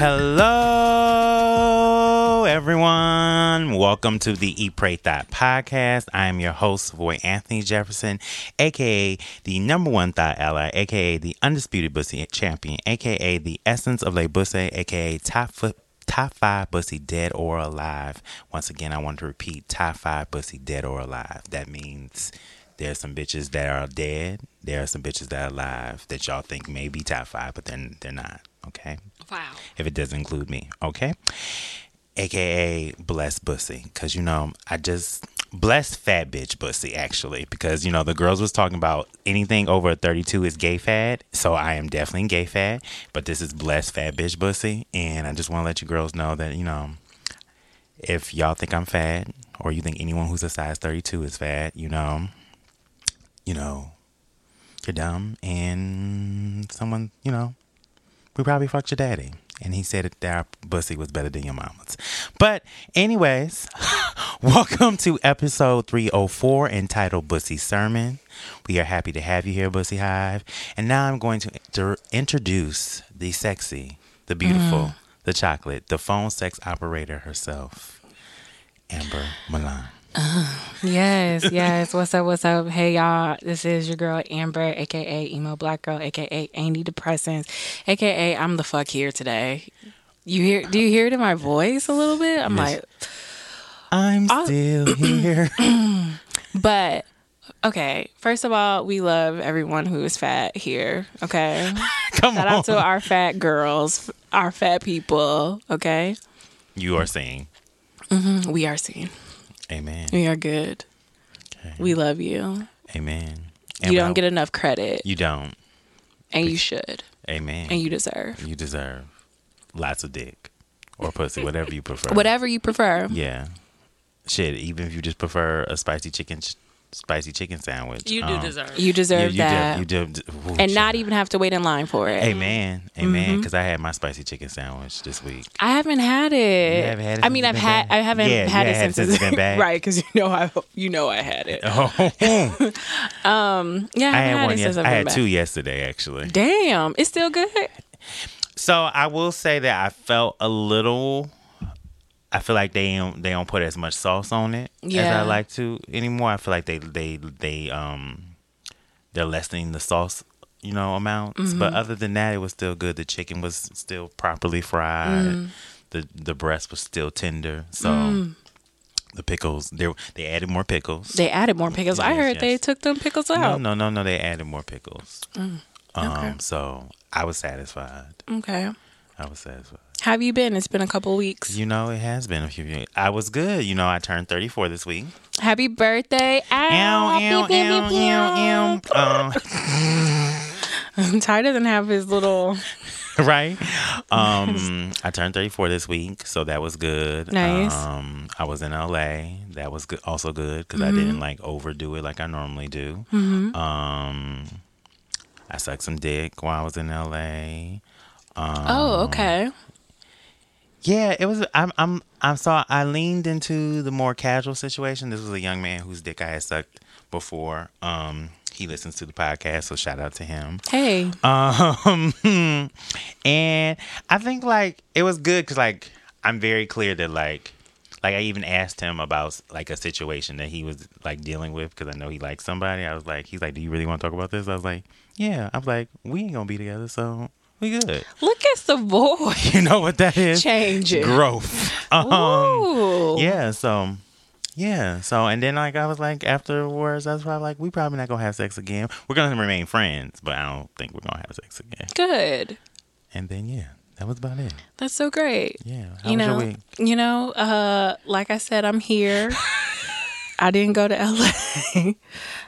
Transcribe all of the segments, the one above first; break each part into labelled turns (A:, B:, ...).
A: Hello, everyone. Welcome to the Eat Pray Thot podcast. I am your host, Boy Anthony Jefferson, aka the number one thought ally, aka the undisputed bussy champion, aka the essence of Le Bussy, aka top foot. Top five bussy dead or alive. Once again, I want to repeat top five bussy dead or alive. That means there are some bitches that are dead. There are some bitches that are alive that y'all think may be top five, but then they're not. Okay If it doesn't include me, okay? AKA blessed bussy, because you know I just blessed fat bitch bussy actually, because you know the girls was talking about anything over 32 is gay fad, so I am definitely gay fad, but this is blessed fat bitch bussy, and I just want to let you girls know that you know if y'all think I'm fat or you think anyone who's a size 32 is fat, you know, you know, you're dumb, and someone, you know, we probably fucked your daddy. And he said that our pussy was better than your mama's. But, anyways, welcome to episode 304 entitled Bussy Sermon. We are happy to have you here, Bussy Hive. And now I'm going to inter- introduce the sexy, the beautiful, mm. the chocolate, the phone sex operator herself, Amber Milan.
B: Uh, yes, yes. What's up? What's up? Hey y'all. This is your girl Amber, aka emo black girl, aka antidepressants, aka I'm the fuck here today. You hear? Do you hear it in my voice a little bit? I'm
A: Yes.
B: like,
A: I'm still here.
B: but okay. First of all, we love everyone who is fat here. Okay.
A: Come
B: Shout
A: on.
B: out to our fat girls, our fat people. Okay.
A: you are saying, mm-hmm.
B: We are seen.
A: Amen.
B: We are good.
A: Okay.
B: We love you.
A: Amen.
B: You don't get enough credit,
A: You don't.
B: and you should,
A: Amen.
B: and you deserve.
A: You deserve lots of dick or pussy, whatever you prefer.
B: Whatever you prefer.
A: Yeah. Shit, even if you just prefer a spicy chicken, spicy chicken sandwich.
C: You do
A: um,
C: deserve.
B: You deserve
A: you,
B: that.
A: You do, you do, ooh,
B: and not even have to wait in line for it.
A: Amen. Amen.
B: Mm-hmm.
A: Because I had my spicy chicken sandwich this week.
B: I haven't had it.
A: You haven't had it
B: I mean, I've had.
A: bad?
B: I haven't
A: Yeah, you
B: had it
A: haven't
B: since,
A: it's been bad?
B: right? Because you know, I you know, I had it.
A: Oh,
B: Yeah, I,
A: I
B: haven't
A: had one.
B: it
A: Yes,
B: I've
A: I
B: been
A: had
B: back.
A: two yesterday, actually.
B: Damn, it's still good.
A: So I will say that I felt a little. I feel like they don't they don't put as much sauce on it as I like to anymore. I feel like they they they um they're lessening the sauce, you know, amounts.
B: Mm-hmm.
A: But other than that, it was still good. The chicken was still properly fried.
B: Mm.
A: The the breast was still tender. So the pickles they they added more pickles.
B: They added more pickles. I
A: Yes,
B: heard they took them pickles out.
A: no, no, no. They added more pickles.
B: okay.
A: Um, so I was satisfied.
B: Okay.
A: I was satisfied.
B: How have you been? It's been a couple weeks.
A: You know, it has been a few years. I was good. You know, I turned 34 this week.
B: Happy birthday! Ow.
A: Um,
B: Ty doesn't have his little.
A: right? Um, I turned 34 this week, so that was good.
B: Nice.
A: Um, I was in LA. That was good, also good because I didn't like overdo it like I normally do. Um, I sucked some dick while I was in LA. Um,
B: Oh, okay.
A: Yeah, it was. I'm. I'm. I'm. So I leaned into the more casual situation. This was a young man whose dick I had sucked before. Um, he listens to the podcast, so shout out to him.
B: Hey,
A: Um, and I think like it was good because like I'm very clear that like like I even asked him about like a situation that he was like dealing with because I know he likes somebody. I was like, he's like, do you really want to talk about this? I was like, yeah. I was like, we ain't gonna be together, so we good.
B: look at the voice
A: You know what that is?
B: changing.
A: Growth. Um,
B: Ooh.
A: yeah. So. Yeah, so and then like I was like afterwards I was probably like we probably not gonna have sex again. We're gonna remain friends, but I don't think we're gonna have sex again.
B: Good.
A: And then yeah, that was about it.
B: That's so great.
A: Yeah. How
B: you
A: was
B: know,
A: your week?
B: you know, uh, like I said, I'm here. I didn't go to LA.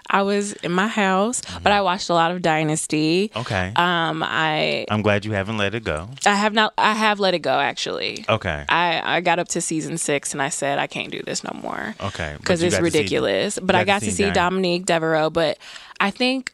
B: I was in my house, but I watched a lot of Dynasty.
A: Okay.
B: Um, I
A: I'm glad you haven't let it go.
B: I have not I have let it go actually.
A: Okay.
B: I I got up to season six and I said I can't do this no more
A: Okay.
B: Because it's
A: to see-
B: ridiculous. but I got to see. Dominique Devereaux, but I think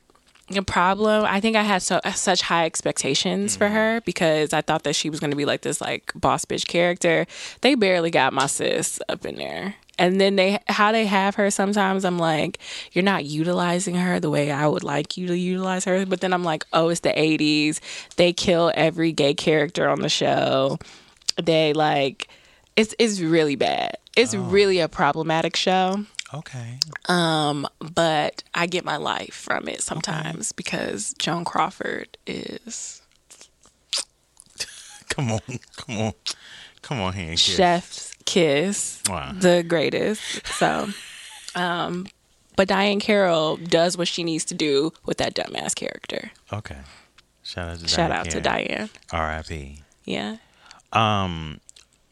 B: the problem I think I had so such high expectations
A: Mm-hmm.
B: for her because I thought that she was going to be like this like boss bitch character. They barely got my sis up in there. And then they how they have her sometimes I'm like, you're not utilizing her the way I would like you to utilize her. But then I'm like, oh, it's the 80s. They kill every gay character on the show. They like, it's it's really bad. It's really a problematic show.
A: Okay.
B: Um, but I get my life from it sometimes because Joan Crawford is
A: Come on. Come on. Come on here.
B: chef's kiss,
A: Wow.
B: the greatest. So, um, but Diahann Carroll does what she needs to do with that dumbass character.
A: Okay. Shout out to
B: Shout
A: Diahann
B: out to Diahann.
A: R.I.P.
B: Yeah.
A: Um,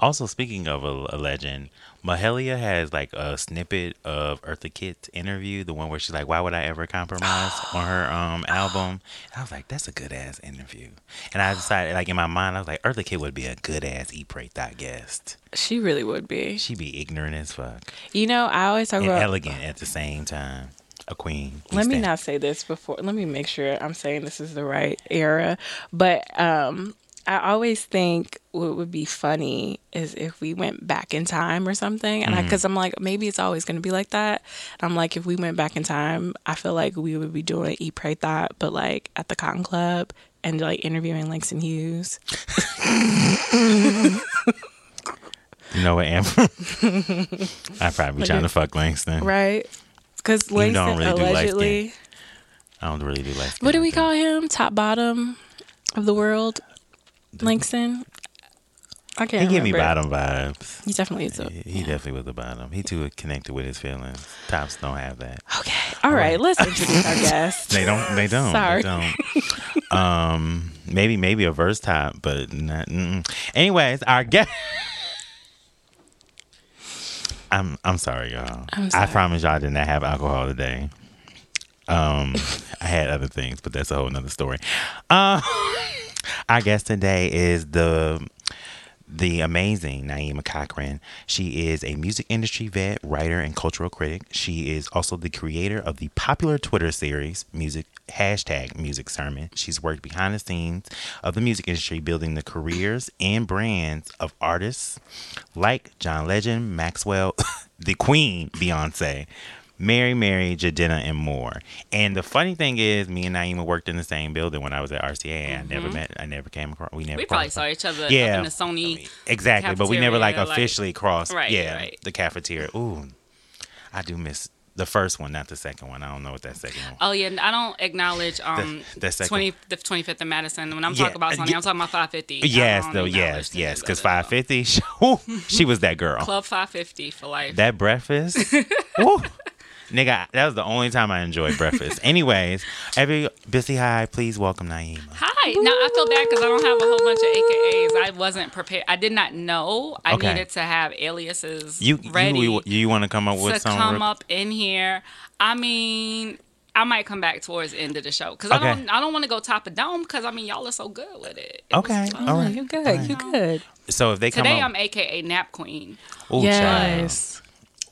A: also speaking of a, a legend, Mahalia has like a snippet of Eartha Kitt's interview, the one where she's like, "Why would I ever compromise?" on her um album. And I was like, "That's a good ass interview." And I decided, like in my mind, I was like, "Eartha Kitt would be a good ass Pray Thot guest.
B: She really would be.
A: She'd be ignorant as fuck
B: You know, I always talk
A: and
B: about.
A: elegant at the same time. A queen.
B: Let me
A: stand-
B: not say this before. Let me make sure I'm saying this is the right era. But um, I always think what would be funny is if we went back in time or something. And because mm-hmm. I'm like, maybe it's always going to be like that. And I'm like, if we went back in time, I feel like we would be doing Eat, Pray, Thot, but like at the Cotton Club and like interviewing Langston Hughes.
A: You know what, Amber? I'd probably be trying to fuck Langston.
B: Right? Because Langston
A: really do
B: allegedly.
A: I don't really do like.
B: What do we call him? Top bottom of the world? Langston? I can't
A: He give me bottom vibes.
B: He definitely is. A,
A: He he definitely was the bottom. He too connected with his feelings. Tops don't have that.
B: Okay. All right. Let's introduce our guest.
A: They don't. They don't.
B: Sorry.
A: They don't. um, maybe maybe a verse top, but not. Mm-mm. Anyways, our guest. I'm I'm sorry, y'all.
B: I'm
A: I promise y'all I did not have alcohol today. Um, I had other things, but that's a whole nother story. Uh, our guest today is the the amazing Naima Cochrane. She is a music industry vet, writer, and cultural critic. She is also the creator of the popular Twitter series Music hashtag Music Sermon. She's worked behind the scenes of the music industry, building the careers and brands of artists like John Legend, Maxwell, the Queen, Beyonce. Mary, Mary, Jidenna, and more. And the funny thing is, me and Naima worked in the same building when I was at RCA. I never met, I never came across. We never.
C: Mm-hmm. We probably saw each other
A: yeah,
C: in the Sony.
A: exactly, but we never like
C: cafeteria, like-
A: officially crossed.
C: Right,
A: yeah,
C: right.
A: the cafeteria. Ooh, I do miss the first one, not the second one. I don't know what that second one.
C: Oh yeah, I don't acknowledge um
A: the second-
C: twenty the twenty fifth of Madison. When I'm
A: Yeah,
C: talking about Sony. I'm talking about five fifty.
A: yes, though. Yes, yes, because five fifty. She was that girl.
C: Club five fifty for life.
A: That breakfast. Woo. Nigga, that was the only time I enjoyed breakfast. Anyways, every Bussy Hive, please welcome Naima.
C: Hi. Now I feel bad because I don't have a whole bunch of AKAs. I wasn't prepared. I did not know I
A: Okay.
C: needed to have aliases
A: You
C: ready
A: you you, want to come up with
C: to
A: some?
C: come
A: real-
C: up in here. I mean. I might come back towards the end of the show because
A: Okay.
C: I don't. I don't want to go top of dome because I mean y'all are so good with it. It
A: Okay,
C: fun.
A: all right.
B: You good? You good?
A: So if they come
C: Today
A: up,
C: I'm AKA nap queen
A: Ooh, child.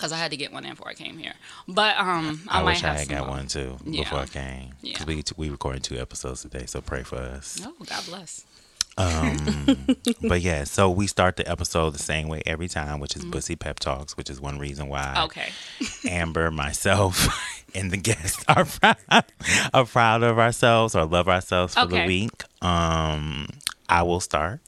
C: Because I had to get one in before I came here. But um, I,
A: I,
C: might
A: wish
C: have
A: I had got one too
C: Yeah.
A: before I came.
C: Yeah.
A: Because we we recording two episodes today, so pray for us.
C: Oh, God bless.
A: Um, but yeah, so we start the episode the same way every time, which is Bussy Pep Talks, which is one reason why
C: Mm-hmm. Okay.
A: Amber, myself, and the guests are proud, are proud of ourselves or love ourselves for the week. Um, I will start.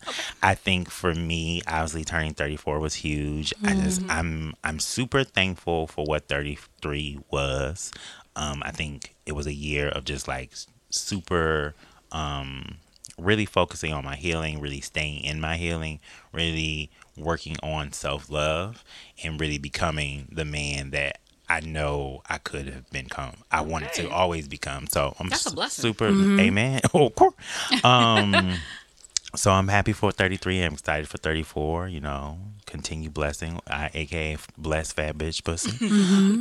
A: I think for me, obviously turning 34 was huge. I just I'm I'm super thankful for what 33 was. Um, I think it was a year of just like super um really focusing on my healing, really staying in my healing, really working on self love, and really becoming the man that I know I could have become. I wanted to always become. So I'm
C: That's a blessing.
A: super, amen. Oh, cool. Um, so I'm happy for 33. I'm excited for 34. You know, continue blessing. I, AKA bless fat bitch pussy.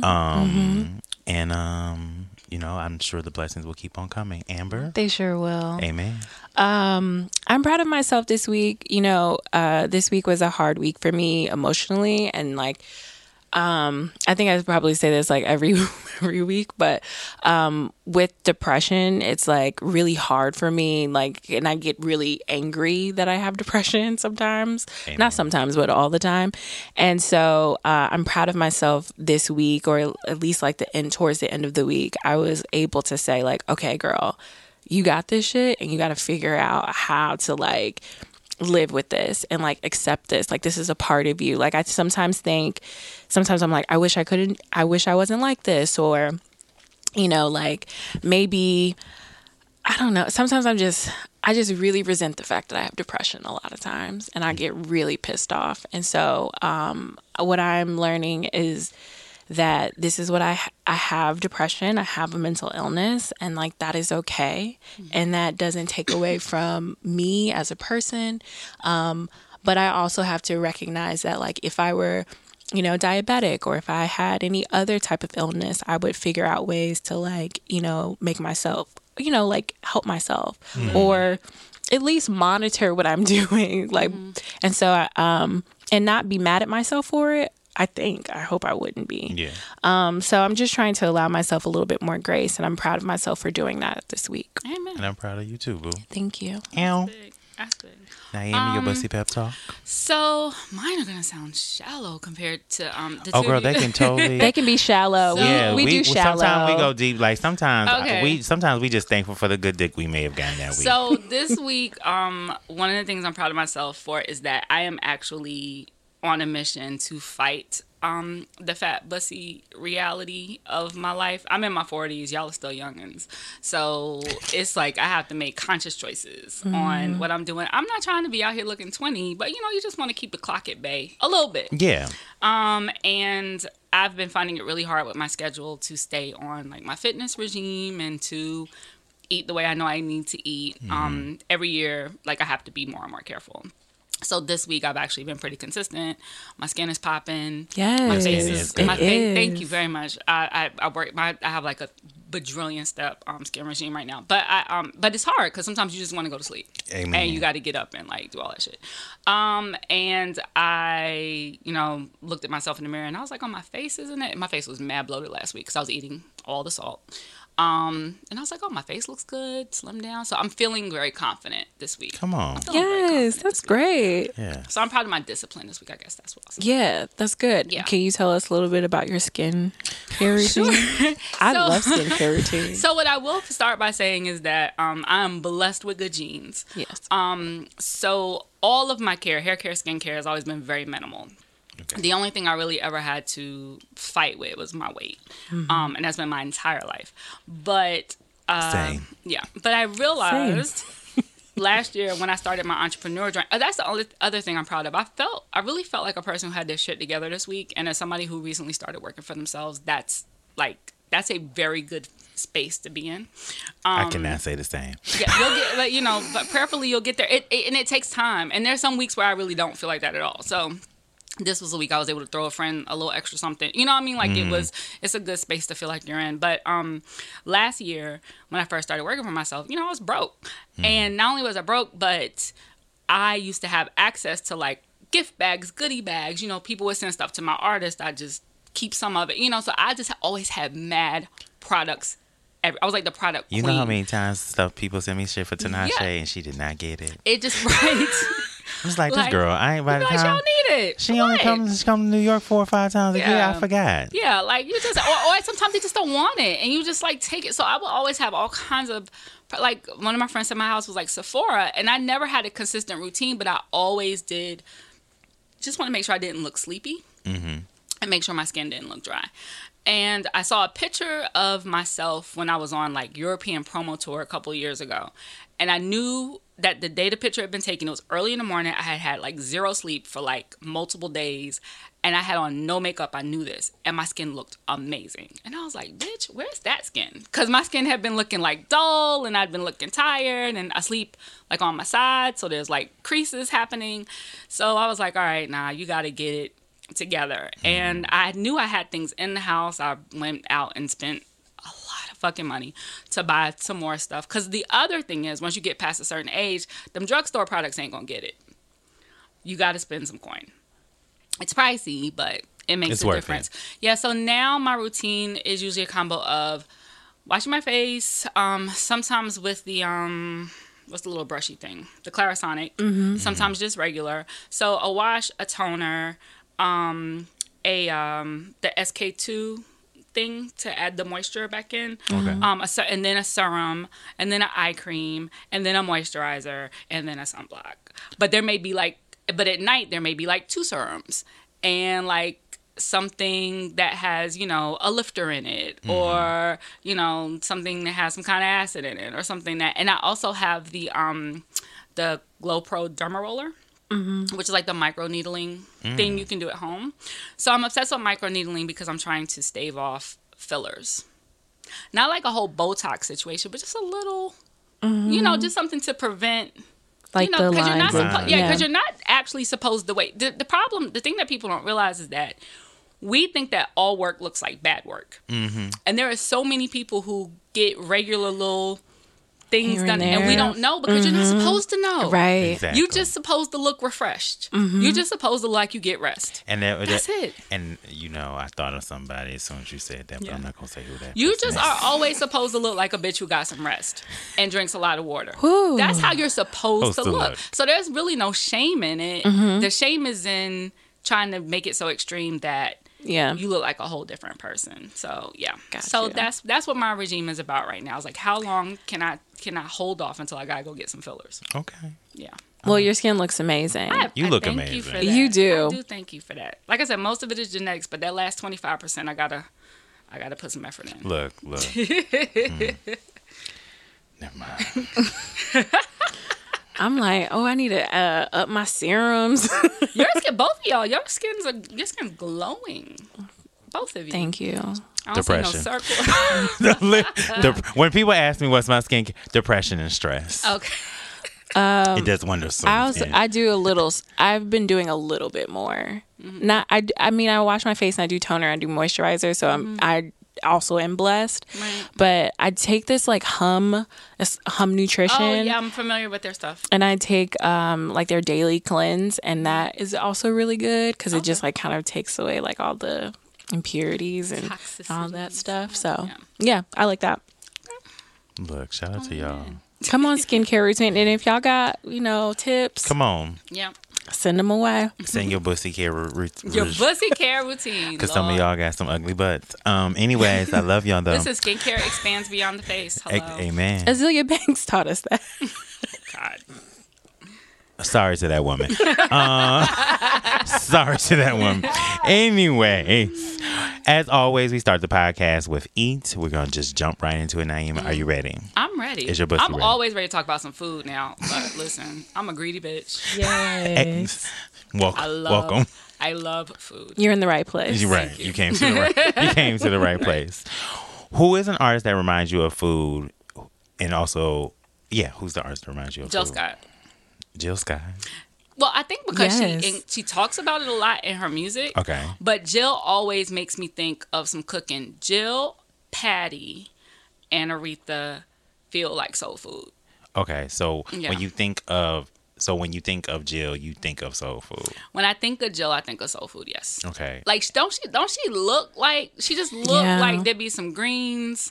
A: Um, and um, you know, I'm sure the blessings will keep on coming. Amber,
B: They sure will.
A: amen.
B: Um, I'm proud of myself this week. You know, uh, this week was a hard week for me emotionally, and like, um, I think I would probably say this like every every week, but um, with depression, it's like really hard for me. Like, and I get really angry that I have depression sometimes.
A: Amen.
B: Not sometimes, but all the time. And so uh, I'm proud of myself this week, or at least like the end towards the end of the week, I was able to say like, okay, girl, you got this shit, and you got to figure out how to like live with this and like accept this like this is a part of you. Like i sometimes think sometimes i'm like i wish i couldn't i wish i wasn't like this or you know like maybe i don't know. Sometimes i'm just i just really resent the fact that i have depression a lot of times and i get really pissed off. And so um what i'm learning is that this is what I I have depression, I have a mental illness and like that is okay and that doesn't take away from me as a person. Um but I also have to recognize that like if I were you know diabetic or if I had any other type of illness, I would figure out ways to like, you know, make myself, you know, like help myself or at least monitor what I'm doing like and so I, um and not be mad at myself for it. I think. I hope I wouldn't be.
A: Yeah.
B: Um, so I'm just trying to allow myself a little bit more grace, and I'm proud of myself for doing that this week.
C: Amen.
A: And I'm proud of you too, boo.
B: Thank you.
A: Ow.
C: Big. That's big.
A: Naima, your bussy pep talk.
C: So mine are gonna sound shallow compared to um. The
A: Oh,
C: two
A: girl,
C: of you.
A: they can totally.
B: They can be shallow.
A: yeah,
B: we, we, do shallow.
A: Sometimes we go deep. Like sometimes
C: Okay.
A: we sometimes we just thankful for the good dick we may have gotten that week.
C: So this week, um, one of the things I'm proud of myself for is that I am actually on a mission to fight um the fat bussy reality of my life. I'm in my 40s, y'all are still youngins. So it's like I have to make conscious choices on what I'm doing. I'm not trying to be out here looking 20, but you know, you just want to keep the clock at bay a little bit.
A: yeah,
C: Um, and I've been finding it really hard with my schedule to stay on like my fitness regime and to eat the way I know I need to eat. Um, every year, like I have to be more and more careful. So this week I've actually been pretty consistent. My skin is popping.
B: Yes,
C: My face is. my
B: it
C: face, thank you very much. I I, I work. My I have like a bajillion step um skin regime right now, but I um but it's hard because sometimes you just want to go to sleep.
A: Amen.
C: And you got to get up and like do all that shit. Um, and I, you know, looked at myself in the mirror and I was like, "Oh, my face isn't it?" My face was mad bloated last week because I was eating all the salt. Um, and I was like, "Oh, my face looks good, slim down." So I'm feeling very confident this week.
A: come on.
B: Yes, that's great.
A: Yeah.
C: So I'm proud of my discipline this week. I guess that's what I'll say.
B: Yeah, that's good.
C: Yeah.
B: Can you tell us a little bit about your skin care routine? I
C: So-
B: love skin care routine.
C: So what I will start by saying is that um, I'm blessed with good genes.
B: yes.
C: Um, so all of my care, hair care, skin care, has always been very minimal.
A: Okay.
C: The only thing I really ever had to fight with was my weight,
B: Mm-hmm.
C: um, and that's been my entire life. But uh,
A: Same.
C: yeah, but I realized last year when I started my entrepreneur journey, uh, that's the only other thing I'm proud of. I felt, I really felt like a person who had their shit together this week, and as somebody who recently started working for themselves, that's like that's a very good space to be in.
A: I cannot say the same.
C: Yeah, you'll get, like, you know, but prayerfully you'll get there. It, it, and it takes time. And there's some weeks where I really don't feel like that at all. So this was a week I was able to throw a friend a little extra something. You know what I mean? Like it was, it's a good space to feel like you're in. But um, last year when I first started working for myself, you know, I was broke. And not only was I broke, but I used to have access to like gift bags, goodie bags. You know, people would send stuff to my artist. I just keep some of it. You know, so I just always had mad products. I was like the product.
A: You know how many times stuff people send me shit for Tinashe
C: Yeah.
A: and she did not get it.
C: It just right.
A: I was like, this
C: Like-
A: girl, I ain't by the
C: like,
A: time.
C: Y'all it.
A: She only comes she come to New York four or five times a year.
C: Yeah.
A: I forgot.
C: Yeah, like you just, or, or sometimes they just don't want it, and you just like take it. So I will always have all kinds of, like one of my friends at my house was like Sephora, and I never had a consistent routine, but I always did. Just want to make sure I didn't look sleepy, mm-hmm. and make sure my skin didn't look dry. And I saw a picture of myself when I was on like European promo tour a couple years ago, and I knew that the day the picture had been taken, it was early in the morning. I had had like zero sleep for like multiple days, and I had on no makeup. I knew this, and my skin looked amazing. And I was like, "Bitch, where's that skin?" Because my skin had been looking like dull, and I'd been looking tired, and I sleep like on my side, so there's like creases happening. So I was like, "All right, nah, you got to get it together." And mm-hmm. I knew I had things in the house. I went out and spent a lot of fucking money to buy some more stuff. Because the other thing is, once you get past a certain age, them drugstore products ain't gonna get it. You got to spend some coin. It's pricey, but it makes
A: It's
C: a
A: worth
C: difference. Yeah. So now my routine is usually a combo of washing my face, um, sometimes with the um, what's the little brushy thing, the Clarisonic. Sometimes just regular. So a wash, a toner, um, a um, the SK two thing to add the moisture back in.
A: Okay.
C: Um, a, and then a serum, and then an eye cream, and then a moisturizer, and then a sunblock. But there may be like, but at night there may be like two serums, and like something that has you know a lifter in it or you know something that has some kind of acid in it or something that and i also have the um the GloPRO derma roller Mm-hmm. which is like the micro needling thing mm. you can do at home. So i'm obsessed with micro needling because i'm trying to stave off fillers. Not like a whole botox situation but just a little you know mm-hmm. just something to prevent
B: Like
C: you know,
B: the
C: because you're not
B: lines.
C: suppo- yeah, because you're not actually supposed to wait. The, the problem, the thing that people don't realize is that we think that all work looks like bad work, mm-hmm. and there are so many people who get regular little things
B: Here and
C: done, and, we don't know because you're not supposed to know.
B: Right.
A: Exactly.
C: You just supposed to look refreshed. You're just supposed to look like you get rest.
A: and that,
C: That's
A: that-
C: it.
A: And you know, I thought of somebody as soon as you said that, but
C: Yeah.
A: I'm not gonna say who that.
C: You just
A: is.
C: are always supposed to look like a bitch who got some rest and drinks a lot of water.
B: Whew.
C: That's how you're supposed
A: Supposed
C: to
A: to
C: look.
A: look.
C: So there's really no shame in it.
B: Mm-hmm.
C: The shame is in trying to make it so extreme that
B: Yeah.
C: you look like a whole different person. So yeah. So that's that's what my regime is about right now. It's like how long can I can I hold off until I gotta go get some fillers?
A: Okay.
C: Yeah.
B: Well, your skin looks amazing.
C: I-
A: You
C: I
A: look
C: thank
A: amazing.
C: You, for that.
B: You do.
C: I do thank you for that. Like I said, most of it is genetics, but that last twenty five percent I gotta I gotta put some effort in.
A: Look, look. Mm. Never mind.
B: I'm like, oh, I need to uh, up my serums.
C: Your skin, both of y'all, your skins are your skin's glowing. Both of you.
B: Thank you.
C: I don't see
A: Depression.
C: no circle.
A: The li- the- when people ask me what's my skin, depression and stress,
C: okay.
A: it does wonders.
B: I also
A: skin.
B: I do a little. I've been doing a little bit more.
C: Mm-hmm.
B: Not I. I mean, I wash my face and I do toner. I do moisturizer. So I'm. I also am blessed.
C: Right.
B: But I take this like hum, hum nutrition.
C: Oh yeah, I'm familiar with their stuff.
B: and I take um like their daily cleanse, and that is also really good because it just like kind of takes away like all the impurities and all that stuff. So
C: Yeah.
B: yeah, I like that.
A: Look, shout out to y'all.
B: Come on, skincare routine, and if y'all got you know tips,
A: Come on,
C: Yeah.
B: Send them away.
A: send your bussy care routine.
C: Your pussy care routine.
A: Because some of y'all got some ugly butts. Um. Anyways, I love y'all though.
C: This is skincare expands beyond the face.
A: A-
C: Hello.
A: Amen.
B: Azealia Banks taught us that.
C: God.
A: Sorry to that woman. uh, sorry to that woman. Anyway, as always, we start the podcast with eat. We're gonna just jump right into it. Naima, are you ready?
C: I'm ready.
A: Is your pussy
C: I'm
A: ready?
C: always ready to talk about some food now. But listen, I'm a greedy bitch.
B: Yes.
A: Welcome.
C: I love
A: Welcome.
C: I love food.
B: You're in the right place.
A: You're right. You. came to the right. You came to the right place. Who is an artist that reminds you of food, and also, yeah, who's the artist that reminds you of
C: Jill
A: food?
C: Scott.
A: Jill Scott.
C: Well, I think because
B: Yes.
C: she she talks about it a lot in her music.
A: Okay.
C: But Jill always makes me think of some cooking. Jill, Patty, and Aretha feel like soul food.
A: Okay. So
C: Yeah.
A: when you think of so when you think of Jill, you think of soul food.
C: When I think of Jill, I think of soul food. Yes.
A: Okay.
C: Like don't she don't she look like she just look
B: Yeah.
C: like there'd be some greens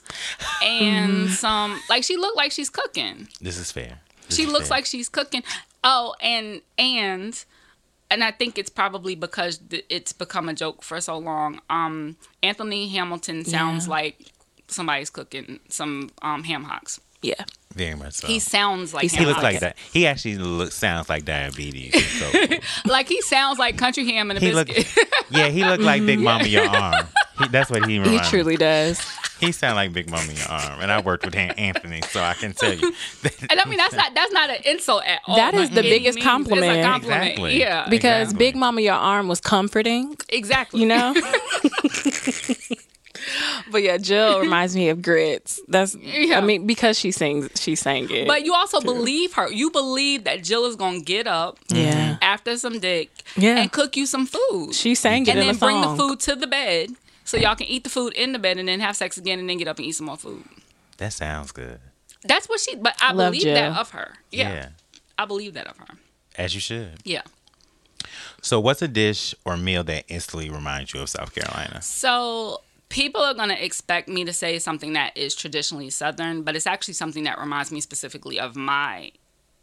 C: and some like she look like she's cooking.
A: This is fair. This
C: She
A: is
C: looks
A: fair.
C: like she's cooking. Oh, and and and I think it's probably because th- it's become a joke for so long. Um, Anthony Hamilton sounds
B: Yeah.
C: like somebody's cooking some um ham hocks.
B: Yeah.
A: very much so.
C: He sounds like
B: He
A: he looks like that. He actually looks sounds like diabetes. So,
C: Like he sounds like country ham and a
A: he look,
C: biscuit.
A: yeah, he looked like Big Mama your arm. He, that's what he
B: He
A: reminds. me.
B: truly does.
A: He sound like Big Mama your arm, and I worked with Anthony, so I can tell you.
C: and I mean that's not that's not an insult at all.
B: That is the
C: any
B: biggest
C: means. It's
B: compliment.
C: a compliment.
A: Exactly.
C: Yeah.
B: Because
A: Exactly.
B: Big Mama Your Arm was comforting,
C: exactly.
B: you know? but yeah, Jill reminds me of grits. That's
C: Yeah.
B: I mean, because she sings she sang it.
C: But you also believe her. You believe that Jill is gonna get up
B: yeah. Mm-hmm.
C: after some dick
B: Yeah.
C: and cook you some food.
B: She sang it
C: and
B: in
C: then
B: a
C: bring
B: song.
C: the food to the bed so y'all can eat the food in the bed and then have sex again and then get up and eat some more food.
A: That sounds good.
C: That's what she. But I
B: Love
C: believe that of her. Yeah,
A: yeah,
C: I believe that of her.
A: as you should.
C: Yeah.
A: So, what's a dish or meal that instantly reminds you of South Carolina?
C: So people are going to expect me to say something that is traditionally Southern, but it's actually something that reminds me specifically of my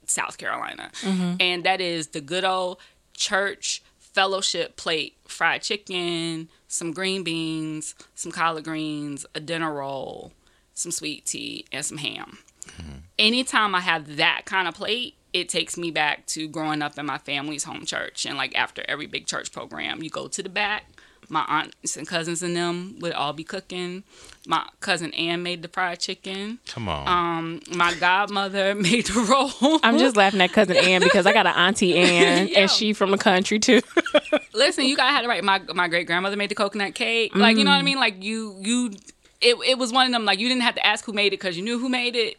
C: South Carolina. Mm-hmm. And that is the good old church fellowship plate fried chicken, some green beans, some collard greens, a dinner roll, some sweet tea, and some ham. Mm-hmm. Anytime I have that kind of plate, it takes me back to growing up in my family's home church. And like after every big church program, you go to the back. My aunts and cousins and them would all be cooking. My cousin Ann made the fried chicken.
A: Come on.
C: Um, my godmother made the roll.
B: I'm just laughing at cousin Ann because I got an auntie Ann
C: Yo.
B: and she from the country too.
C: Listen, you gotta have it right. My my great grandmother made the coconut cake. Like you know what I mean? Like you you. It, it was one of them like you didn't have to ask who made it because you knew who made it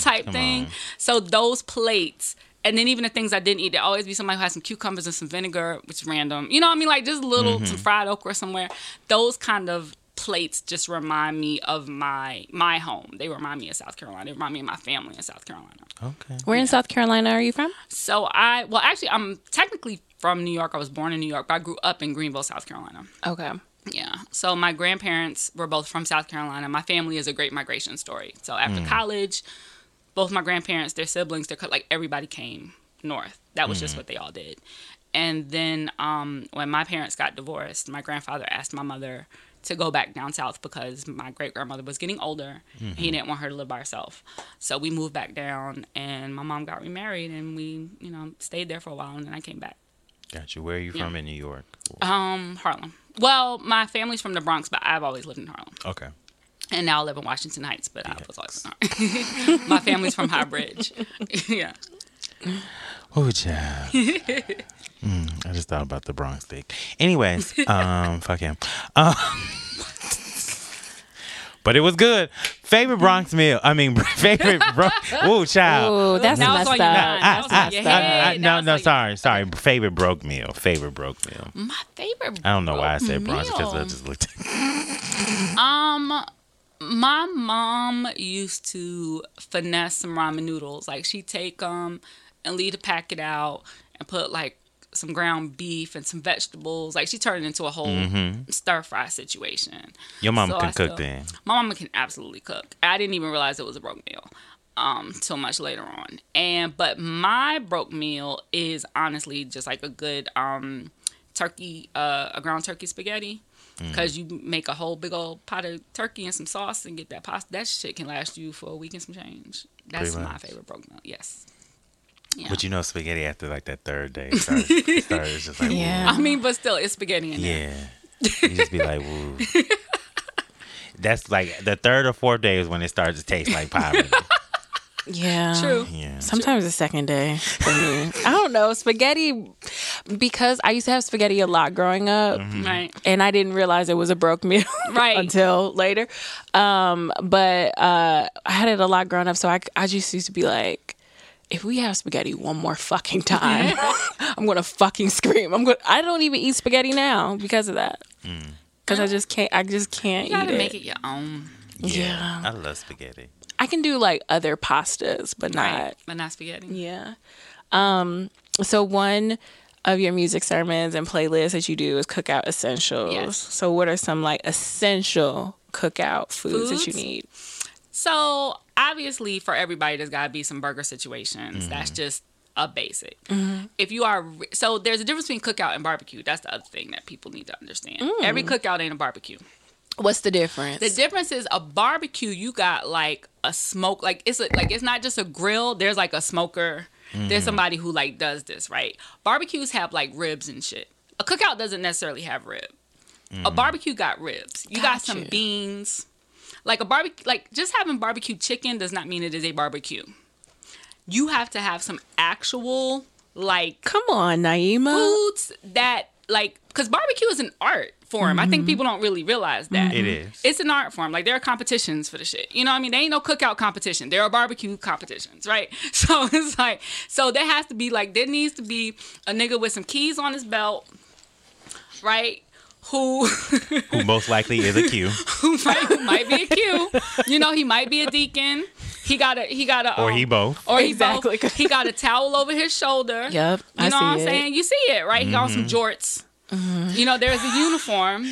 C: type thing.
A: on.
C: So those plates and then even the things I didn't eat, there always be somebody who has some cucumbers and some vinegar, which is random. You know what I mean? Like just little mm-hmm. some fried okra somewhere. Those kind of plates just remind me of my my home. They remind me of South Carolina. They remind me of my family in South Carolina.
A: okay.
B: Where in South Carolina are you from?
C: So I well actually I'm technically from New York. I was born in New York, but I grew up in Greenville, South Carolina.
B: Okay.
C: Yeah. So my grandparents were both from South Carolina. My family is a great migration story. So after mm. college, both my grandparents, their siblings, their like everybody came north. That was just what they all did. And then um, when my parents got divorced, my grandfather asked my mother to go back down south because my great grandmother was getting older. and He didn't want her to live by herself. So we moved back down, and my mom got remarried, and we, you know, stayed there for a while, and then I came back.
A: Got you. Where are you from in New York?
C: Um, Harlem. Well, my family's from the Bronx, but I've always lived in Harlem.
A: Okay.
C: And now I live in Washington Heights, but I was always in Harlem. my family's from High Bridge. yeah.
A: Oh, child. Mm, I just thought about the Bronx steak. Anyways, um, fuck him. Um, but it was good. Favorite Bronx meal. I mean, favorite Bronx. Ooh, child.
B: Oh, that's
C: Now it's
B: messed
C: on your
B: up.
C: mind.
A: I-
C: on
A: I- I- no, no, sorry, sorry. Favorite broke meal. Favorite broke meal.
C: My favorite.
A: I don't know why I said
C: broke
A: Bronx because I
C: meal.
A: just looked.
C: Um, my mom used to finesse some ramen noodles. Like she'd take them and leave the packet out and put like some ground beef and some vegetables. Like she turned it into a whole stir fry situation.
A: Your mama
C: So
A: can
C: I
A: cook
C: still-
A: then.
C: My mama can absolutely cook. I didn't even realize it was a broke meal um till much later on. And but my broke meal is honestly just like a good um turkey uh a ground turkey spaghetti
A: Mm.
C: because you make a whole big old pot of turkey and some sauce and get that pasta. That shit can last you for a week and some change. That's my favorite broke meal. Yes. Yeah.
A: But you know, spaghetti after like that third day starts, starts just like,
B: Yeah.
C: I mean, but still, it's spaghetti in there.
A: yeah. You just be like, woo. That's like the third or fourth day is when it starts to taste like poverty.
B: Yeah.
C: True.
A: Yeah.
B: Sometimes the second day. I don't know. Spaghetti, because I used to have spaghetti a lot growing up.
C: Right.
B: And I didn't realize it was a broke meal
C: Right.
B: until later. Um, but uh, I had it a lot growing up. So I, I just used to be like, if we have spaghetti one more fucking time, I'm gonna fucking scream. I'm gonna. I don't even eat spaghetti now because of that. Because I just can't. I just can't
C: You gotta
B: eat
C: make
B: it.
C: it your own.
B: Yeah.
A: I love spaghetti.
B: I can do like other pastas, but not.
C: But not spaghetti.
B: Yeah. Um. So one of your music sermons and playlists that you do is cookout essentials.
C: Yes.
B: So what are some like essential cookout foods, that you need?
C: So obviously, for everybody, there's got to be some burger situations. Mm-hmm. That's just a basic. Mm-hmm. If you are re- so, there's a difference between cookout and barbecue. That's the other thing that people need to understand. Mm. Every cookout ain't a barbecue.
B: What's the difference?
C: The difference is a barbecue. You got like a smoke, like it's a, like it's not just a grill. There's like a smoker. There's mm. somebody who like does this, right? Barbecues have like ribs and shit. A cookout doesn't necessarily have rib. A mm. barbecue got ribs. You got some
B: Gotcha.
C: beans. Like a barbecue, like just having barbecue chicken does not mean it is a barbecue. You have to have some actual like
B: Come on, Naima.
C: foods that like because barbecue is an art form. I think people don't really realize that
A: It is.
C: it's an art form. Like there are competitions for the shit. You know what I mean? There ain't no cookout competition. There are barbecue competitions, right? So it's like so there has to be like there needs to be a nigga with some keys on his belt, right? Who
A: Who most likely is a Q.
C: who might, who might be a Q. You know, he might be a deacon. He got a he got a
A: Or
C: um,
A: he both.
C: Or he
B: Exactly.
C: both. He got a towel over his shoulder.
B: Yep,
C: You
B: I
C: know
B: see
C: what I'm
B: it.
C: saying? You see it, right? He got some jorts. Mm-hmm. You know, there's a uniform.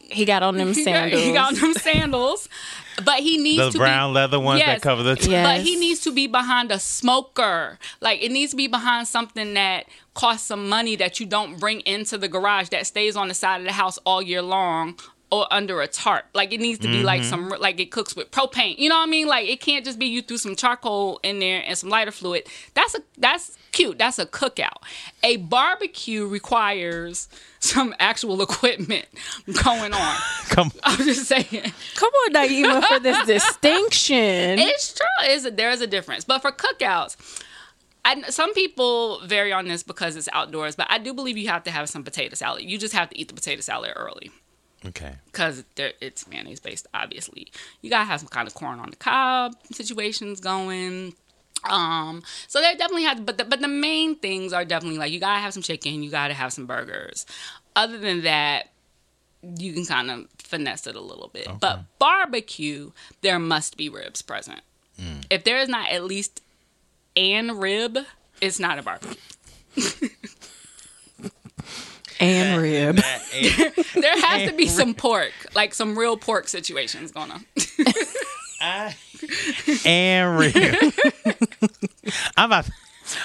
B: He got on them sandals.
C: He got on them sandals. But he needs
A: The
C: to
A: brown
C: be,
A: leather ones
C: Yes.
A: that cover the. T-
B: Yeah.
C: But he needs to be behind a smoker. Like it needs to be behind something that costs some money that you don't bring into the garage that stays on the side of the house all year long or under a tarp. Like it needs to be like mm-hmm. some like it cooks with propane. You know what I mean? Like it can't just be you threw some charcoal in there and some lighter fluid. That's a that's cute. That's a cookout. A barbecue requires some actual equipment going on.
A: Come.
C: I'm just saying.
B: Come on, Naima, for this distinction.
C: It's true. Is there is a difference, but for cookouts, I, some people vary on this because it's outdoors. But I do believe you have to have some potato salad. You just have to eat the potato salad early
A: Okay.
C: because it's mayonnaise based. Obviously, you gotta have some kind of corn on the cob situations going. Um, so there definitely has, but the, but the main things are definitely like you gotta have some chicken, you gotta have some burgers. Other than that, you can kind of finesse it a little bit. But barbecue, there must be ribs present. If there is not at least an rib, it's not a barbecue.
B: and rib.
C: There has to be some pork, like some real pork situations going on.
A: I, and rib. I'm about.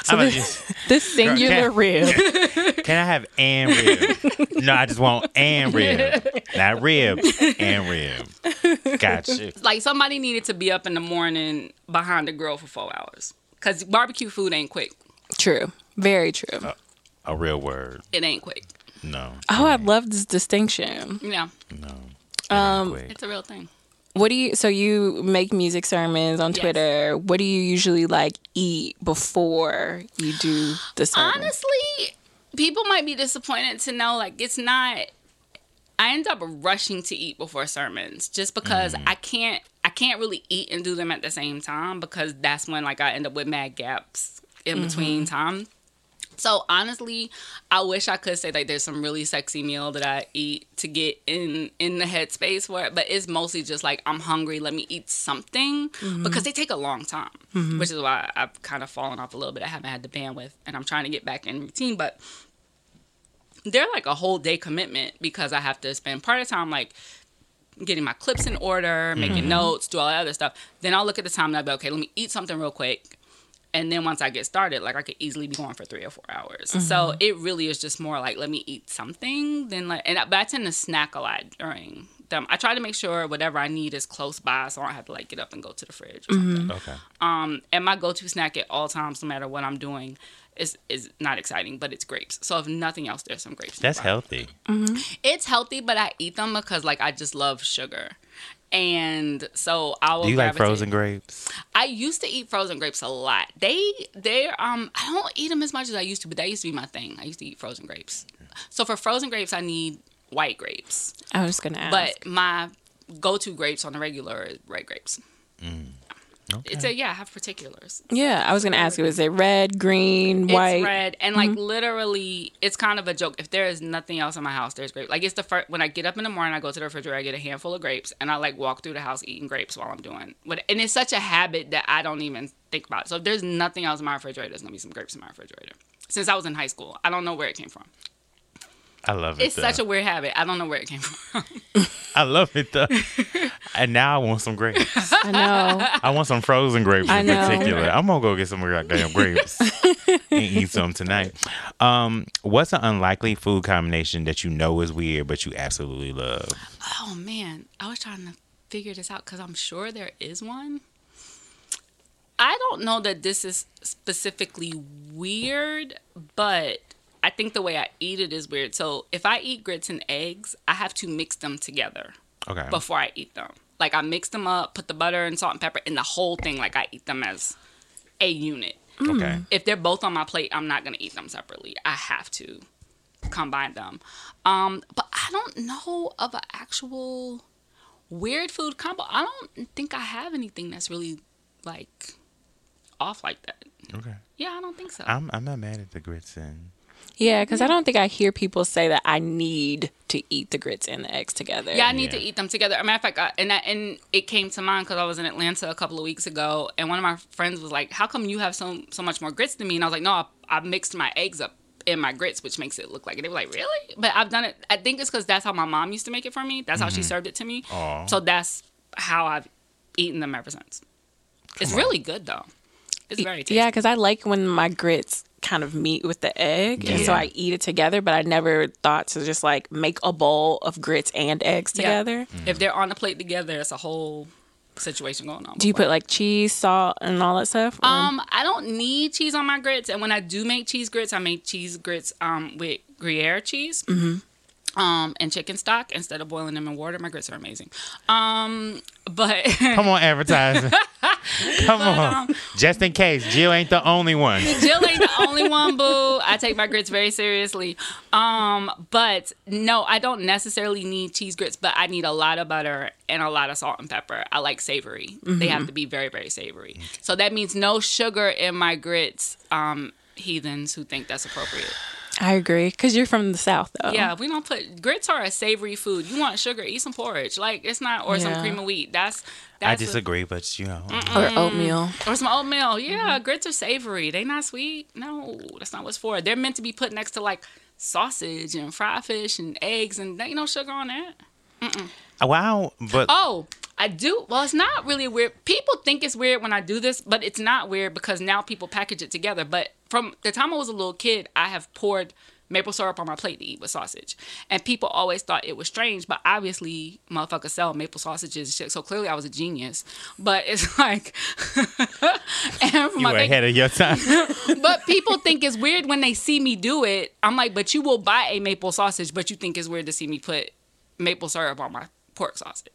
A: I'm about to just,
B: The singular
A: Girl,
B: rib.
A: can I have and rib? No, I just want and rib, not rib and rib. Gotcha.
C: like somebody needed to be up in the morning behind the grill for four hours because barbecue food ain't quick.
B: True. Very true.
A: A real word.
C: It ain't quick.
A: No.
B: Oh, I love this distinction.
C: Yeah,
A: No.
B: Um,
A: Wait.
C: it's a real thing.
B: What do you? So you make music sermons on
C: Yes.
B: Twitter. What do you usually like eat before you do the sermon?
C: Honestly, people might be disappointed to know like it's not. I end up rushing to eat before sermons just because mm. I can't. I can't really eat and do them at the same time because that's when like I end up with mad gaps in between mm-hmm. time. So honestly, I wish I could say like there's some really sexy meal that I eat to get in in the headspace for it, but it's mostly just like I'm hungry. Let me eat something mm-hmm. because they take a long time, mm-hmm. which is why I've kind of fallen off a little bit. I haven't had the bandwidth, and I'm trying to get back in routine, but they're like a whole day commitment because I have to spend part of the time like getting my clips in order, making mm-hmm. notes, do all that other stuff. Then I'll look at the time and I'll be okay. Let me eat something real quick and then once I get started, like I could easily be going for three or four hours. So it really is just more like let me eat something than like. And I, but I tend to snack a lot during them. I try to make sure whatever I need is close by, so I don't have to like get up and go to the fridge or something.
A: Okay.
C: Um, and my go-to snack at all times, no matter what I'm doing, is is not exciting, but it's grapes. So if nothing else, there's some grapes.
A: That's
C: nearby.
A: healthy.
C: It's healthy, but I eat them because like I just love sugar. And so I will.
A: Do you like frozen grapes?
C: I used to eat frozen grapes a lot. They they're um I don't eat them as much as I used to, but that used to be my thing. I used to eat frozen grapes. So for frozen grapes, I need white grapes,
B: I was gonna ask.
C: but my go-to grapes on the regular is red grapes.
A: Okay.
C: It's a yeah, I have particulars.
B: yeah, I was gonna ask you. Is it red, green,
C: It's
B: white?
C: red and like mm-hmm. literally, it's kind of a joke. If there is nothing else in my house, there's grapes. Like it's the first when I get up in the morning, I go to the refrigerator, I get a handful of grapes, and I like walk through the house eating grapes while I'm doing. What and it's such a habit that I don't even think about. it. So if there's nothing else in my refrigerator, there's gonna be some grapes in my refrigerator. Since I was in high school, I don't know where it came from.
A: I love it.
C: It's
A: though.
C: such a weird habit. I don't know where it came from.
A: I love it though. and now I want some grapes.
B: I know.
A: I want some frozen grapes
B: I
A: in
B: know.
A: particular. I'm gonna go get some goddamn grapes and eat some tonight. Um, what's an unlikely food combination that you know is weird but you absolutely love?
C: oh man, I was trying to figure this out because I'm sure there is one. I don't know that this is specifically weird, but I think the way I eat it is weird. So if I eat grits and eggs, I have to mix them together
A: Okay.
C: before I eat them. Like I mix them up, put the butter and salt and pepper in the whole thing. Like I eat them as a unit.
A: Okay.
C: If they're both on my plate, I'm not gonna eat them separately. I have to combine them. Um, but I don't know of an actual weird food combo. I don't think I have anything that's really like off like that.
A: Okay.
C: Yeah, I don't think so.
A: I'm I'm not mad at the grits and
B: Yeah, because I don't think I hear people say that I need to eat the grits and the eggs together.
C: Yeah, I need
A: Yeah.
C: to eat them together. As a matter of fact, I, and that, and it came to mind because I was in Atlanta a couple of weeks ago, and one of my friends was like, "How come you have so so much more grits than me?" And I was like, "No, I, I mixed my eggs up in my grits, which makes it look like it." They were like, "Really?" But I've done it. I think it's because that's how my mom used to make it for me. That's how she mm-hmm. served it to me.
A: Aw.
C: So that's how I've eaten them ever since. It's really good though. It's very tasty.
B: Yeah, because I like when my grits kind of meat with the egg, and so I eat it together. But I never thought to just like make a bowl of grits and eggs
C: Yeah.
B: together.
C: If they're on the plate together, it's a whole situation going on.
B: Do you put like cheese, salt, and all that stuff? Or-
C: Um, I don't need cheese on my grits, and when I do make cheese grits, I make cheese grits um with Gruyere cheese. Um, and chicken stock instead of boiling them in water. My grits are amazing. Um, but
A: Come on, advertising. Come on.
C: um,
A: Just in case, Jill ain't the only one.
C: Jill ain't the only one, boo. I take my grits very seriously. Um, but no, I don't necessarily need cheese grits, but I need a lot of butter and a lot of salt and pepper. I like savory. They have to be very, very savory. So that means no sugar in my grits. Um, heathens who think that's appropriate.
B: I agree because you're from the south, though.
C: Yeah, we don't put grits are a savory food. You want sugar, eat some porridge. Like it's not or some cream of wheat. That's
A: I
C: that's a-
A: disagree, but you know.
B: or oatmeal.
C: or some oatmeal. Yeah, mm-hmm. grits are savory. They not sweet. No, that's not what's for. They're meant to be put next to like sausage and fried fish and eggs, and there ain't no sugar on that.
A: Uh, wow, but
C: Oh, I do. Well, it's not really weird. People think it's weird when I do this, but it's not weird because now people package it together. But from the time I was a little kid, I have poured maple syrup on my plate to eat with sausage, and people always thought it was strange. But obviously, motherfuckers sell maple sausages, and shit, so clearly I was a genius. But it's like, and
A: you
C: my
A: were
C: big-
A: ahead of your time.
C: but people think it's weird when they see me do it. I'm like, but you will buy a maple sausage, but you think it's weird to see me put maple syrup on my pork sausage.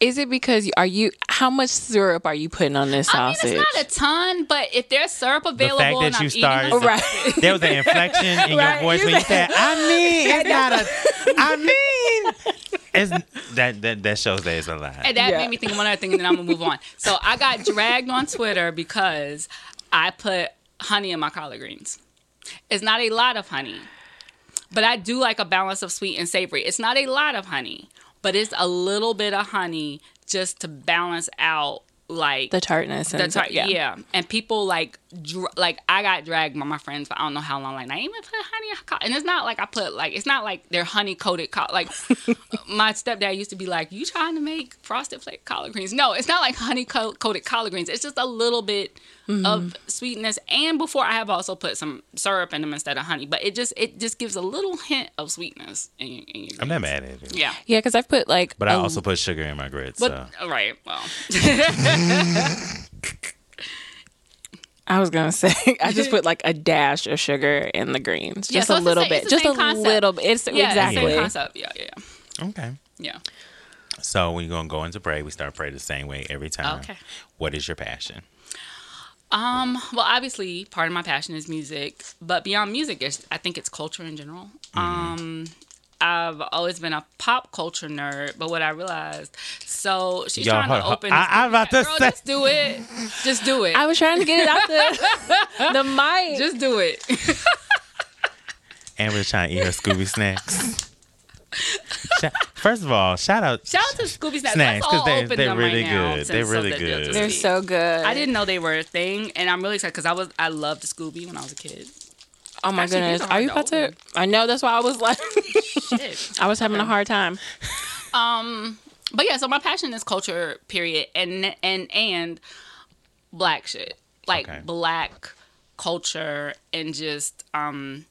B: Is it because you- are you? How much syrup are you putting on this sausage?
C: I mean,
B: sausage?
C: it's not a ton, but if there's syrup
A: the
C: available
A: fact
C: and
A: that
C: I'm
A: you
C: eating
A: started,
C: them-
B: Right.
A: there was an inflection in
B: Right,
A: your voice
B: you
A: when you
B: said-
A: said, "I mean, it's not a, I mean." It's, that, that that shows that it's a lie.
C: and that
B: Yeah.
C: made me think of one other thing, and then I'm gonna move on. So I got dragged on Twitter because I put honey in my collard greens. It's not a lot of honey, but I do like a balance of sweet and savory. It's not a lot of honey, but it's a little bit of honey just to balance out like
B: the tartness and
C: That's right.
B: yeah.
C: Yeah. And people like, dr- like I got dragged by my friends for I don't know how long. Like, I even put honey, co-" and it's not like I put like it's not like they're honey coated. Co- like my stepdad used to be like, "You trying to make frosted flake collard greens?" No, it's not like honey coated collard greens. It's just a little bit of mm-hmm. sweetness. And before I have also put some syrup in them instead of honey, but it just it just gives a little hint of sweetness. In your, in your
A: I'm not mad at it.
C: Yeah.
B: Yeah, because I've put like.
A: But I
B: a-
A: also put sugar in my grits.
C: But
A: so.
C: right, well,
B: I was gonna say I just put like a dash of sugar in the greens,
C: Yeah,
B: just
C: so
B: a little
C: same-
B: bit, just a
C: concept.
B: little bit. It's
C: yeah,
B: exactly.
C: same concept. Yeah, yeah, yeah.
A: Okay.
C: yeah.
A: So we're gonna go into pray. We start pray the same way every time.
C: Okay.
A: What is your passion?
C: Um, well, obviously, part of my passion is music, but beyond music, is I think it's culture in general.
A: Mm-hmm.
C: Um, I've always been a pop culture nerd, but what I realized, so she's
A: Yo,
C: trying
A: hold-
C: to
A: hold-
C: open.
A: I-
C: this-
A: I was about to
C: Girl,
A: say-
C: just do it. Just do it.
B: I was trying to get it out the the mic.
C: just do it.
A: Amber's trying to eat her Scooby snacks. Sha- First of all, shout out.
C: Shout out to Scooby Snacks.
A: Snacks,
C: Let's
A: 'cause
C: all
A: they-
C: open
A: they're really
C: right
A: good.
C: since-
A: They're really
C: that
A: good.
B: They're so good.
C: I didn't know they were a thing, and I'm really excited because I was I loved Scooby when I was a kid.
B: Oh my
C: Actually,
B: goodness,
C: are
B: are you about to? I know that's why I was like,
C: Shit.
B: I was having a hard time.
C: Um, but yeah, so my passion is culture, period, and and and black shit, like
A: Okay.
C: black culture, and just um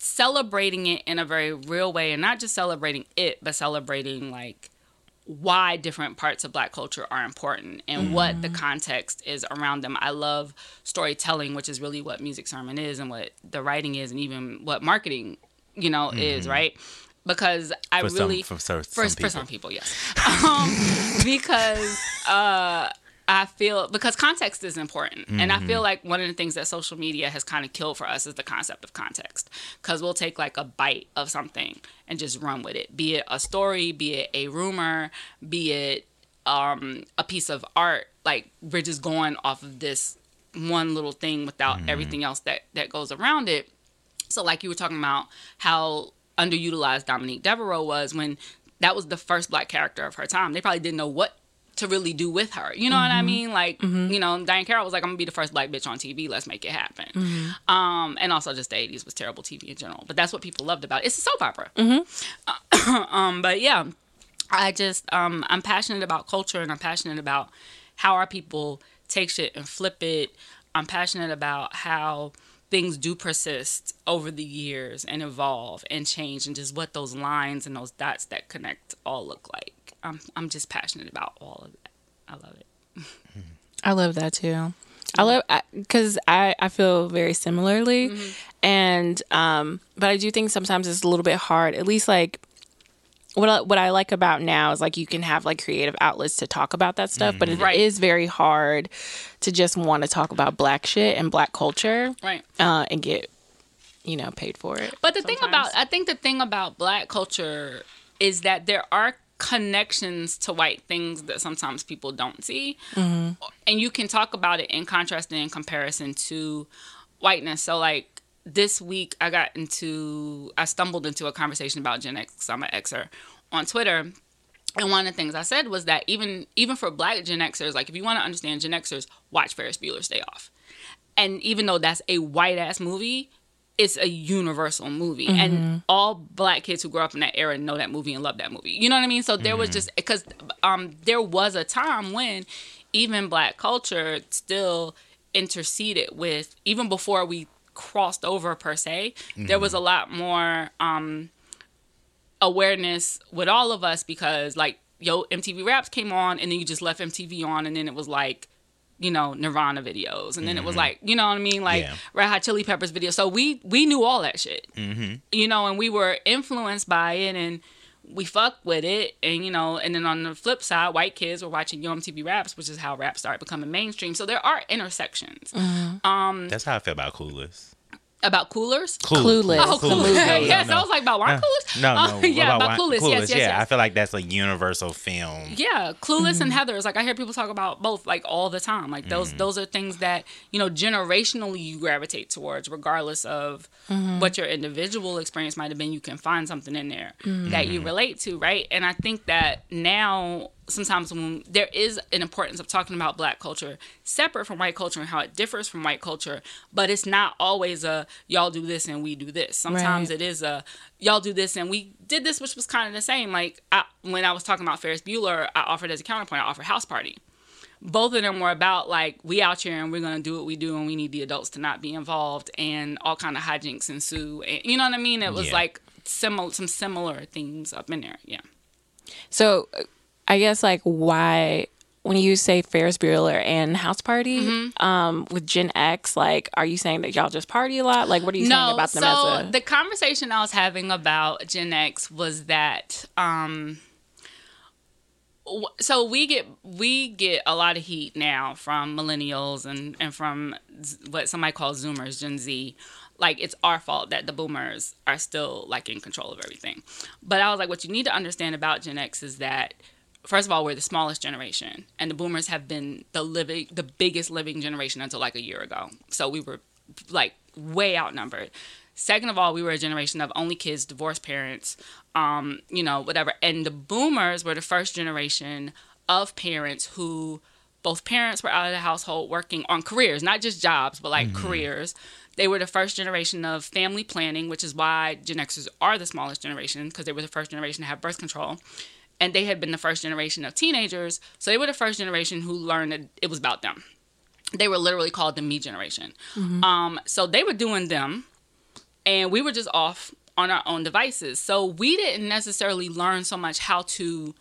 C: celebrating it in a very real way, and not just celebrating it, but celebrating like why different parts of black culture are important and what the context is around them. I love storytelling, which is really what music sermon is and what the writing is and even what marketing, you know, is, right? Because I
A: For some-
C: really
A: for so-
C: for,
A: some
C: for some
A: people.
C: people, yes. Um, because uh I feel because context is important. And I
A: Mm-hmm.
C: feel like one of the things that social media has kind of killed for us is the concept of context. Because we'll take like a bite of something and just run with it. Be it a story, be it a rumor, be it um, a piece of art. Like we're just going off of this one little thing without
A: Mm-hmm.
C: everything else that that goes around it. So like you were talking about how underutilized Dominique Devereaux was when that was the first black character of her time. They probably didn't know what to really do with her. You know what I mean? Like, you know, Diahann Carroll was like, I'm gonna be the first black bitch on TV. Let's make it happen. Um, and also just the 80s was terrible TV in general. But that's what people loved about it. It's a soap opera. um, but yeah, I just um, I'm passionate about culture and I'm passionate about how our people take shit and flip it. I'm passionate about how things do persist over the years and evolve and change and just what those lines and those dots that connect all look like. I'm I'm just passionate about all of that. I love it.
B: I love that too. I love because I, I feel very similarly, and um, but I do think sometimes it's a little bit hard. At least like what I, what I like about now is like you can have like creative outlets to talk about that stuff, but it is
C: Right.
B: very hard to just want to talk about black shit and black culture,
C: Right.
B: uh, and get you know paid for it.
C: But the thing about. I think the thing about black culture is that there are connections to white things that sometimes people don't see. Mm-hmm. And you can talk about it in contrast and in comparison to whiteness. So like this week I got into I stumbled into a conversation about Gen X I'm an Xer on Twitter. And one of the things I said was that even even for black Gen Xers, like if you want to understand Gen Xers, watch Ferris Bueller's Day Off. And even though that's a white ass movie, it's a universal movie. And all black kids who grew up in that era know that movie and love that movie. You know what i mean? So there was just because um there was a time when even black culture still interceded with even before we crossed over per se there was a lot more um awareness with all of us because like yo MTV Raps came on and then you just left MTV on and then it was like you know Nirvana videos. And then it was mm-hmm. like you know what I mean? Like
A: Yeah.
C: Red Hot Chili Peppers videos so we we knew all that shit. Mm-hmm. You know and we were influenced by it and we fucked with it. And you know and then on the flip side white kids were watching Yo MTV Raps which is how rap started becoming mainstream. So there are intersections. Mm-hmm.
A: Um, That's how I feel about Clueless.
C: About coolers
B: Clueless.
C: Oh,
B: The
C: Clueless.
B: movie.
A: No,
C: yes,
A: no,
C: I was like, about oh, wine coolers?
A: No,
C: Uh,
A: no.
C: yeah, about,
A: Wine-
C: Clueless. Yes, yes,
A: yeah,
C: yes.
A: I feel like that's a universal film.
C: Yeah, Clueless and mm-hmm. Heather's. Like I hear people talk about both like all the time. Like those mm-hmm. those are things that you know generationally you gravitate towards, regardless of mm-hmm. what your individual experience might have been. You can find something in there that you relate to, right? And I think that now sometimes when there is an importance of talking about black culture separate from white culture and how it differs from white culture but it's not always a y'all do this and we do this. Sometimes
B: Right.
C: it is a y'all do this and we did this which was kind of the same. Like I, when i was talking about ferris bueller i offered as a counterpoint i offered house party. Both of them were about like we out here and we're gonna do what we do and we need the adults to not be involved and all kind of hijinks ensue and you know what i mean? It was
A: Yeah.
C: like similar some similar themes up in there yeah.
B: So, uh, I guess like why when you say Ferris Bueller and House Party
C: Mm-hmm.
B: um, with Gen X, like, are you saying that y'all just party a lot? Like, what are you saying about them
C: so
B: as a?
C: the conversation I was having about Gen X was that um so we get we get a lot of heat now from millennials and and from what somebody calls zoomers gen z like it's our fault that the boomers are still like in control of everything but i was like what you need to understand about gen x is that first of all we're the smallest generation and the boomers have been the living the biggest living generation until like a year ago. So we were like way outnumbered. Second of all we were a generation of only kids divorced parents um you know whatever. And the boomers were the first generation of parents who both parents were out of the household working on careers not just jobs but like careers. They were the first generation of family planning which is why gen xers are the smallest generation because they were the first generation to have birth control and they had been the first generation of teenagers so they were the first generation who learned that it was about them. They were literally called the me generation. Um, so they were doing them and we were just off on our own devices. So we didn't necessarily learn so much how to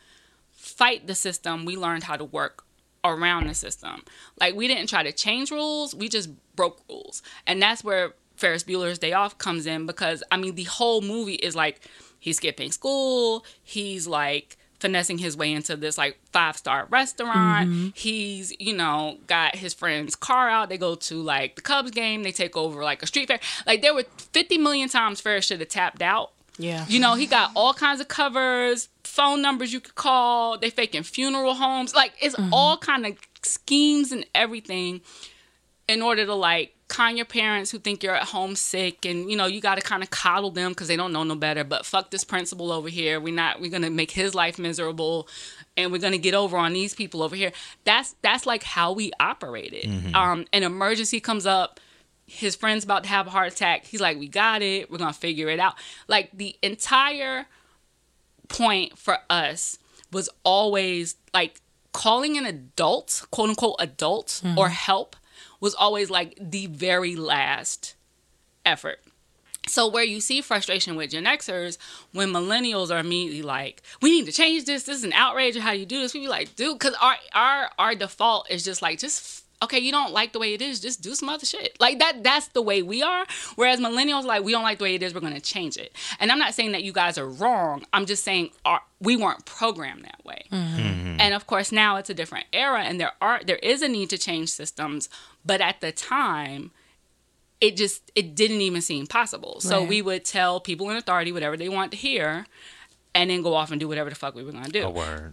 C: fight the system. We learned how to work around the system. Like we didn't try to change rules. We just broke rules. And that's where ferris bueller's day off comes in because i mean the whole movie is like he's skipping school. He's like finessing his way into this like five star restaurant mm-hmm. he's you know got his friend's car out. They go to like the cubs game. They take over like a street fair. Like there were 50 million times ferris should have tapped out.
B: Yeah,
C: you know, he got all kinds of covers, phone numbers you could call. They faking funeral homes. Like it's mm-hmm. all kind of schemes and everything. in order to like kind your parents who think you're at home sick and you know you got to kind of coddle them because they don't know no better but fuck this principal over here. We're not we're gonna make his life miserable and we're gonna get over on these people over here that's that's like how we operated. Um an emergency comes up his friend's about to have a heart attack. He's like we got it. We're gonna figure it out. Like the entire point for us was always like calling an adult, quote unquote adult, or help was always like the very last effort. So where you see frustration with Gen Xers, when millennials are immediately like, "We need to change this. This is an outrage. Or how you do this?" We be like, "Dude," because our our our default is just like, just okay, you don't like the way it is, just do some other shit. Like that. That's the way we are. Whereas millennials, like, we don't like the way it is. We're gonna change it. And I'm not saying that you guys are wrong. I'm just saying our, we weren't programmed that way. Mm-hmm. Mm-hmm. And of course, now it's a different era, and there are there is a need to change systems. But at the time, it just it didn't even seem possible. So we would tell people in authority whatever they want to hear, and then go off and do whatever the fuck we were gonna do.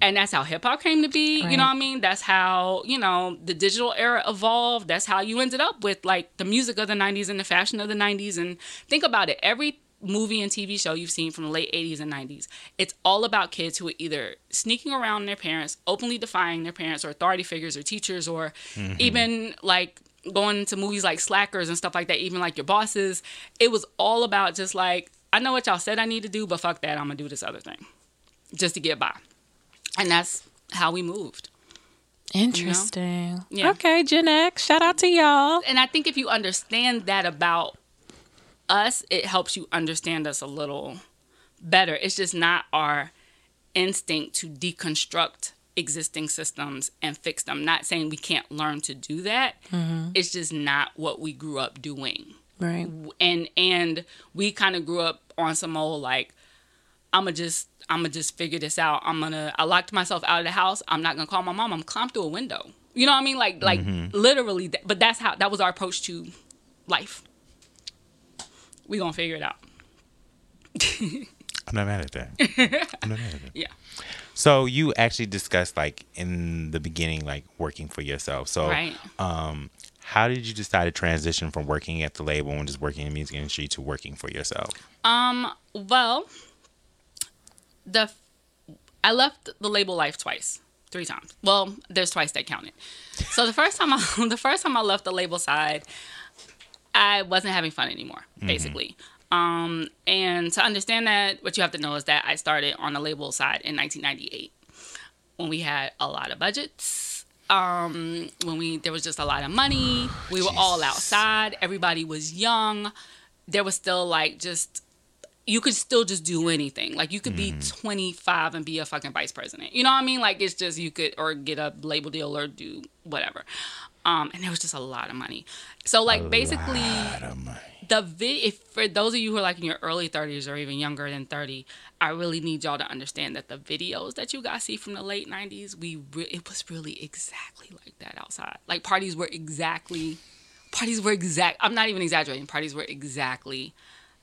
C: And that's how hip hop came to be. You know what I mean? That's how you know the digital era evolved. That's how you ended up with like the music of the '90s and the fashion of the '90s. And think about it, every movie and TV show you've seen from the late 80s and 90s, it's all about kids who are either sneaking around their parents, openly defying their parents or authority figures or teachers, or mm-hmm. even like going to movies like Slackers and stuff like that, even like your bosses. It was all about just like, I know what y'all said I need to do, but fuck that, I'm gonna do this other thing just to get by. And that's how we moved.
B: Interesting.
C: Yeah.
B: Okay, Gen X. Shout out to y'all.
C: And I think if you understand that about us, it helps you understand us a little better. It's just not our instinct to deconstruct existing systems and fix them. Not saying we can't learn to do that. It's just not what we grew up doing.
B: Right.
C: And and we kind of grew up on some old like I'ma just I'ma just figure this out. I'm gonna I locked myself out of the house. I'm not gonna call my mom. I'm climb through a window. You know what I mean? Like like literally. th- But that's how that was our approach to life. We gonna figure it out.
A: I'm not mad at that. I'm not mad at that.
C: Yeah.
A: So you actually discussed like in the beginning, like working for yourself. So,
C: Right.
A: um, how did you decide to transition from working at the label and just working in the music industry to working for yourself?
C: Um. Well, the I left the label life twice, three times. Well, there's twice that counted. So the first time I the first time I left the label side, I wasn't having fun anymore, basically. Um, and to understand that, what you have to know is that I started on the label side in 1998 when we had a lot of budgets. Um, when we there was just a lot of money, we were all outside. Everybody was young. There was still like just you could still just do anything. Like you could be 25 and be a fucking vice president. You know what I mean? Like it's just you could or get a label deal or do whatever. Um, and there was just a lot of money. So like basically
A: Lot of money.
C: The vid if for those of you who are like in your early 30s or even younger than 30 i really need y'all to understand that the videos that you guys see from the late 90s we re- it was really exactly like that outside. Like parties were exactly parties were exact i'm not even exaggerating parties were exactly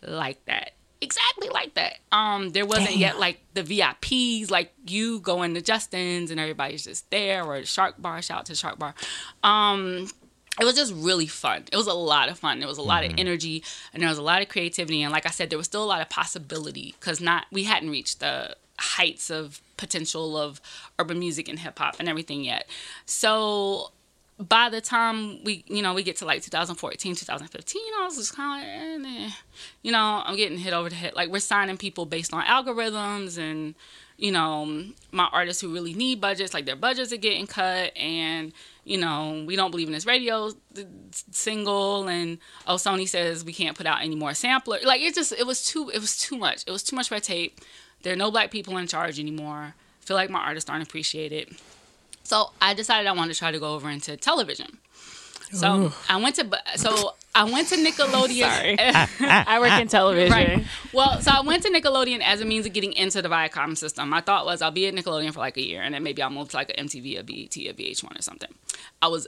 C: like that. Exactly like that. Um there wasn't yet like the vips like you going to justin's and everybody's just there or shark bar shout out to shark bar. Um it was just really fun. It was a lot of fun. There was a lot of energy and there was a lot of creativity. And like I said, there was still a lot of possibility because not we hadn't reached the heights of potential of urban music and hip hop and everything yet. So by the time we you know we get to like 2014 2015 i was just kind of like eh, eh. you know i'm getting hit over the head like we're signing people based on algorithms and you know my artists who really need budgets like their budgets are getting cut and you know we don't believe in this radio single and oh sony says we can't put out any more sampler. Like it just it was too it was too much. It was too much red tape. There are no black people in charge anymore. I feel like my artists aren't appreciated. So I decided I wanted to try to go over into television. So I went to so I went to Nickelodeon.
B: I work in television.
C: right. Well, so I went to Nickelodeon as a means of getting into the Viacom system. My thought was I'll be at Nickelodeon for like a year, and then maybe I'll move to like an MTV, a BET, a VH1 or something. I was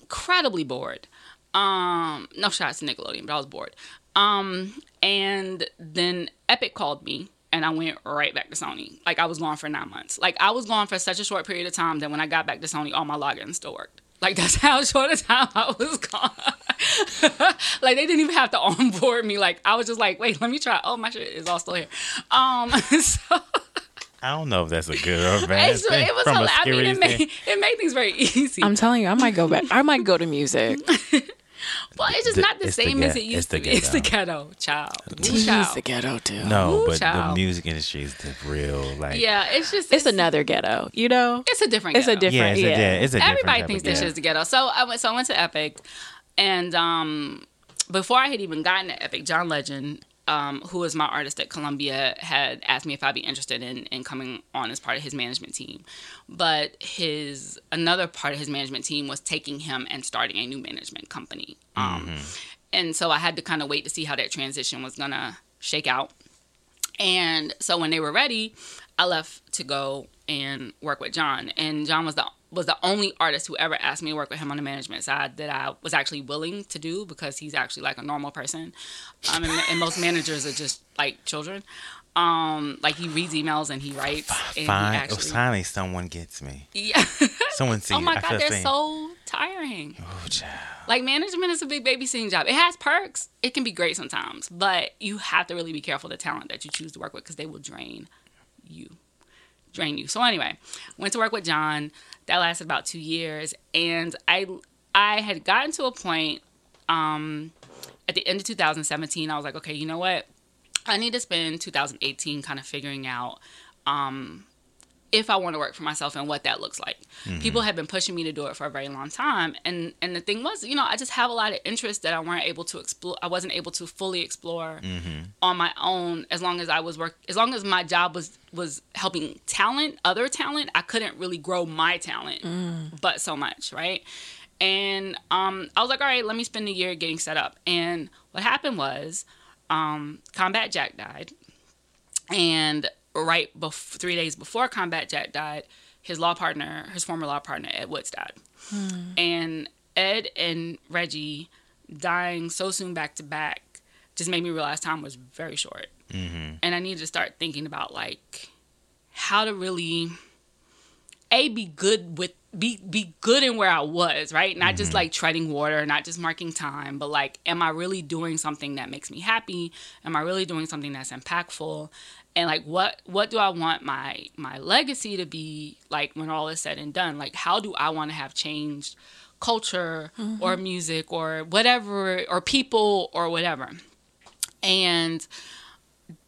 C: incredibly bored. Um, no shots to Nickelodeon, but I was bored. Um, and then Epic called me and I went right back to Sony. Like I was gone for nine months. Like I was gone for such a short period of time that when I got back to Sony, all my logins still worked. Like that's how short a time I was gone. like they didn't even have to onboard me. Like I was just like, wait, let me try. Oh, my shit is all still here. Um, so
A: I don't know if that's a good or bad
C: it's,
A: thing
C: it was.
A: from a
C: hilarious. I mean,
A: scary
C: it made
A: thing.
C: it made things very easy.
B: I'm telling you, I might go back. I might go to music.
C: Well, it's just
A: The-
C: not the
A: it's the
C: same as it used
A: it's
C: to be. It's the
A: ghetto.
C: ghetto, child. Ooh,
B: Tease
C: child.
B: the ghetto too.
A: No,
C: Ooh,
A: but the music industry is the real like.
C: Yeah, it's just
B: It's another ghetto. You know,
C: It's a different.
B: it's a different.
A: Yeah, it's a,
B: yeah.
A: yeah, it's a different
C: Everybody thinks this
A: ghetto.
C: shit's the ghetto. So I went. So I went to Epic, and um, before I had even gotten to Epic, John Legend, um, who is my artist at Columbia, had asked me if I'd be interested in, in coming on as part of his management team. But his another part of his management team was taking him and starting a new management company. Um, and so I had to kind of wait to see how that transition was gonna shake out. And so when they were ready, I left to go and work with John. And John was the was the only artist who ever asked me to work with him on the management side that I was actually willing to do because he's actually like a normal person. Um, and, and most managers are just like children. Um, like he reads emails and he writes. And
A: Fine.
C: He
A: oh, finally, someone gets me.
C: yeah.
A: Someone sees.
C: oh my god, they're so tiring.
A: Oh, child.
C: Like management is a big babysitting job. It has perks. It can be great sometimes, but you have to really be careful the talent that you choose to work with because they will drain you, drain you. So anyway, went to work with John. That lasted about two years, and I I had gotten to a point um, at the end of 2017. I was like, okay, you know what? I need to spend 2018 kind of figuring out um, if I want to work for myself and what that looks like. People have been pushing me to do it for a very long time, and and the thing was, you know, I just have a lot of interests that I weren't able to explore. I wasn't able to fully explore on my own as long as I was work. As long as my job was was helping talent, other talent, I couldn't really grow my talent, but so much, right? And um, I was like, all right, let me spend a year getting set up. And what happened was, um, Combat Jack died, and right bef- three days before Combat Jack died, his law partner, his former law partner Ed Woods died, hmm. and Ed and Reggie dying so soon back to back just made me realize time was very short, mm-hmm. and I needed to start thinking about like how to really a be good with be be good in where I was, right? Not just mm-hmm. like treading water, not just marking time, but like am I really doing something that makes me happy? Am I really doing something that's impactful? And like what what do I want my my legacy to be like when all is said and done? Like how do I want to have changed culture mm-hmm. or music or whatever or people or whatever? And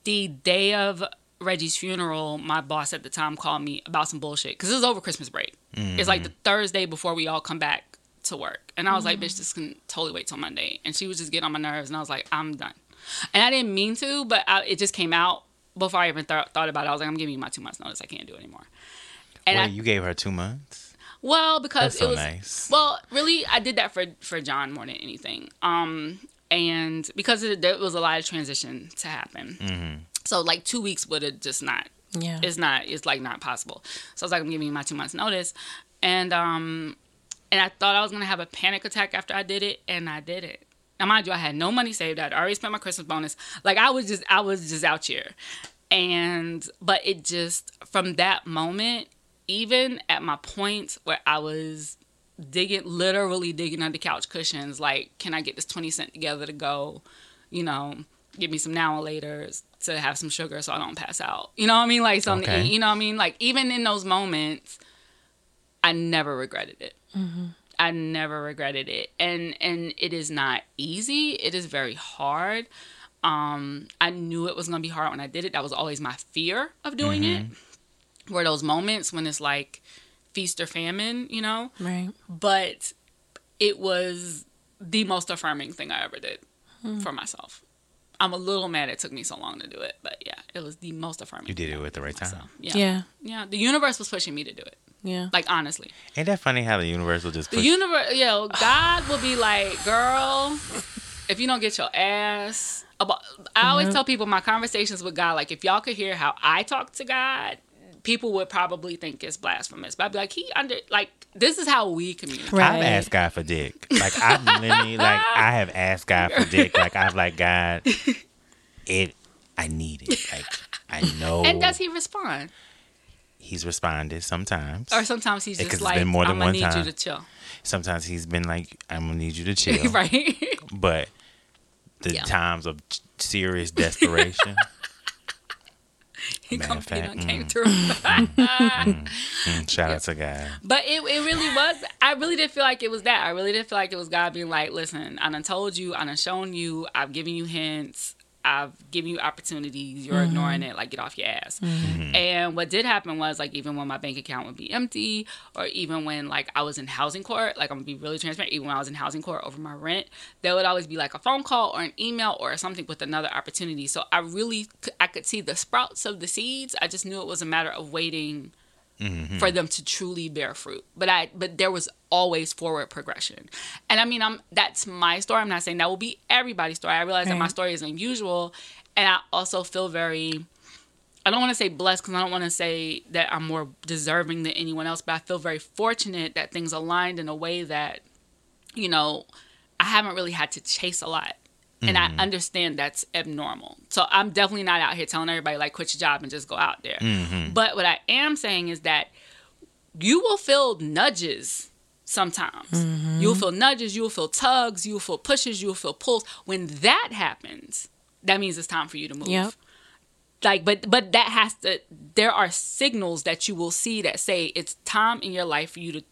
C: the day of Reggie's funeral, my boss at the time called me about some bullshit because it was over Christmas break. It's like the mm-hmm. Thursday before we all come back to work, and I was like, "Bitch, mm-hmm. this can totally wait till Monday." And she was just getting on my nerves, and I was like, "I'm done." And I didn't mean to, but I, it just came out before I even th- thought about it. I was like, "I'm giving you my two months notice. I can't do it anymore." And
A: Wait,
C: I,
A: you gave her two months?
C: well, because
A: That's
C: it
A: so
C: was
A: nice.
C: well, really, I did that for for John more than anything. Um, and because it, there was a lot of transition to happen,
A: Mm-hmm.
C: so like two weeks would have just not.
B: Yeah.
C: It's not. It's like not possible. So I was like, I'm giving you my two months notice, and um, and I thought I was gonna have a panic attack after I did it, and I did it. Now, mind you, I had no money saved. I'd already spent my Christmas bonus. Like I was just, I was just out here, and but it just from that moment, even at my point where I was digging, literally digging under couch cushions, like, can I get this twenty cent together to go, you know, give me some now and later's to have some sugar so I don't pass out. You know what I mean? Like something.
A: Okay.
C: You know what I mean? Like even in those moments, I never regretted it. Mm-hmm. I never regretted it, and and it is not easy. It is very hard. Um, I knew it was gonna be hard when I did it. That was always my fear of doing it. Were those moments when it's like feast or famine, you know?
B: Right.
C: But it was the most affirming thing I ever did for myself. I'm a little mad it took me so long to do it, but yeah, it was the most affirming.
A: You did it at the right
C: for
A: time.
C: Yeah.
B: Yeah.
C: yeah, The universe was pushing me to do it.
B: Yeah.
C: Like honestly,
A: Ain't that funny how the universe will just
C: the universe, yo, God will be like, girl, if you don't get your ass. Uh, About, I always
B: Yeah.
C: tell people my conversations with God, like if y'all could hear how I talk to God, people would probably think it's blasphemous. But I'd be like, he under like this is how we communicate.
B: Right.
A: I've asked God for dick. Like I've literally like I have asked God for dick. Like I've like God, it I need it. Like I know.
C: And does he respond?
A: he's responded sometimes.
C: Or sometimes he's
A: It
C: just
A: could've
C: like,
A: been more than
C: I'm gonna
A: one
C: need
A: time.
C: you to chill.
A: Sometimes he's been like, "I'm gonna need you to chill,"
C: right.
A: but the
C: Yeah.
A: times of serious desperation.
C: he come, he
A: fact,
C: done came
A: mm.
C: through.
A: mm, shout out to God.
C: But it, it really was. I really did feel like it was that. I really did feel like it was God being like, listen, I done told you, I done shown you, I've given you hints, I've given you opportunities, you're mm-hmm. ignoring it, like get off your ass. Mm-hmm. Mm-hmm. And what did happen was like even when my bank account would be empty, or even when like I was in housing court, like I'm gonna be really transparent, even when I was in housing court over my rent, there would always be like a phone call or an email or something with another opportunity. So I really I could see the sprouts of the seeds. I just knew it was a matter of waiting Mm-hmm. for them to truly bear fruit. But I but there was always forward progression. And I mean I'm that's my story. I'm not saying that will be everybody's story. I realize that my story is unusual and I also feel very I don't want to say blessed because I don't want to say that I'm more deserving than anyone else, but I feel very fortunate that things aligned in a way that, you know, I haven't really had to chase a lot. And I mm. understand that's abnormal. So I'm definitely not out here telling everybody, like, quit your job and just go out there. Mm-hmm. But what I am saying is that you will feel nudges sometimes. Mm-hmm. You'll feel nudges, you'll feel tugs, you'll feel pushes, you'll feel pulls. When that happens, that means it's time for you to move
B: Yep.
C: like but but that has to there are signals that you will see that say it's time in your life for you to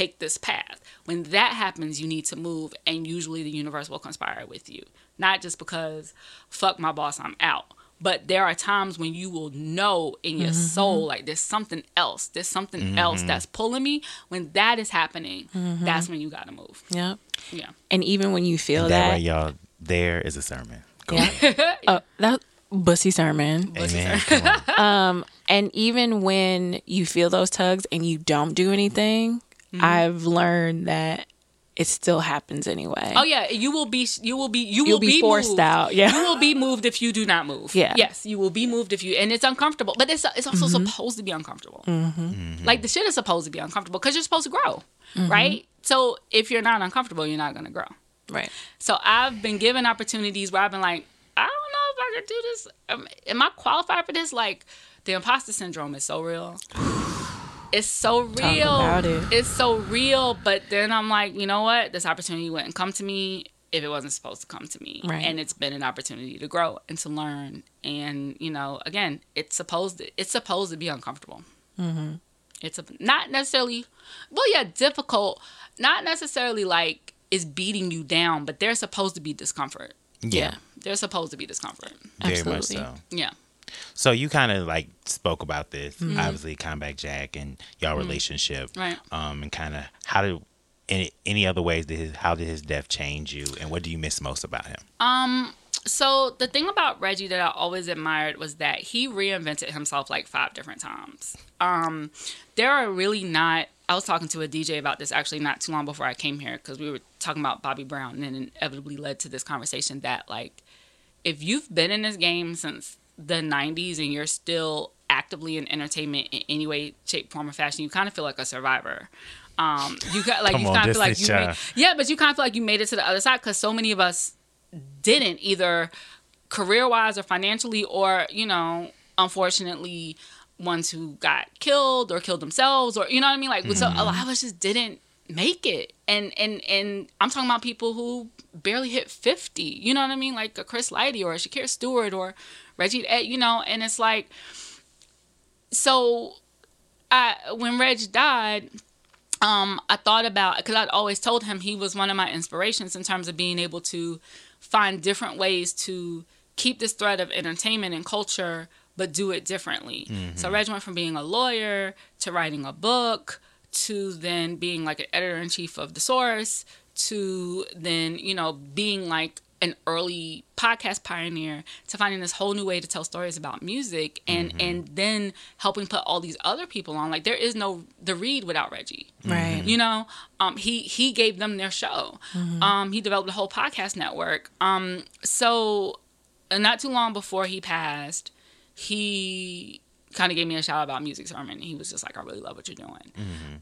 C: take this path when that happens you need to move and usually the universe will conspire with you not just because fuck my boss i'm out but there are times when you will know in your mm-hmm. soul like there's something else there's something mm-hmm. else that's pulling me when that is happening mm-hmm. that's when you gotta move
B: Yeah.
C: yeah
B: And even when you feel
A: That
B: that,
A: way, y'all. There is a sermon. Go
B: Yeah.
A: ahead.
B: uh, that bussy sermon.
A: Amen. Come on.
B: Um, and even when you feel those tugs and you don't do anything, Mm-hmm. I've learned that it still happens anyway.
C: oh yeah you will be you will be you
B: You'll
C: will
B: be forced
C: moved.
B: out. Yeah.
C: you will be moved if you do not move.
B: Yeah.
C: Yes, you will be moved if you, and it's uncomfortable. But it's it's also mm-hmm. supposed to be uncomfortable. Mm-hmm. Like the shit is supposed to be uncomfortable because you're supposed to grow, right? So if you're not uncomfortable, you're not gonna grow.
B: Right.
C: So I've been given opportunities where I've been like, I don't know if I could do this. Um, am I qualified for this? Like, the imposter syndrome is so real. It's so real.
B: about it.
C: It's so real. But then I'm like, you know what? This opportunity wouldn't come to me if it wasn't supposed to come to me.
B: Right.
C: And it's been an opportunity to grow and to learn. And you know, again, it's supposed to, it's supposed to be uncomfortable.
B: Mm-hmm.
C: It's a, not necessarily, well, yeah, difficult. Not necessarily like it's beating you down, but there's supposed to be discomfort.
A: Yeah,
C: There's supposed to be discomfort.
A: very much
B: Absolutely.
A: so.
C: Yeah.
A: So you kind of like spoke about this,
C: Mm-hmm.
A: obviously, Combat Jack and y'all relationship,
C: Right.
A: Um, and kind of how did any any other ways did his how did his death change you, and what do you miss most about him?
C: Um. So the thing about Reggie that I always admired was that he reinvented himself like five different times. Um, there are really not. I was talking to a DJ about this actually not too long before I came here because we were talking about Bobby Brown and it inevitably led to this conversation that like if you've been in this game since the 90s and you're still actively in entertainment in any way shape form or fashion you kind of feel like a survivor. Um you got like you kind of feel like you made, yeah but you kind of feel like you made it to the other side because so many of us didn't either career wise or financially or you know unfortunately ones who got killed or killed themselves or you know what i mean? Like so a lot of us just didn't make it. And and and i'm talking about people who barely hit 50 you know what i mean? Like a chris lighty or a shakir stewart or reggie Ed, you know and it's like so i when reg died um, I thought about because I'd always told him he was one of my inspirations in terms of being able to find different ways to keep this thread of entertainment and culture, but do it differently. So Reg went from being a lawyer to writing a book to then being like an editor in chief of the Source to then you know being like an early podcast pioneer to finding this whole new way to tell stories about music and and then helping put all these other people on. Like there is no the read without reggie.
B: Right.
C: you know? Um he he gave them their show. Um he developed a whole podcast network. Um so uh, not too long before he passed he kind of gave me a shout about music sermon. He was just like i really love what you're doing.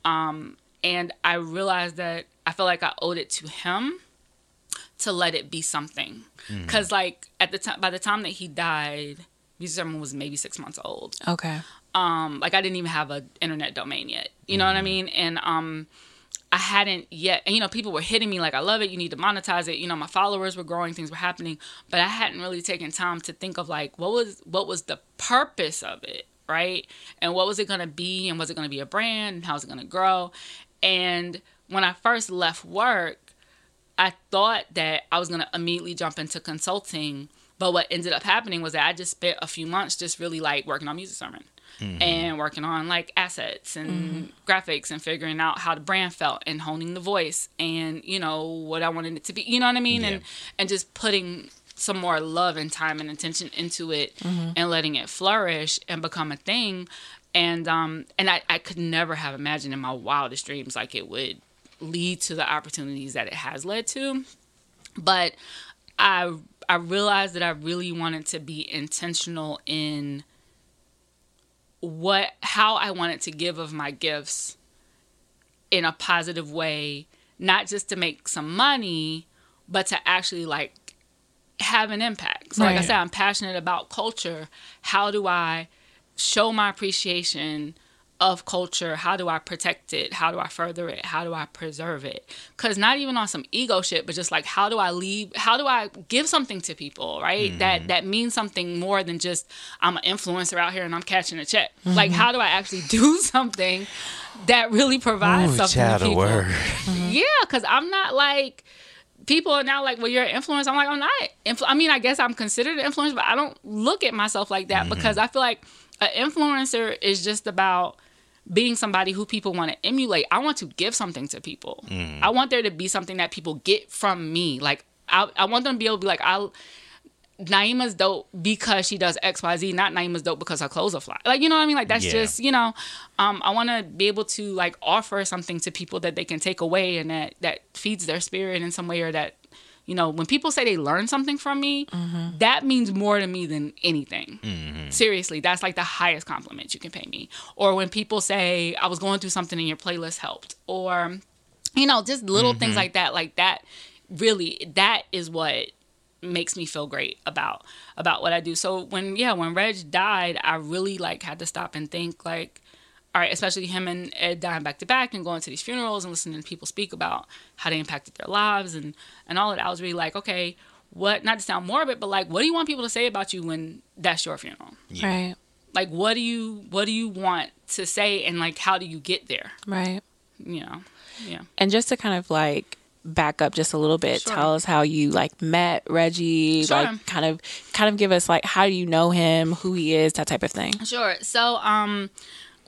C: Um and i realized that i felt like i owed it to him to let it be something because like at the time by the time that he died music sermon was maybe six months old
B: Okay.
C: Um, like I didn't even have an internet domain yet. You know what I mean? And um, I hadn't yet, and you know, people were hitting me like, "I love it. You need to monetize it." You know, my followers were growing, things were happening, but I hadn't really taken time to think of like, what was what was the purpose of it, right? And what was it going to be, and was it going to be a brand, and how's it going to grow? And when I first left work, I thought that I was going to immediately jump into consulting, but what ended up happening was that I just spent a few months just really like working on music sermon
A: Mm-hmm.
C: and working on like assets and graphics and figuring out how the brand felt and honing the voice and you know what I wanted it to be. You know what I mean?
A: Yeah.
C: And and just putting some more love and time and attention into it and letting it flourish and become a thing. And um and I, I could never have imagined in my wildest dreams like it would lead to the opportunities that it has led to. But I I realized that I really wanted to be intentional in what how I wanted to give of my gifts in a positive way, not just to make some money, but to actually like have an impact. So like I said, I'm passionate about culture. How do I show my appreciation of culture? How do I protect it? How do I further it? How do I preserve it? Cuz not even on some ego shit, but just like how do I leave how do I give something to people, right? That mm-hmm. that means something more than just I'm an influencer out here and I'm catching a check. Mm-hmm. Like how do I actually do something that really provides
A: Ooh,
C: something
A: child
C: to people?
A: word.
C: Yeah, because I'm not like people are now like, well, you're an influencer. I'm like, I'm not. Influ- I mean, I guess I'm considered an influencer, but I don't look at myself like that mm-hmm. because I feel like an influencer is just about being somebody who people want to emulate. I want to give something to people. I want there to be something that people get from me. Like I, I want them to be able to be like, I. Naima's dope because she does X, Y, Z. Not Naima's dope because her clothes are fly. Like you know what I mean? Like that's
A: Yeah.
C: just you know. Um, I want to be able to like offer something to people that they can take away and that that feeds their spirit in some way or that you know when people say they learn something from me, mm-hmm. that means more to me than anything. Mm-hmm. Seriously, that's like the highest compliment you can pay me. Or when people say I was going through something and your playlist helped, or you know just little things mm-hmm. like that. Like that, really, that is what makes me feel great about about what I do. So when yeah, when Reg died, I really like had to stop and think like all right, especially him and Ed dying back to back and going to these funerals and listening to people speak about how they impacted their lives and and all of that. I was really like, okay, what not to sound morbid, but like what do you want people to say about you when that's your funeral?
B: Right.
C: Like what do you what do you want to say and like how do you get there?
B: Right.
C: You know? Yeah.
B: And just to kind of like back up just a little bit,
C: Sure.
B: tell us how you like met Reggie,
C: Sure.
B: like kind of kind of give us like how do you know him, who he is, that type of thing.
C: Sure. So, um,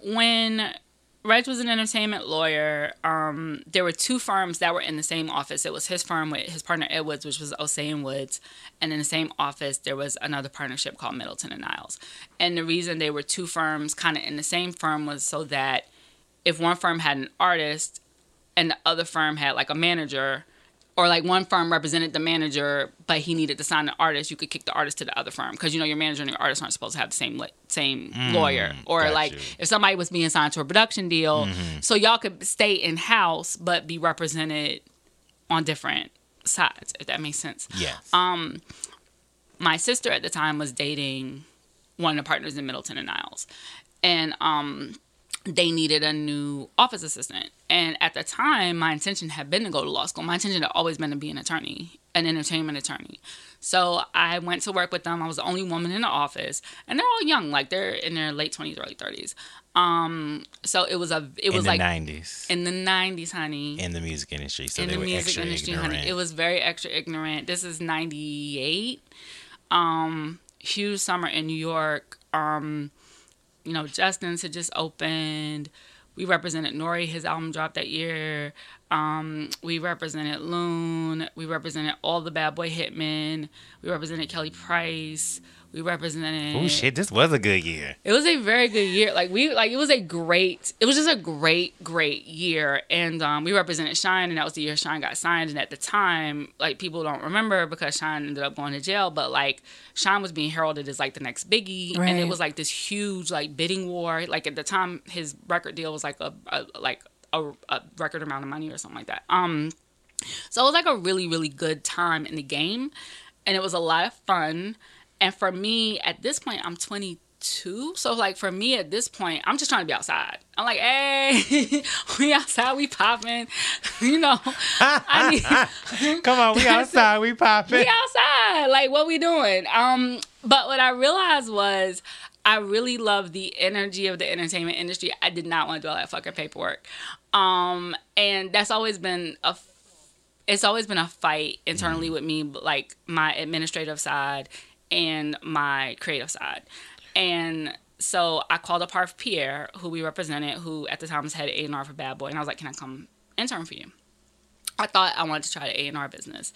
C: when Reg was an entertainment lawyer, um, there were two firms that were in the same office. It was his firm with his partner Ed Woods, which was Ossé and Woods, and in the same office there was another partnership called Middleton and Niles. And the reason they were two firms, kind of in the same firm, was so that if one firm had an artist and the other firm had like a manager or like one firm represented the manager but he needed to sign the artist you could kick the artist to the other firm because you know your manager and your artist aren't supposed to have the same same mm, lawyer or like
A: you.
C: if somebody was being signed to a production deal mm-hmm. so y'all could stay in house but be represented on different sides if that makes sense
A: Yes.
C: Um, my sister at the time was dating one of the partners in Middleton and Niles. And um they needed a new office assistant. And at the time, my intention had been to go to law school. My intention had always been to be an attorney, an entertainment attorney. So I went to work with them. I was the only woman in the office, and they're all young, like they're in their late twenties, early thirties. Um, so it was a, it
A: in
C: was
A: the
C: like
A: 90s.
C: in the nineties, honey
A: in the music industry. So
C: in
A: they
C: the
A: were
C: music industry,
A: ignorant.
C: honey. It was very extra ignorant. This is '98. Um, huge summer in New York. Um, you know, Justin's had just opened. We represented Nori. His album dropped that year. Um, we represented Loon. We represented all the Bad Boy Hitmen. We represented Kelly Price. We represented.
A: Oh shit! This was a good year.
C: It was a very good year. Like we like it was a great it was just a great, great year. And um we represented Shyne and that was the year Shyne got signed. And at the time, like people don't remember because Shyne ended up going to jail, but like Shyne was being heralded as like the next biggie. And it was like this huge like bidding war. Like at the time his record deal was like a, a like a, a record amount of money or something like that. Um so it was like a really, really good time in the game. And it was a lot of fun. And for me, at this point, I'm 22. So like for me at this point, I'm just trying to be outside. I'm like, hey, we outside, we popping. you know, I
A: Come on, we outside, we popping.
C: we outside. Like what we doing? Um, but what I realized was I really love the energy of the entertainment industry. I did not want to do all that fucking paperwork. Um, and that's always been a it's always been a fight internally with me, like my administrative side and my creative side. And so I called up Harv Pierre, who we represented, who at the time was head A&R for Bad Boy, and I was like, "Can I come intern for you?" I thought I wanted to try the A&R business,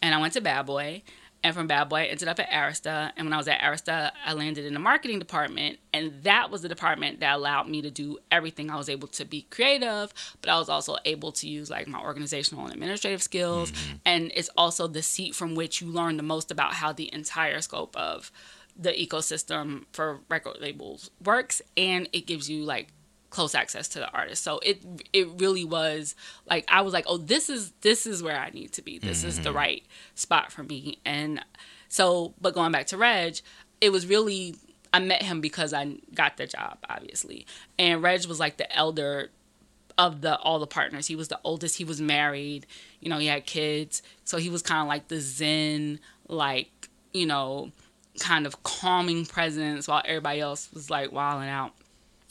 C: and I went to Bad Boy, and from Bad Boy, I ended up at Arista. And when I was at Arista, I landed in the marketing department, and that was the department that allowed me to do everything. I was able to be creative, but I was also able to use like my organizational and administrative skills. Mm-hmm. And it's also the seat from which you learn the most about how the entire scope of the ecosystem for record labels works, and it gives you like close access to the artist. So it it really was like I was like, oh, this is this is where I need to be. This is the mm-hmm. right spot for me. And so, but going back to Reg, it was really I met him because I got the job, obviously. And Reg was like the elder of the all the partners. He was the oldest. He was married. You know, he had kids. So he was kind of like the zen, like you know, kind of calming presence while everybody else was like wilding out.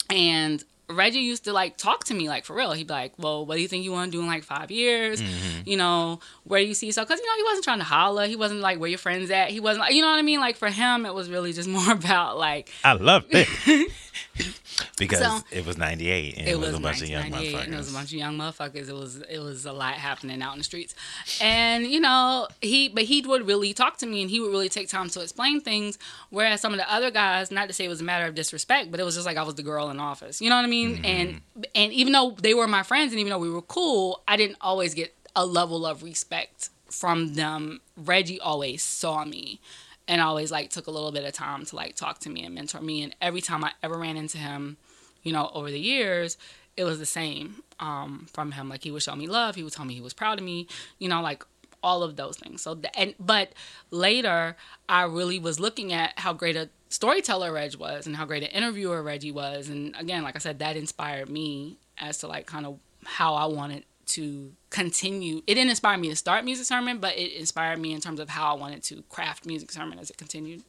C: And Reggie used to like talk to me like for real. He'd be like, "Well, what do you think you want to do in like five years? Mm-hmm. You know, where do you see yourself?" Because you know he wasn't trying to holla. He wasn't like, "Where your friends at?" He wasn't, like, you know what I mean. Like for him, it was really just more about like
A: I love it. because
C: So-
A: it was 98 and it, was, a bunch of young motherfuckers.
C: and it was a bunch of young motherfuckers. It was it was a lot happening out in the streets, and you know he but he would really talk to me and he would really take time to explain things. Whereas some of the other guys, not to say it was a matter of disrespect, but it was just like I was the girl in the office. You know what I mean?
A: Mm-hmm.
C: And and even though they were my friends and even though we were cool, I didn't always get a level of respect from them. Reggie always saw me and always like took a little bit of time to like talk to me and mentor me. And every time I ever ran into him, you know, over the years, it was the same um, from him. Like he would show me love. He would tell me he was proud of me. You know, like all of those things. So the, and but later, I really was looking at how great a storyteller Reg was and how great an interviewer Reggie was. And again, like I said, that inspired me as to like kind of how I wanted to continue. It didn't inspire me to start Music Sermon, but it inspired me in terms of how I wanted to craft Music Sermon as it continued.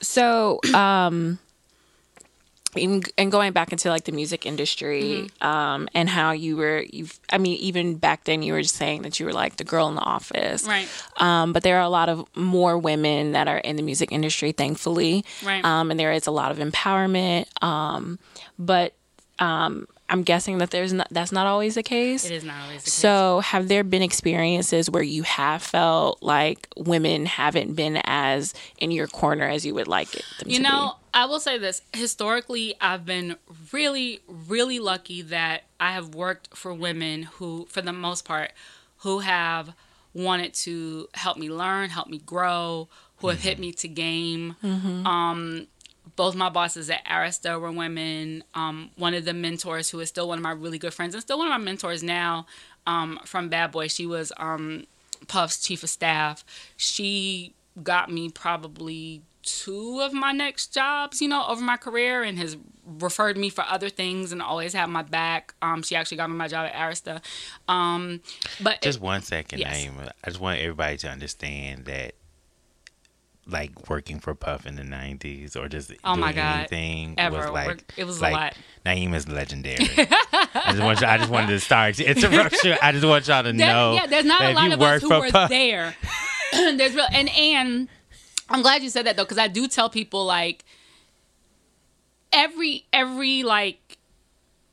B: So, um, in, and going back into like the music industry, um, and how you were, you've, I mean, even back then you were just saying that you were like the girl in the office,
C: Right.
B: Um, but there are a lot of more women that are in the music industry, thankfully,
C: Right.
B: Um, and there is a lot of empowerment, um, but um, I'm guessing that there's not, that's not always the case.
C: It is not always the case.
B: So, have there been experiences where you have felt like women haven't been as in your corner as you would like it
C: You
B: to
C: know, I will say this. Historically, I've been really, really lucky that I have worked for women who, for the most part, who have wanted to help me learn, help me grow, who have hit me to game. Um, both my bosses at Arista were women. Um, one of the mentors, who is still one of my really good friends and still one of my mentors now um, from Bad Boy, she was um, Puff's chief of staff. She got me probably two of my next jobs, you know, over my career and has referred me for other things and always had my back. Um, she actually got me my job at Arista. Um, but
A: Just one second,
C: Yes.
A: Naima. I just want everybody to understand that, like working for Puff in the '90s or just
C: Oh
A: doing
C: my God.
A: anything
C: Ever.
A: was like
C: Work- it was a
A: like,
C: lot.
A: Naeem is legendary. I just want you, I just wanted to start to interrupt you. I just want y'all to
C: There-
A: know.
C: yeah, there's not a lot of us who were
A: Puff-
C: there. there's real and and I'm glad you said that though, because I do tell people like every every like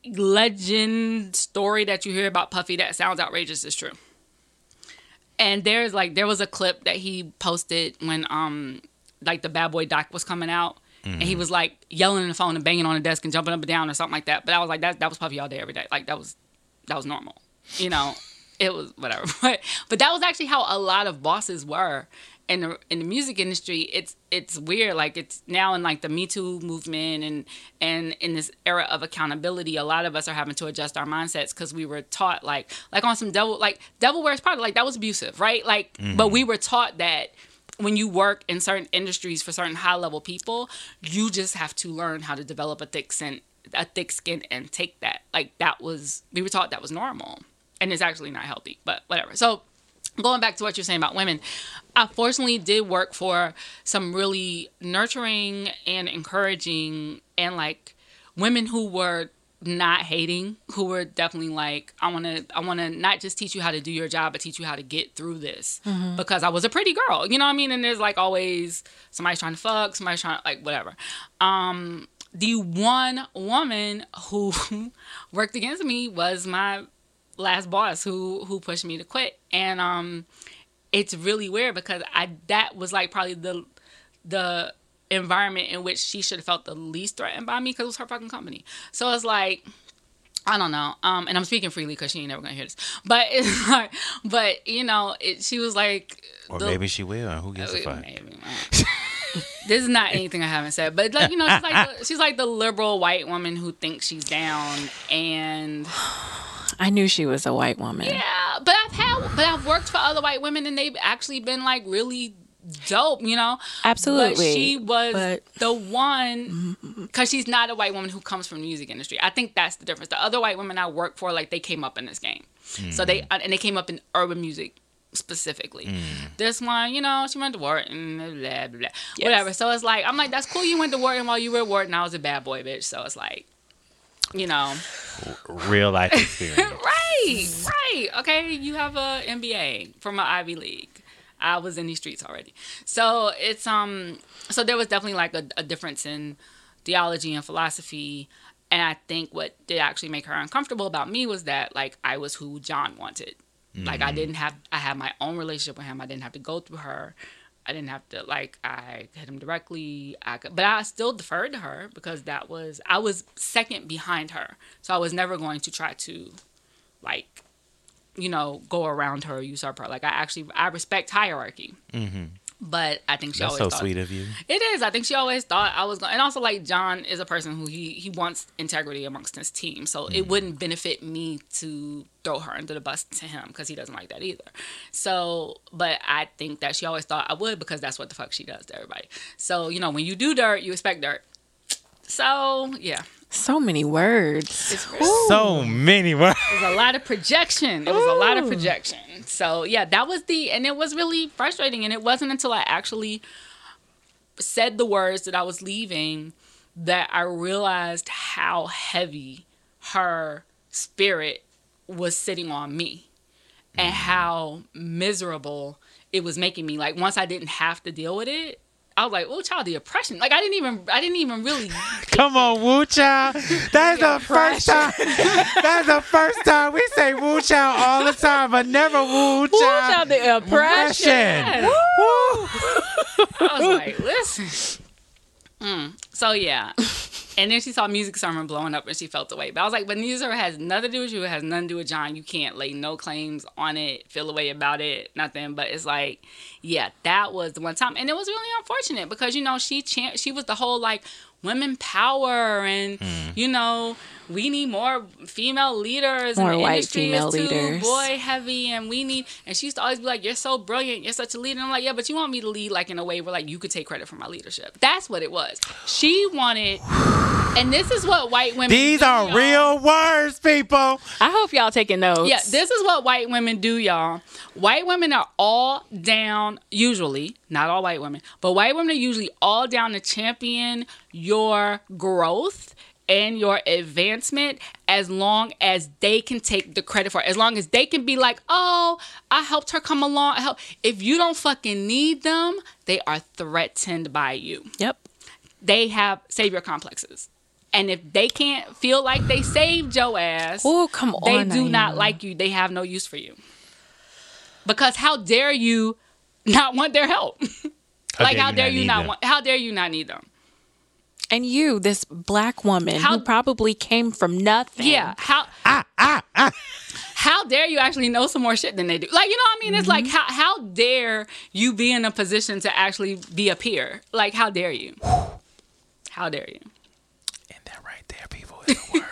C: legend story that you hear about Puffy that sounds outrageous is true. And there's like there was a clip that he posted when um like the Bad Boy doc was coming out. And he was like yelling in the phone and banging on the desk and jumping up and down or something like that. But I was like, that that was Puffy all day, every day. Like that was that was normal. You know, it was whatever. But but that was actually how a lot of bosses were in the in the music industry. It's it's weird. Like it's now in like the Me Too movement and and in this era of accountability, a lot of us are having to adjust our mindsets because we were taught like like on some devil like devil wears Prada like that was abusive, right? Like mm-hmm. but we were taught that when you work in certain industries for certain high level people, you just have to learn how to develop a thick skin, a thick skin, and take that. Like that was we were taught that was normal, and it's actually not healthy. But whatever. So going back to what you're saying about women, I fortunately did work for some really nurturing and encouraging and like women who were not hating who were definitely like i want to i want to not just teach you how to do your job but teach you how to get through this. Because i was a pretty girl you know what i mean? And there's like always somebody's trying to fuck somebody's trying to like whatever. Um the one woman who worked against me was my last boss who who pushed me to quit and um it's really weird because i that was like probably the the environment in which she should have felt the least threatened by me because it was her fucking company. So it's like, I don't know. Um, and I'm speaking freely because she ain't never gonna hear this. But it's like, but you know, it, she was like,
A: Or
C: the-
A: maybe she will. Who gives a
C: uh,
A: fuck?
C: this is not anything I haven't said, but like you know, she's like the, she's like the liberal white woman who thinks she's down, and
B: I knew she was a white woman.
C: yeah. But I've had, but I've worked for other white women, and they've actually been like really dope, you know.
B: Absolutely.
C: But she was
B: But-
C: the one because she's not a white woman who comes from the music industry. I think that's the difference. The other white women I worked for, like they came up in this game, so they mm. and they came up in urban music specifically. Mm. This one, you know, she went to Wharton, blah blah blah,
B: Yes.
C: whatever. So it's like I'm like, that's cool. You went to Wharton while you were at Wharton. I was a bad boy, bitch. So it's like, you know,
A: Real life experience.
C: right, right. Okay, you have a MBA from an Ivy League. I was in these streets already, so it's um. So there was definitely like a, a difference in theology and philosophy, and I think what did actually make her uncomfortable about me was that like I was who John wanted. Like I didn't have I had my own relationship with him. I didn't have to go through her. I didn't have to like I hit him directly. I could, but I still deferred to her because that was I was second behind her, so I was never going to try to like you know go around her usurp her. Like I actually I respect hierarchy, mm-hmm. But I think she
A: That's
C: always
A: so
C: thought,
A: sweet of you.
C: it is. I think she always thought I was going, and also like John is a person who he he wants integrity amongst his team, so it mm. wouldn't benefit me to throw her under the bus to him because he doesn't like that either. So, but I think that she always thought I would because that's what the fuck she does to everybody. So you know, when you do dirt, you expect dirt. So yeah,
B: So many words.
A: So many words.
C: it was a lot of projection. It was a lot of projection. So yeah, that was the and it was really frustrating. And it wasn't until I actually said the words that I was leaving that I realized how heavy her spirit was sitting on me and how miserable it was making me. Like once I didn't have to deal with it, I was like, "Oh, child, the oppression!" Like I didn't even, I didn't even really
A: Come on, Woo Chow. That's the first time. That's the first time we say Woo Chow all the time, but never Woo Chow.
B: Child, the oppression.
C: Yes.
A: Woo.
C: I was like, listen. Mm. So yeah. And then she saw Music Sermon blowing up and she felt away. But I was like, but music has nothing to do with you. It has nothing to do with John. You can't lay no claims on it, feel away about it, nothing. But it's like, yeah, that was the one time. And it was really unfortunate because, you know, she champ- she was the whole like women power and, hmm. you know, we need more female leaders.
B: More
C: and the
B: white
C: industry
B: female
C: is too
B: leaders.
C: Boy heavy and we need and she used to always be like you're so brilliant you're such a leader and i'm like yeah but you want me to lead like in a way where like you could take credit for my leadership that's what it was she wanted and this is what white women
A: These
C: do,
A: are
C: y'all.
A: real words, people.
B: I hope y'all taking notes.
C: yeah this is what white women do y'all white women are all down usually not all white women but white women are usually all down to champion your growth and your advancement as long as they can take the credit for it. As long as they can be like, oh, I helped her come along. I help. If you don't fucking need them, they are threatened by you.
B: Yep.
C: They have savior complexes. And if they can't feel like they saved your ass,
B: Oh, come on,
C: they
B: on.
C: do not like you. They have no use for you. Because how dare you not want their help? like how dare you not
A: them?
C: want how dare you not need them?
B: And you, this black woman
C: How-
B: who probably came from nothing.
C: Yeah. How ah, ah, ah. how dare you actually know some more shit than they do? Like, you know what I mean? It's like how how dare you be in a position to actually be a peer? Like, how dare you? How dare you?
A: And that right there, people, is the word.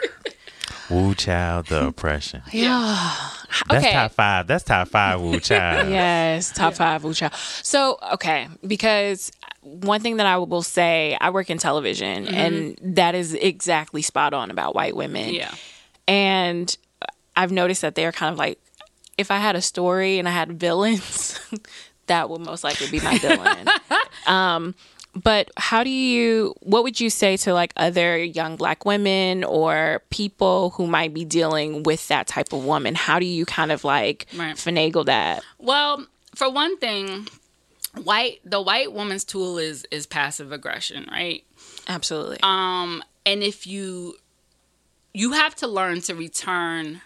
A: Woo child, the oppression.
B: Yeah.
A: That's
B: okay.
A: top five. That's top five. Woo child.
B: Yes, top five Wucha. So, okay, because one thing that I will say, I work in television, and that is exactly spot on about white women.
C: Yeah.
B: And I've noticed that they're kind of like, if I had a story and I had villains, that would most likely be my villain. um, but how do you, what would you say to like other young black women or people who might be dealing with that type of woman? How do you kind of like
C: Right.
B: finagle that?
C: Well, for one thing, white the white woman's tool is is passive aggression, right?
B: Absolutely.
C: Um, and if you you have to learn to return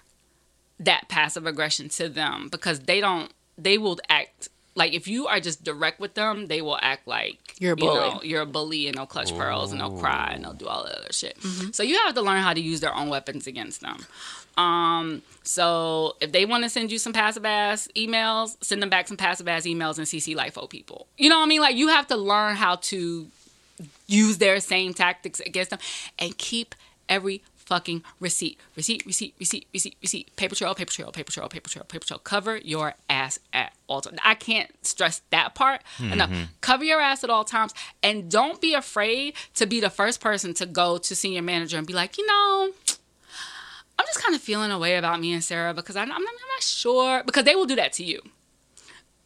C: that passive aggression to them because they don't they will act like if you are just direct with them, they will act like
B: You're a
C: you
B: bully.
C: know, you're a bully and they'll clutch pearls and they'll cry and they'll do all that other shit. So you have to learn how to use their own weapons against them. Um, so if they want to send you some passive ass emails, send them back some passive ass emails and CC LIFO people. You know what I mean? Like you have to learn how to use their same tactics against them and keep every fucking receipt. Receipt, receipt, receipt, receipt, receipt. Paper trail, paper trail, paper trail, paper trail, paper trail. Cover your ass at all times. I can't stress that part enough. Cover your ass at all times and don't be afraid to be the first person to go to senior manager and be like, you know, I'm just kind of feeling a way about me and Sarah because I'm, I'm, not, I'm not sure because they will do that to you.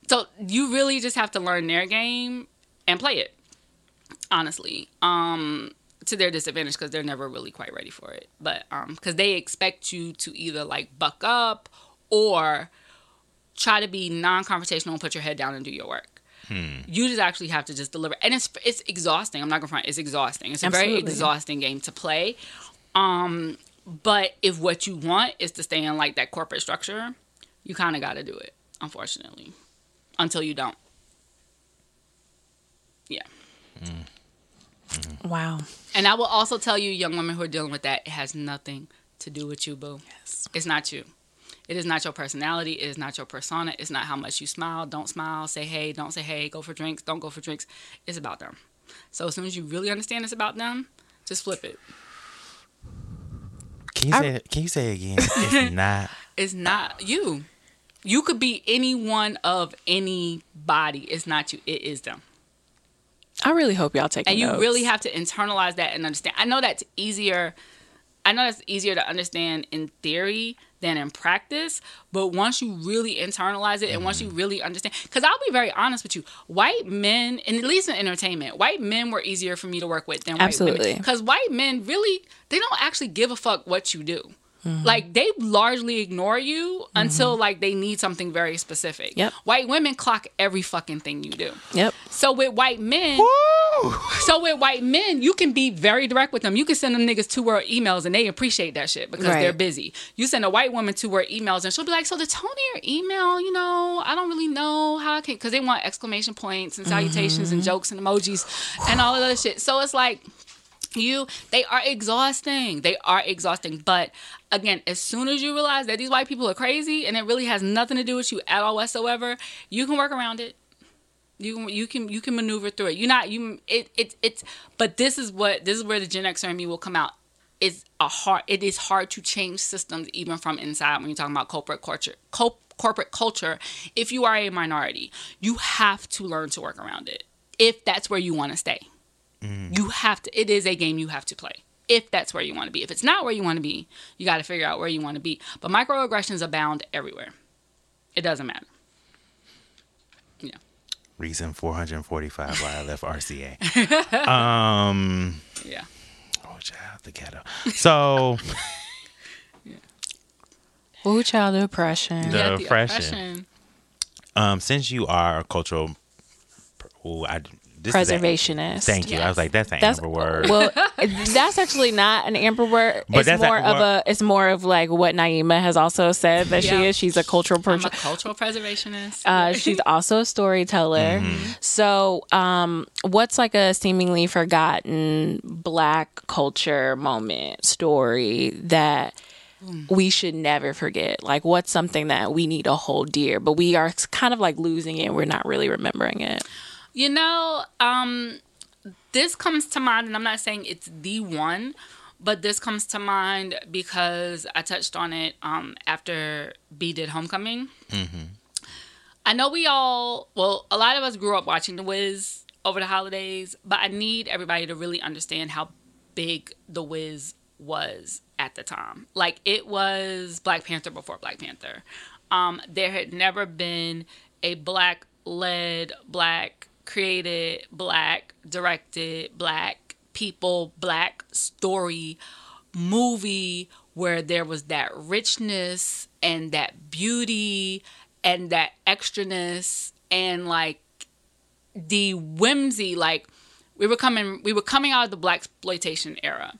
C: So you really just have to learn their game and play it. Honestly, um, to their disadvantage because they're never really quite ready for it. But um, because they expect you to either like buck up or try to be non-confrontational and put your head down and do your work. You just actually have to just deliver, and it's it's exhausting. I'm not gonna front. It's exhausting. It's a very exhausting game to play. Um, but if what you want is to stay in like that corporate structure, you kind of got to do it. Unfortunately, until you don't. Yeah.
B: wow.
C: And I will also tell you, young women who are dealing with that, it has nothing to do with you, boo.
B: Yes.
C: It's not you. It is not your personality. It is not your persona. It's not how much you smile, don't smile, say hey, don't say hey, go for drinks, don't go for drinks. It's about them. So as soon as you really understand it's about them, just flip it.
A: Can you
B: I-
A: say it? Can you say it again? It's not.
C: It's not you. You could be any one of anybody. It's not you. It is them.
B: I really hope y'all take
C: and you really have to internalize that and understand. I know that's easier. I know that's easier to understand in theory than in practice, but once you really internalize it and once you mm-hmm. really understand, because I'll be very honest with you, white men, and at least in entertainment, white men were easier for me to work with than white
B: Absolutely.
C: women. Because white men really, they don't actually give a fuck what you do. Mm-hmm. Like they largely ignore you mm-hmm. until like they need something very specific.
B: Yep.
C: White women clock every fucking thing you do.
B: Yep.
C: So with white men, so with white men, you can be very direct with them. You can send them niggas two word emails and they appreciate that shit because
B: Right.
C: they're busy. You send a white woman two word emails and she'll be like, "So the tone of your email, you know, I don't really know how I can," because they want exclamation points and salutations and mm-hmm. jokes and emojis and all of that other shit. So it's like you they are exhausting they are exhausting but again as soon as you realize that these white people are crazy and it really has nothing to do with you at all whatsoever you can work around it. You can you can you can maneuver through it. You're not you it, it it's but this is what this is where the gen xer in me will come out. It's a hard it is hard to change systems even from inside when you're talking about corporate culture co- corporate culture if you are a minority. You have to learn to work around it if that's where you want to stay mm-hmm. you have to it is a game you have to play if that's where you want to be if it's not where you want to be you got to figure out where you want to be but microaggressions abound everywhere it doesn't matter yeah
A: Reason 445 why I left RCA. um,
C: yeah
A: oh, child, the ghetto. So,
B: Ooh, child oppression.
A: The
C: Yeah,
A: oppression. um, since you are a cultural, oh, I this is a-
B: Preservationist.
A: thank you. I was like, that's an
B: That's
A: amber word.
B: well, that's actually not an amber word.
A: But
B: it's
A: that's a-
B: more of a. It's more of like what Naima has also said that she is. She's a cultural
C: i'm a cultural preservationist
B: Uh, she's also a storyteller.
A: Mm-hmm.
B: So, um, what's like a seemingly forgotten Black culture moment story that we should never forget? Like, what's something that we need to hold dear, but we are kind of like losing it. We're not really remembering it.
C: You know, um, this comes to mind, and I'm not saying it's the one, but this comes to mind because I touched on it um, after B did Homecoming. I know we all, well, a lot of us grew up watching The Wiz over the holidays, but I need everybody to really understand how big The Wiz was at the time. Like, it was Black Panther before Black Panther. Um, there had never been a black led, black created, black directed, black people, black story movie where there was that richness and that beauty and that extraness and like the whimsy like we were coming we were coming out of the blaxploitation era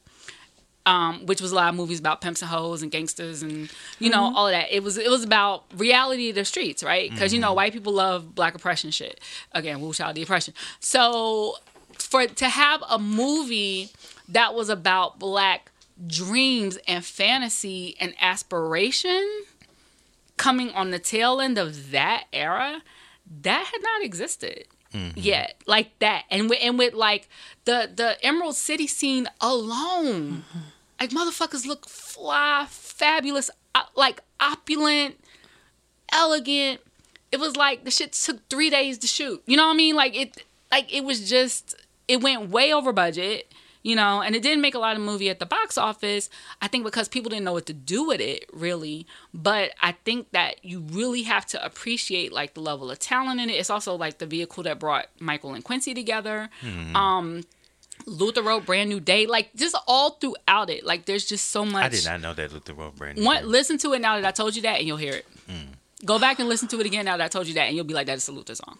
C: um, which was a lot of movies about pimps and hoes and gangsters and you know mm-hmm. all of that. It was it was about reality of the streets, right? Because you know mm-hmm. white people love black oppression shit. Again, woo child the oppression. So for to have a movie that was about black dreams and fantasy and aspiration coming on the tail end of that era, that had not existed mm-hmm. yet, like that, and with, and with like the the Emerald City scene alone, like motherfuckers look fly, fabulous, uh, like opulent, elegant. It was like the shit took three days to shoot. You know what I mean? Like it, like it was just it went way over budget. You know, and it didn't make a lot of movie at the box office. I think because people didn't know what to do with it, really. But I think that you really have to appreciate like the level of talent in it. It's also like the vehicle that brought Michael and Quincy together. Um, Luther wrote Brand New Day, like just all throughout it. Like there's just so much.
A: I did not know that Luther wrote brand new.
C: What?
A: Day.
C: Listen to it now that I told you that, and you'll hear it. Go back and listen to it again now that I told you that, and you'll be like, "That's a Luther song."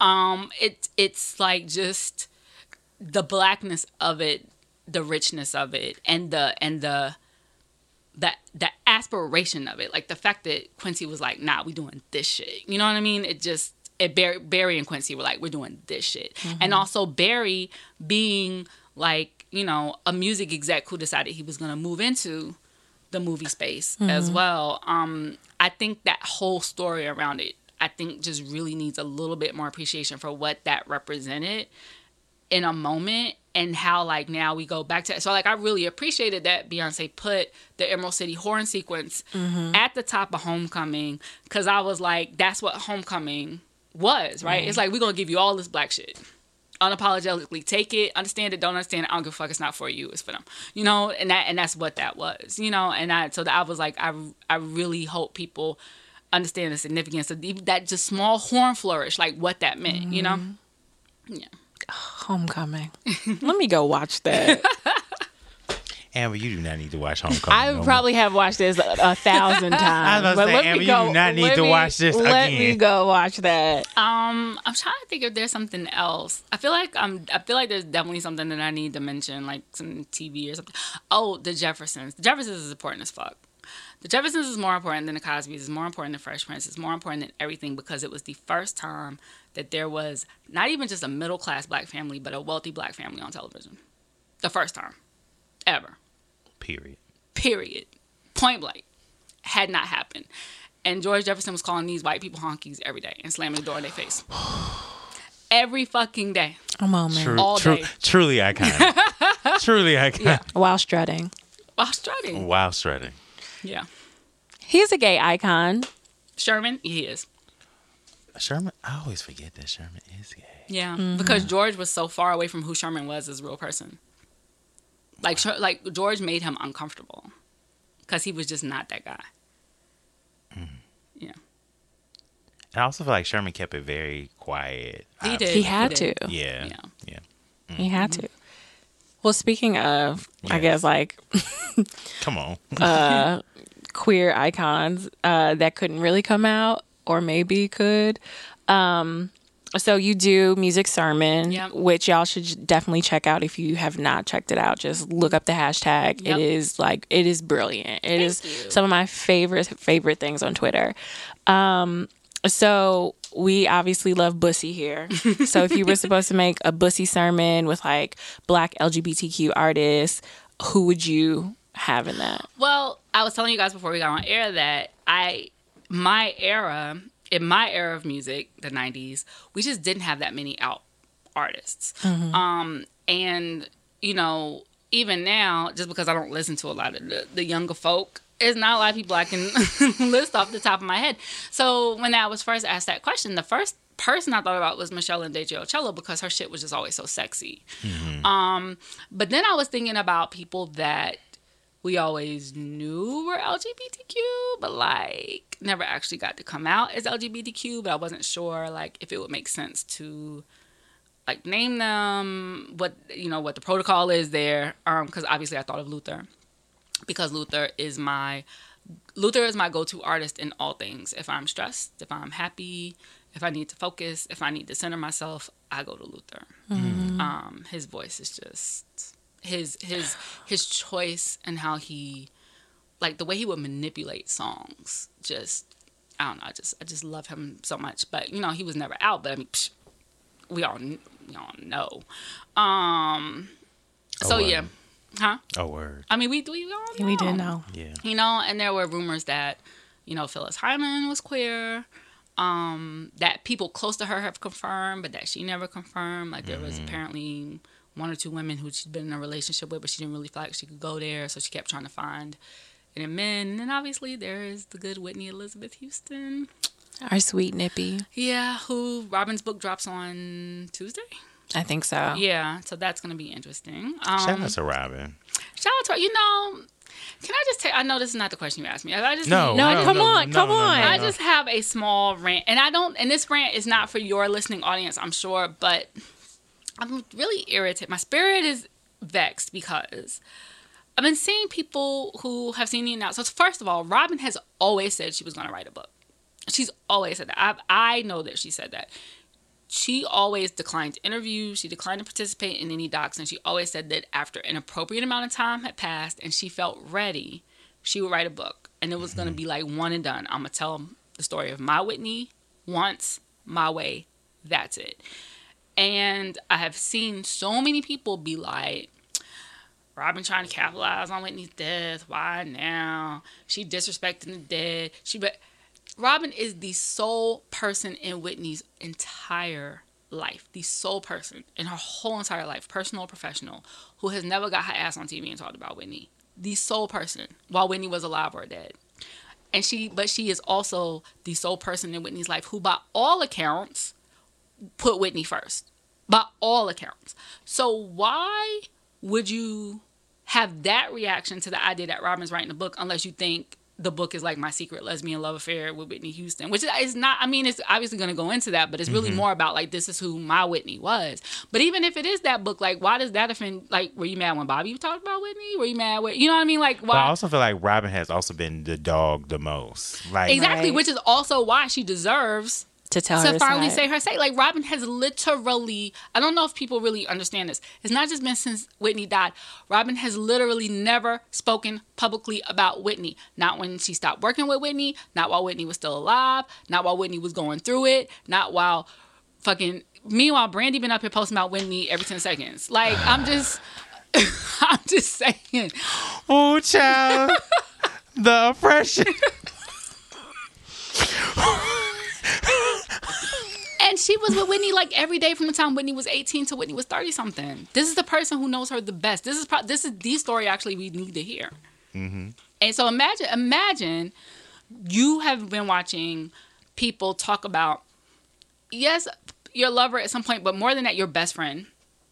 C: Um, it it's like just the blackness of it, the richness of it, and the and the the the aspiration of it. Like the fact that Quincy was like, "Nah, we doing this shit." You know what I mean? It just it Barry, Barry and Quincy were like, "We're doing this shit," and mm-hmm. also Barry being like, you know, a music exec who decided he was gonna move into the movie space as mm-hmm. well. Um, I think that whole story around it, I think, just really needs a little bit more appreciation for what that represented in a moment and how like now we go back to it. So like I really appreciated that Beyonce put the Emerald City horn sequence mm-hmm. at the top of Homecoming because I was like, that's what Homecoming was, right? It's mm-hmm. like we're gonna give you all this black shit. Unapologetically take it, understand it, don't understand it. I don't give a fuck. It's not for you. It's for them, you know. And that and that's what that was, you know. And I so that I was like, I I really hope people understand the significance of even that just small horn flourish, like what that meant, you know. Mm-hmm. Yeah.
B: Homecoming. Let me go watch that.
A: Amber, you do not need to watch Homecoming.
B: I
A: no more.
B: probably have watched this a, a thousand times.
A: about to
B: but
A: say, Amber,
B: me
A: you
B: go.
A: do not need to
B: me-
A: watch this
B: Let me
A: again.
B: go watch that.
C: Um, I'm trying to think if there's something else. I feel like I'm. I feel like there's definitely something that I need to mention, like some TV or something. Oh, the Jeffersons. The Jeffersons is important as fuck. The Jeffersons is more important than the Cosby's. Is more important than Fresh Prince. It's more important than everything because it was the first time that there was not even just a middle class black family, but a wealthy black family on television. The first time, ever.
A: Period.
C: Period. Point blank. Had not happened. And George Jefferson was calling these white people honkies every day and slamming the door in their face. Every fucking day.
B: A moment.
A: True,
C: All
A: true,
C: day.
A: truly iconic. truly iconic.
B: While strutting.
C: While strutting.
A: Wow, shredding.
C: Yeah.
B: He's a gay icon.
C: Sherman, he is.
A: Sherman, I always forget that Sherman is gay.
C: Yeah.
B: Mm-hmm.
C: Because George was so far away from who Sherman was as a real person. Like, like George made him uncomfortable because he was just not that guy. Yeah.
A: I also feel like Sherman kept it very quiet.
C: He
A: I-
C: did.
B: He had
C: did.
B: to.
A: Yeah.
C: Yeah.
A: Yeah.
B: He had to. Well, speaking of, I guess like
A: Come on.
B: queer icons uh, that couldn't really come out or maybe could. Um, so you do music sermon,
C: Yep.
B: which y'all should definitely check out if you have not checked it out. Just look up the hashtag.
C: Yep.
B: It is like it is brilliant. It is
C: you.
B: some of my favorite favorite things on Twitter. Um, so we obviously love Bussy here. so if you were supposed to make a Bussy sermon with like black LGBTQ artists, who would you have in that?
C: Well, I was telling you guys before we got on air that I, my era, in my era of music, the 90s, we just didn't have that many out artists. Um, and, you know, even now, just because I don't listen to a lot of the, the younger folk, it's not a lot of people I can list off the top of my head. So when I was first asked that question, the first person I thought about was Meshell Ndegeocello because her shit was just always so sexy. Um, but then I was thinking about people that we always knew we're LGBTQ, but like never actually got to come out as LGBTQ. But I wasn't sure like if it would make sense to like name them, what you know, what the protocol is there. Um, because obviously I thought of Luther because Luther is my Luther is my go-to artist in all things. If I'm stressed, if I'm happy, if I need to focus, if I need to center myself, I go to Luther. Um, his voice is just his his his choice and how he like the way he would manipulate songs. Just I don't know. I just I just love him so much. But you know he was never out. But I mean, psh, we all we all know. Um. So
A: Oh,
C: yeah, huh?
A: Oh word.
C: I mean, we we all know.
B: We did know.
A: Yeah.
C: You know, and there were rumors that, you know, Phyllis Hyman was queer. Um, that people close to her have confirmed, but that she never confirmed. Like there was apparently one or two women who she'd been in a relationship with, but she didn't really feel like she could go there, so she kept trying to find it in men. And then obviously there is the good Whitney Elizabeth Houston.
B: Our sweet Nippy.
C: Yeah, who Robin's book drops on Tuesday.
B: I think so.
C: Yeah, so that's gonna be interesting. Um,
A: Shout out to Robin.
C: shout out to her. You know, can I just take? I know this is not the question you asked me. I just
A: No,
B: No,
A: no,
B: come
A: no,
B: on,
A: no,
B: come
A: no, no,
B: on.
A: no.
C: I just have a small rant, and I don't. And this rant is not for your listening audience, I'm sure, but I'm really irritated. My spirit is vexed because I've been seeing people who have seen the announcement. So first of all, Robin has always said she was going to write a book. She's always said that. I I know that she said that. She always declined interviews. She declined to participate in any docs, and she always said that after an appropriate amount of time had passed and she felt ready, she would write a book, and it was going to mm-hmm. be like one and done. I'm gonna tell the story of my Whitney once, my way. That's it. And I have seen so many people be like, Robin trying to capitalize on Whitney's death. Why now? She disrespecting the dead. She but Robin is the sole person in Whitney's entire life, the sole person in her whole entire life, personal professional, who has never got her ass on TV and talked about Whitney. The sole person while Whitney was alive or dead. And she but she is also the sole person in Whitney's life who by all accounts put Whitney first. By all accounts. So why would you have that reaction to the idea that Robin's writing a book unless you think the book is like my secret lesbian love affair with Whitney Houston, which is not. I mean, it's obviously going to go into that, but it's really mm-hmm. more about like this is who my Whitney was. But even if it is that book, like why does that offend? Like, were you mad when Bobby talked about Whitney? Were you mad? With, you know what I mean? Like,
A: But I also feel like Robin has also been the dog the most. Like
C: Exactly,
B: Right.
C: which is also why she deserves
B: To tell
C: to
B: her
C: finally
B: side.
C: say her say. Like Robin has literally, I don't know if people really understand this. It's not just been since Whitney died. Robin has literally never spoken publicly about Whitney. Not when she stopped working with Whitney, not while Whitney was still alive, not while Whitney was going through it, not while fucking meanwhile Brandy been up here posting about Whitney every 10 seconds. Like I'm just I'm just saying.
A: Oh, child. the oppression.
C: And she was with Whitney like every day from the time Whitney was 18 to Whitney was 30 something. This is the person who knows her the best. This is pro- this is the story actually we need to hear. Mm-hmm. And so imagine imagine you have been watching people talk about yes your lover at some point, but more than that your best friend,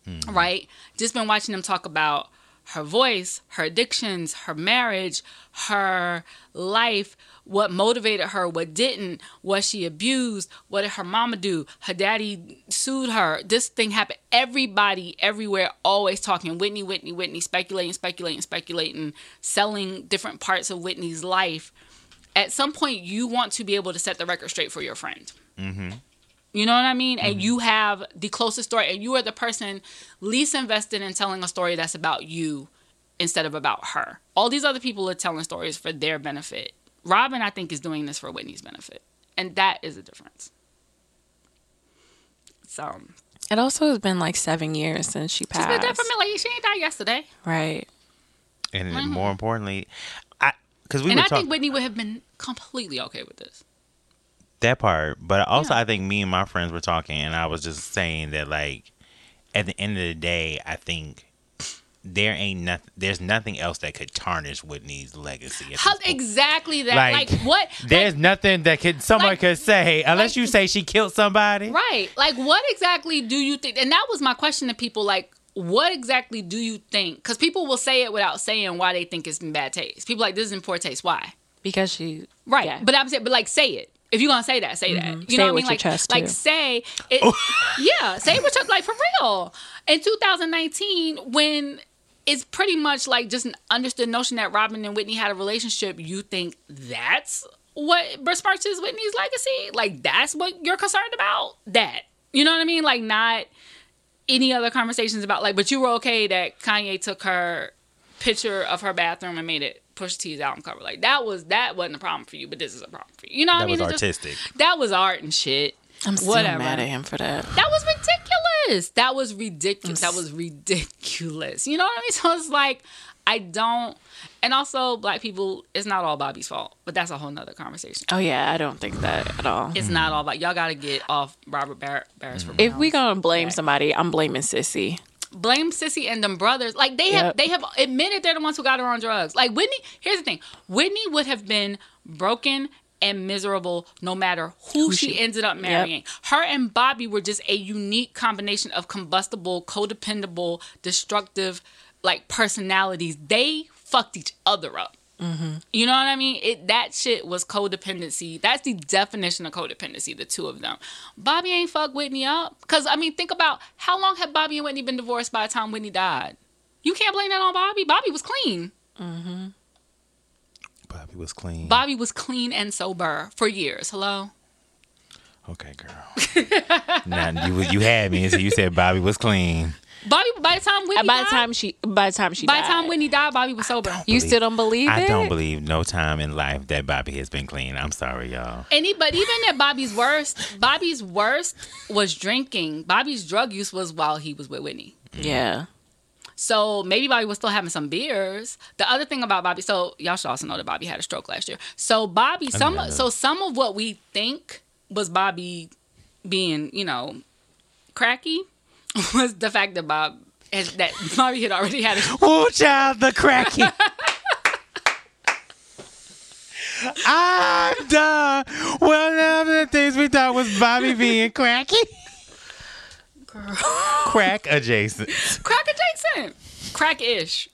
C: mm-hmm. right? Just been watching them talk about her voice, her addictions, her marriage, her life, what motivated her, what didn't, was she abused, what did her mama do, her daddy sued her, this thing happened. Everybody, everywhere, always talking Whitney, Whitney, Whitney, speculating, speculating, speculating, selling different parts of Whitney's life. At some point, you want to be able to set the record straight for your friend. Mm-hmm. You know what I mean? And mm-hmm. you have the closest story, and you are the person least invested in telling a story that's about you instead of about her. All these other people are telling stories for their benefit. Robin, I think, is doing this for Whitney's benefit. And that is a difference. So,
B: It also has been like seven years since she
C: she's
B: passed.
C: been dead for me. Like, she ain't died yesterday.
B: Right.
A: And then more importantly, I because we
C: Mm-hmm. and
A: were
C: I
A: talking
C: think Whitney would have been completely okay with this.
A: that part, but also
C: Yeah.
A: I think me and my friends were talking, and I was just saying that like at the end of the day, I think there ain't nothing. There's nothing else that could tarnish Whitney's legacy.
C: How, exactly that.
A: Like,
C: Like, what?
A: There's
C: like,
A: nothing that could someone
C: like-
A: could say unless
C: like-
A: you say she killed somebody.
C: right. Like, what exactly do you think? And that was my question to people. Like, what exactly do you think? Because people will say it without saying why they think it's in bad taste. People are like this is in poor taste. Why?
B: because she
C: Right.
B: yeah.
C: But I'm saying, but like, say it. If you're gonna say that, say that. Mm-hmm. You
B: Say
C: know
B: it
C: what I
B: with
C: mean?
B: your
C: Like,
B: chest,
C: like
B: too.
C: say it. yeah, say it with your like for real. In 2019, when it's pretty much like just an understood notion that Robin and Whitney had a relationship, you think that's what besmirches Whitney's legacy? Like that's what you're concerned about? That you know what I mean? Like not any other conversations about like, but you were okay that Kanye took her picture of her bathroom and made it Pusha T's album cover. Like that was that wasn't a problem for you, but this is a problem for you. You know what
A: That
C: I mean?
A: was
C: It's just-
A: artistic.
C: that was art and shit.
B: I'm still
C: Whatever.
B: mad at him for that.
C: That was ridiculous. That was ridiculous. That was ridiculous. You know what I mean? So it's like I don't. And also, black people, it's not all Bobby's fault, but that's a whole nother conversation.
B: Oh yeah, I don't think that at all.
C: It's mm-hmm. not all about y'all. Got to get off Robert Bar- Barris for mm-hmm.
B: If we
C: Browns.
B: gonna blame somebody, I'm blaming Sissy.
C: blame Sissy and them brothers. Like they have they have admitted they're the ones who got her on drugs. Like Whitney, here's the thing. Whitney would have been broken and miserable no matter who, she,
B: she-
C: ended up marrying. Her and Bobby were just a unique combination of combustible, codependable, destructive like personalities. They fucked each other up. Mm-hmm. You know what I mean? It that shit was codependency. That's the definition of codependency. The two of them. Bobby ain't fuck Whitney up. Cause I mean, think about how long had Bobby and Whitney been divorced by the time Whitney died. You can't blame that on Bobby. Bobby was clean.
A: Bobby was clean.
C: Bobby was clean and sober for years. Hello.
A: okay, girl. now you you had me, so you said Bobby was clean.
C: Bobby. By the time Whitney
B: by the time she, by the time she,
C: by the time Whitney died, Bobby was sober.
B: you still don't believe
A: I
B: it?
A: don't believe no time in life that Bobby has been clean. I'm sorry, y'all.
C: And he, but even at Bobby's worst, Bobby's worst was drinking. Bobby's drug use was while he was with Whitney.
B: Yeah.
C: So maybe Bobby was still having some beers. The other thing about Bobby, so y'all should also know that Bobby had a stroke last year. So Bobby, some so some of what we think was Bobby being, you know, cracky was the fact that Bob has, that Bobby had already had a
A: Oh, child, the cracky. I'm done. One of the things we thought was Bobby being cracky. Crack adjacent.
C: crack adjacent, crack ish,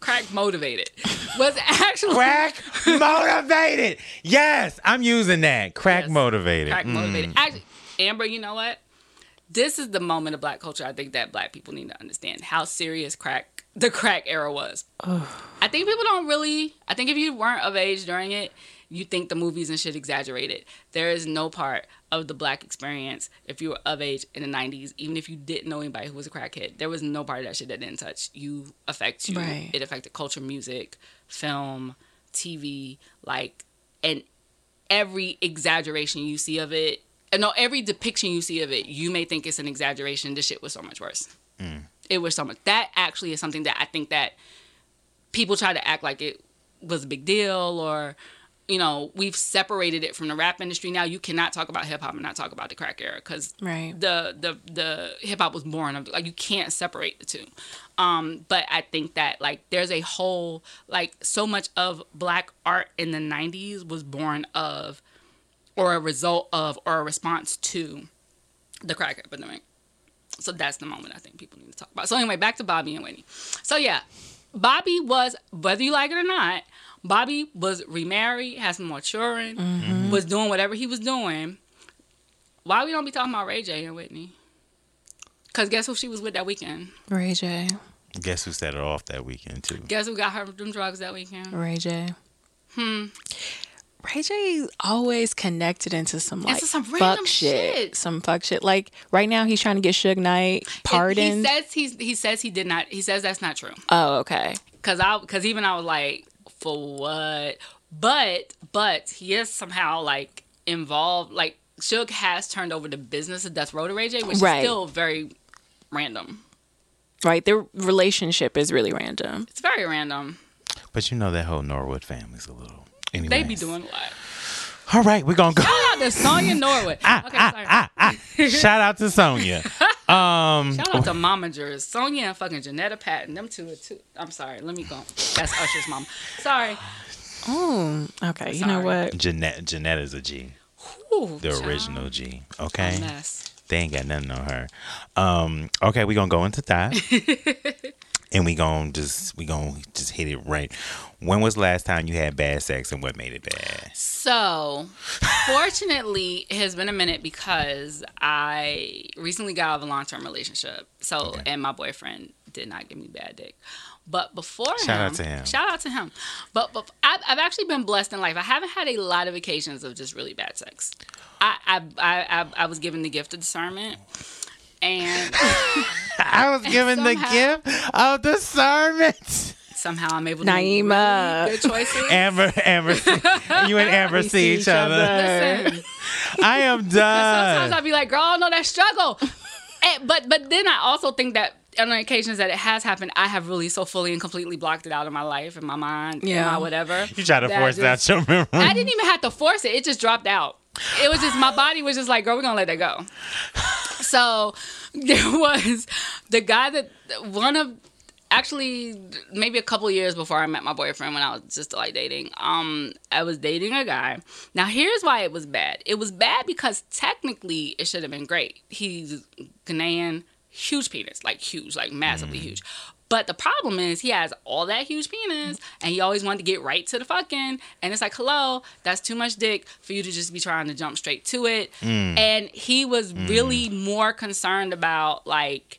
C: crack motivated was actually
A: Crack motivated. Yes, I'm using that. Crack
C: Yes.
A: motivated.
C: crack
A: Mm.
C: motivated. Actually, Amber, you know what? This is the moment of black culture I think that black people need to understand how serious crack the crack era was. I think people don't really I think if you weren't of age during it, you think the movies and shit exaggerated. There is no part of the black experience if you were of age in the 90s, even if you didn't know anybody who was a crackhead, there was no part of that shit that didn't touch you, affect you.
B: Right.
C: It affected culture, music, film, TV, like, and every exaggeration you see of it, and no, every depiction you see of it, you may think it's an exaggeration. This shit was so much worse. Mm. It was so much. That actually is something that I think that people try to act like it was a big deal or you know we've separated it from the rap industry. Now you cannot talk about hip hop and not talk about the crack era because
B: Right.
C: the the the hip hop was born of like you can't separate the two. Um but i think that like there's a whole like so much of black art in the 90s was born of or a result of or a response to the crack epidemic. So that's the moment i think people need to talk about. So anyway back to bobby and whitney so yeah bobby was whether you like it or not bobby was remarried has some more children was doing whatever he was doing why we don't be talking about ray j and whitney because guess who she was with that weekend
B: Ray J.
A: Guess who set her off that weekend too?
C: guess who got her them drugs that weekend
B: Ray J. Hmm. Ray J always connected into some like
C: Into some
B: fuck shit.
C: shit.
B: Some fuck shit. Like right now he's trying to get Suge Knight pardoned.
C: he
B: pardoned.
C: says he's he says he did not he says that's not true
B: oh, okay.
C: Cause I, cause even I was like, for what? But, but he is somehow like involved. Like Suge has turned over the business of Death Row to Ray J, which
B: Right.
C: is still very random.
B: Right. Their relationship is really random.
C: It's very random.
A: But you know that whole Norwood family's a little. Anyways.
C: They be doing a lot.
A: All right, we're gonna go.
C: Shout out to Sonja Norwood.
A: Ah,
C: okay,
A: ah,
C: sorry.
A: ah, ah. Shout out to Sonja. Um,
C: Shout out to Momagers, Sonja and fucking Jonnetta Patton. Them two are two. I'm sorry. Let me go. That's Usher's mom. Sorry.
B: Oh, okay. You know
C: Sorry.
B: what?
A: Jeanette, Jeanette is a G,
C: Ooh,
A: the
C: child.
A: original G. Okay,
C: Mess.
A: they ain't got nothing on her. Um, okay, we gonna go into that, and we gonna just we gonna just hit it right. When was the last time you had bad sex, and what made it bad?
C: So, fortunately, it has been a minute because I recently got out of a long term relationship. So,
A: Okay.
C: and my boyfriend did not give me bad dick. But before
A: Shout
C: him,
A: out to him.
C: Shout out to him. But, but I've, I've actually been blessed in life. I haven't had a lot of occasions of just really bad sex. I I I, I, I was given the gift of discernment, and
A: I was given the gift of discernment.
C: Somehow I'm able to
B: Naima.
C: make really good choices.
A: Amber, Amber, you and Amber
B: We
A: see each other.
C: Listen,
A: I am done.
C: sometimes
A: done.
C: I'll be like, girl, I know that struggle. And, but but then I also think that on the occasions that it has happened, I have really so fully and completely blocked it out of my life and my mind, and
B: Yeah.
C: my whatever.
A: You try to
C: that
A: force
C: just-
A: out your memory.
C: I didn't even have to force it; it just dropped out. It was just my body was just like, girl, we're gonna let that go. So there was the guy that one of actually maybe a couple years before I met my boyfriend when I was just like dating. Um, I was dating a guy. Now here's why it was bad. It was bad because technically it should have been great. He's Ghanaian, huge penis, like huge, like massively mm. huge. But the problem is he has all that huge penis and he always wanted to get right to the fucking and it's like, hello, that's too much dick for you to just be trying to jump straight to it. Mm. And he was really mm. more concerned about like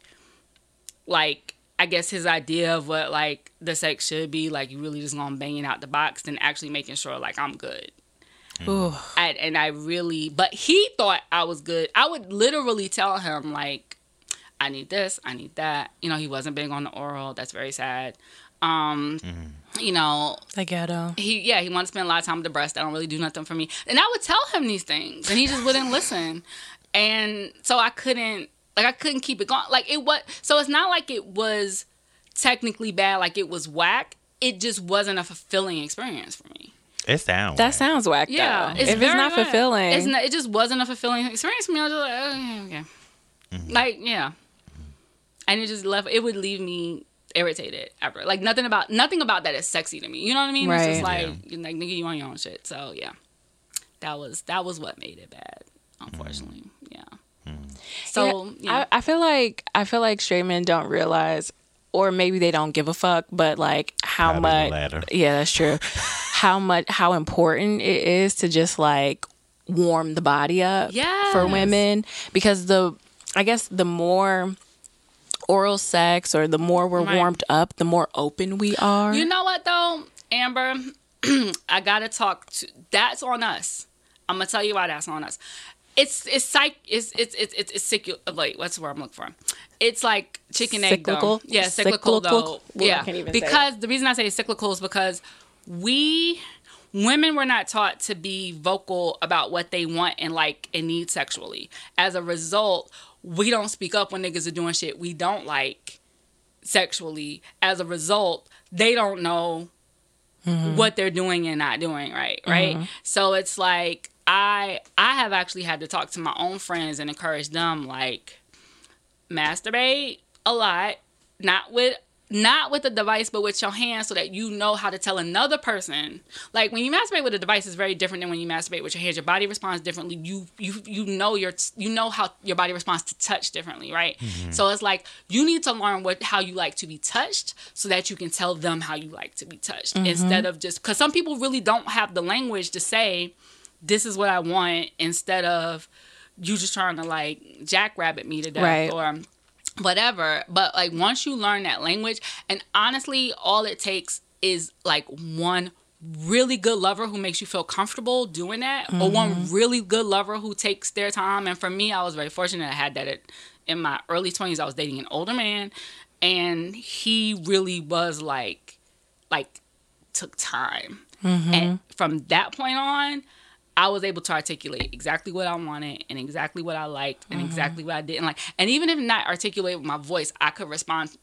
C: like I guess his idea of what like the sex should be, like you really just gonna bang out the box than actually making sure like I'm good.
B: Ooh.
C: I, and I really, but he thought I was good. I would literally tell him like, I need this, I need that. You know, he wasn't big on the oral. That's very sad. Um, you know,
B: The ghetto.
C: he yeah, he wanted to spend a lot of time with the breast. That don't really do nothing for me. And I would tell him these things, and he just wouldn't listen. And so I couldn't like I couldn't keep it going. Like it was so it's not like it was technically bad, like it was whack. It just wasn't a fulfilling experience for me.
A: It sounds.
B: That sounds whack.
C: Yeah,
B: though. if it's not
C: bad.
B: fulfilling,
C: it's not, it just wasn't a fulfilling experience for me. I was just like, okay, okay.
A: Mm-hmm.
C: like yeah, and it just left. It would leave me irritated after. Like nothing about nothing about that is sexy to me. You know what I mean? It's just
B: Right.
C: like you're like nigga, you on your own shit. So yeah, that was that was what made it bad. Unfortunately, yeah. So
B: Yeah,
C: yeah,
B: I, I feel like I feel like straight men don't realize, or maybe they don't give a fuck, but like how
A: Probably
B: much. Yeah, that's true. how much how important it is to just like warm the body up for women because the I guess the more oral sex or the more we're
C: Right.
B: warmed up, the more open we are.
C: You know what though, Amber? I gotta talk to. That's on us. I'm gonna tell you why that's on us. It's it's psych. It's it's it's it's, it's cyclical. Wait, what's the word I'm looking for? It's like chicken egg
B: Cyclical?
C: though. Yeah, cyclical,
B: Cyclical?
C: though.
B: Well,
C: yeah,
B: can't even say
C: because the reason I say cyclical is because we women were not taught to be vocal about what they want and like and need sexually. As a result, we don't speak up when niggas are doing shit we don't like sexually. As a result, they don't know mm-hmm. what they're doing and not doing right, right? Mm-hmm. So it's like I I have actually had to talk to my own friends and encourage them like masturbate a lot, not with not with the device but with your hands so that you know how to tell another person. Like when you masturbate with a device is very different than when you masturbate with your hands. Your body responds differently. You you you know your you know how your body responds to touch differently right? Mm-hmm. So it's like you need to learn what how you like to be touched so that you can tell them how you like to be touched mm-hmm. instead of just because some people really don't have the language to say this is what i want instead of you just trying to like jackrabbit me to death
B: Right.
C: or whatever. But like once you learn that language, and honestly, all it takes is like one really good lover who makes you feel comfortable doing that, or one mm-hmm. really good lover who takes their time. And for me, I was very fortunate. I had that at, in my early twenties. I was dating an older man, and he really was like, like, took time. Mm-hmm. And from that point on, I was able to articulate exactly what I wanted and exactly what I liked and mm-hmm. exactly what I didn't like. And even if not articulate with my voice, I could respond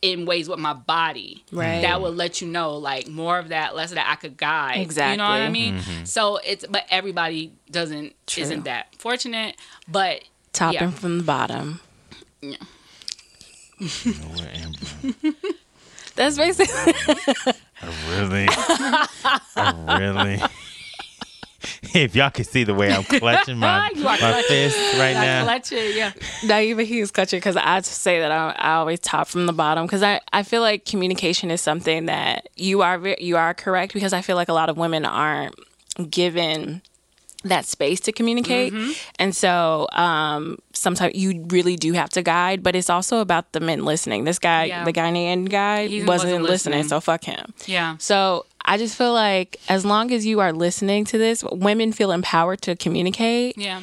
C: in ways with my body
B: Right.
C: that would let you know like more of that, less of that I could guide. Exactly. You know what I
B: Exactly.
C: mean? Mm-hmm. So it's but everybody doesn't
B: True.
C: isn't that fortunate. But
B: Topping
C: yeah.
B: from the bottom.
A: You know?
B: That's basically.
A: I really, I really. if y'all can see the way I'm clutching my, my
C: clutching.
A: fist right
C: Like,
A: now.
C: Clutching, yeah.
B: Not even he's clutching because I say that I, I always top from the bottom because I, I feel like communication is something that you are you are correct because I feel like a lot of women aren't given that space to communicate and so um sometimes you really do have to guide but it's also about the men listening this guy
C: Yeah.
B: the Ghanaian guy
C: He
B: wasn't,
C: wasn't
B: listening, so fuck him
C: Yeah.
B: so I just feel like as long as you are listening to this women feel empowered to communicate
C: Yeah.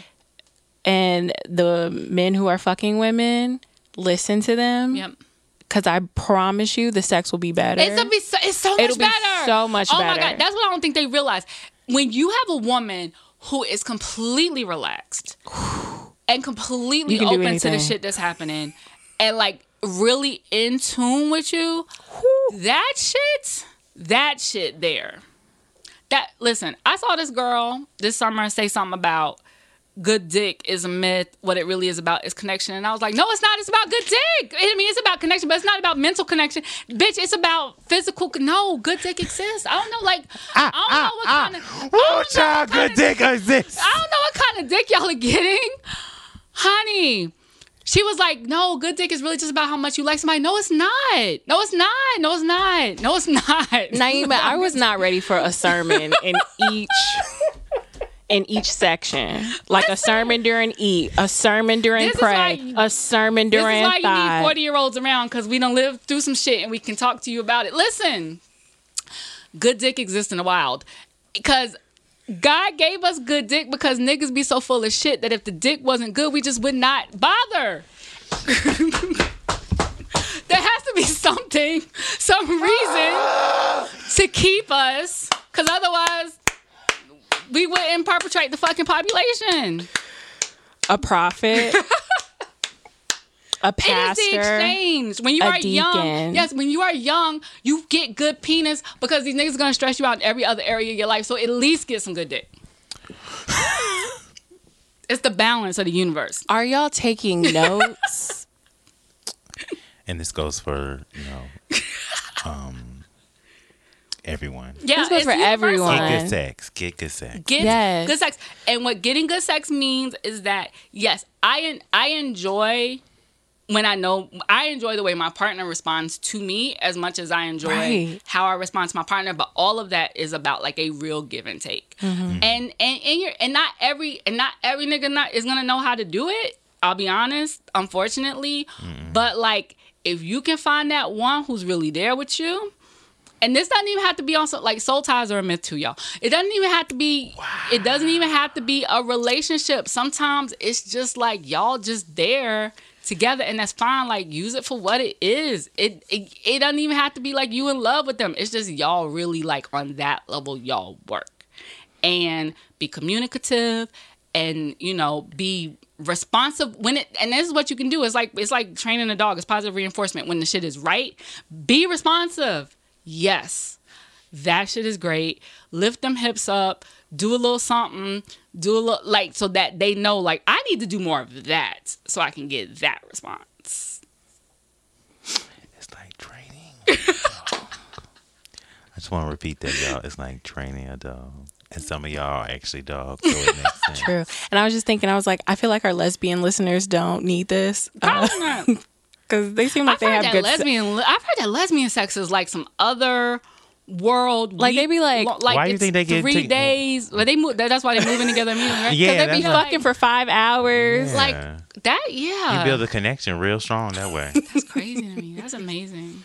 B: and the men who are fucking women listen to them
C: Yep.
B: because I promise you the sex will be better.
C: It's, a be so, it's so much
B: It'll be
C: better.
B: so much
C: oh
B: better.
C: Oh my god, that's what I don't think they realize. When you have a woman who is completely relaxed and completely
B: You can do
C: open to the shit that's happening, and like really in tune with you, that shit, that shit there. That listen, I saw this girl this summer say something about good dick is a myth. What it really is about is connection. And I was like, no, it's not. It's about good dick. I mean, it's about connection, but it's not about mental connection. Bitch, it's about physical. No, good dick exists. I don't know, like, ah, I don't ah, know what ah. kind of.
A: Woo, child, good dick exists.
C: I don't know what kind of dick y'all are getting, honey. She was like, "No, good dick is really just about how much you like somebody." No, it's not. No, it's not. No, it's not. No, it's not.
B: Naima, I was not ready for a sermon in each in each section. Like a sermon during eat, a sermon during
C: This
B: pray,
C: you-
B: a sermon
C: This
B: during
C: is why you need 40 year olds around because we don't live through some shit and we can talk to you about it. Listen, good dick exists in the wild because God gave us good dick because niggas be so full of shit that if the dick wasn't good, we just would not bother. there has to be something, some reason to keep us because otherwise we wouldn't perpetrate the fucking population.
B: a prophet, a pastor.
C: It is the exchange. When you
B: a
C: are young, yes, when you are young, you get good penis because these niggas gonna stress you out in every other area of your life. So at least get some good dick. it's the balance of the universe.
B: Are y'all taking notes?
A: And this goes for you know, um, everyone.
C: Yeah,
B: This goes
C: it's
B: for
C: universal.
B: everyone.
A: Get good sex. Get good sex.
C: Get
B: Yes.
C: good sex. And what getting good sex means is that yes, I en- I enjoy when I know I enjoy the way my partner responds to me as much as I enjoy
B: Right.
C: how I respond to my partner. But all of that is about like a real give and take. Mm-hmm. Mm-hmm. And and and you're and not every and not every nigga not is gonna know how to do it. I'll be honest, unfortunately. But like if you can find that one who's really there with you, and this doesn't even have to be on like soul ties are a myth too, y'all. It doesn't even have to be. It doesn't even have to be a relationship. Sometimes it's just like y'all just there together, and that's fine. Like use it for what it is. It it, it doesn't even have to be like you in love with them. It's just y'all really like on that level. Y'all work and be communicative, and you know be responsive when it and this is what you can do it's like it's like training a dog it's positive reinforcement when the shit is right be responsive yes that shit is great lift them hips up do a little something do a little like so that they know like i need to do more of that so i can get that response
A: It's like training. I just want to repeat that, y'all. It's like training a dog. And some of y'all are actually dogs, so it makes sense.
B: True. And I was just thinking, I was like, I feel like our lesbian listeners don't need this uh,
C: Probably not.
B: Because they seem like
C: I've
B: they
C: heard
B: have
C: that
B: good. se-
C: lesbian. I've heard that lesbian sex is like some other world.
B: Like, they be like-
C: lo-
A: Why do
C: you
A: think they get
C: three
A: to-
C: days? But they move. That's why they're moving together. immediately, right?
A: Yeah,
B: they
A: that's
B: be
A: what-
B: fucking for five hours.
A: Yeah.
C: like that. Yeah,
A: you build a connection real strong that way.
C: that's crazy to me. That's amazing.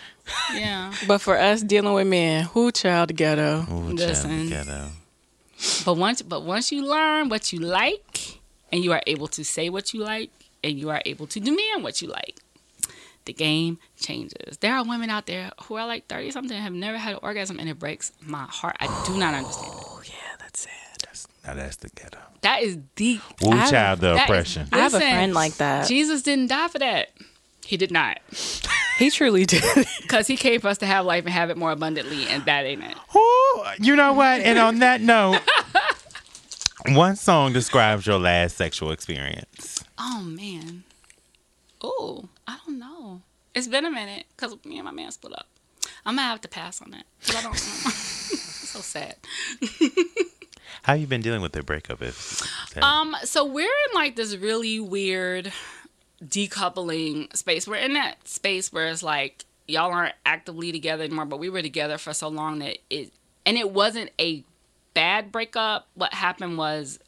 C: Yeah,
B: But for us dealing with men, who child ghetto?
A: Ooh,
C: Listen.
A: child, ghetto.
C: but once but once you learn what you like, and you are able to say what you like, and you are able to demand what you like. The game changes. There are women out there who are like 30 something and have never had an orgasm and it breaks my heart. I do not understand it.
B: Oh yeah, that's sad.
A: That's, now that's the ghetto.
C: That is deep.
A: Woo
B: I-
A: child, the
C: that is-
A: oppression.
B: I have a friend like that.
C: Jesus didn't die for that. He did not.
B: He truly did.
C: Because he came for us to have life and have it more abundantly, and that ain't it.
A: Ooh, you know what? And on that note, one song describes your last sexual experience.
C: Oh, man. Oh, I don't know. It's been a minute because me and my man split up. I'm gonna have to pass on that 'cause I don't. so sad.
A: How you been dealing with the breakup? If
C: Um, so we're in like this really weird decoupling space. We're in that space where it's like y'all aren't actively together anymore, but we were together for so long that it and it wasn't a bad breakup. What happened was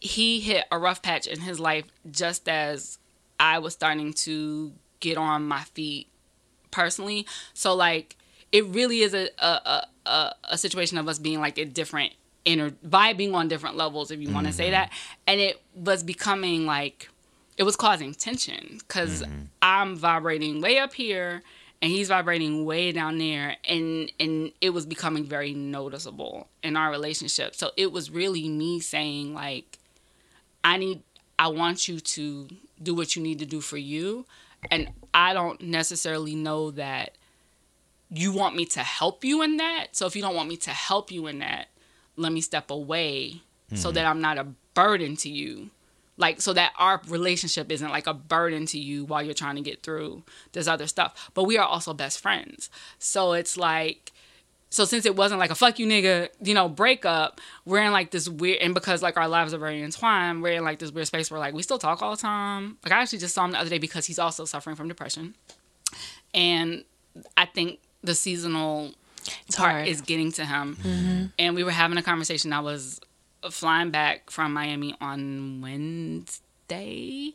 C: he hit a rough patch in his life just as I was starting to get on my feet personally. So like it really is a a, a, a, situation of us being like a different inner vibing on different levels if you want to say mm-hmm. that. And it was becoming like it was causing tension because mm-hmm. I'm vibrating way up here and he's vibrating way down there and and it was becoming very noticeable in our relationship. So it was really me saying like I need I want you to do what you need to do for you and I don't necessarily know that you want me to help you in that. So if you don't want me to help you in that, let me step away so mm-hmm. that I'm not a burden to you. Like so that our relationship isn't like a burden to you while you're trying to get through this other stuff. But we are also best friends. So it's like so since it wasn't like a fuck you nigga, you know, breakup, we're in like this weird and because like our lives are very entwined, we're in like this weird space where like we still talk all the time. Like I actually just saw him the other day because he's also suffering from depression. And I think the seasonal part
B: hard.
C: is getting to him. Mm-hmm. And we were having a conversation. I was flying back from Miami on Wednesday.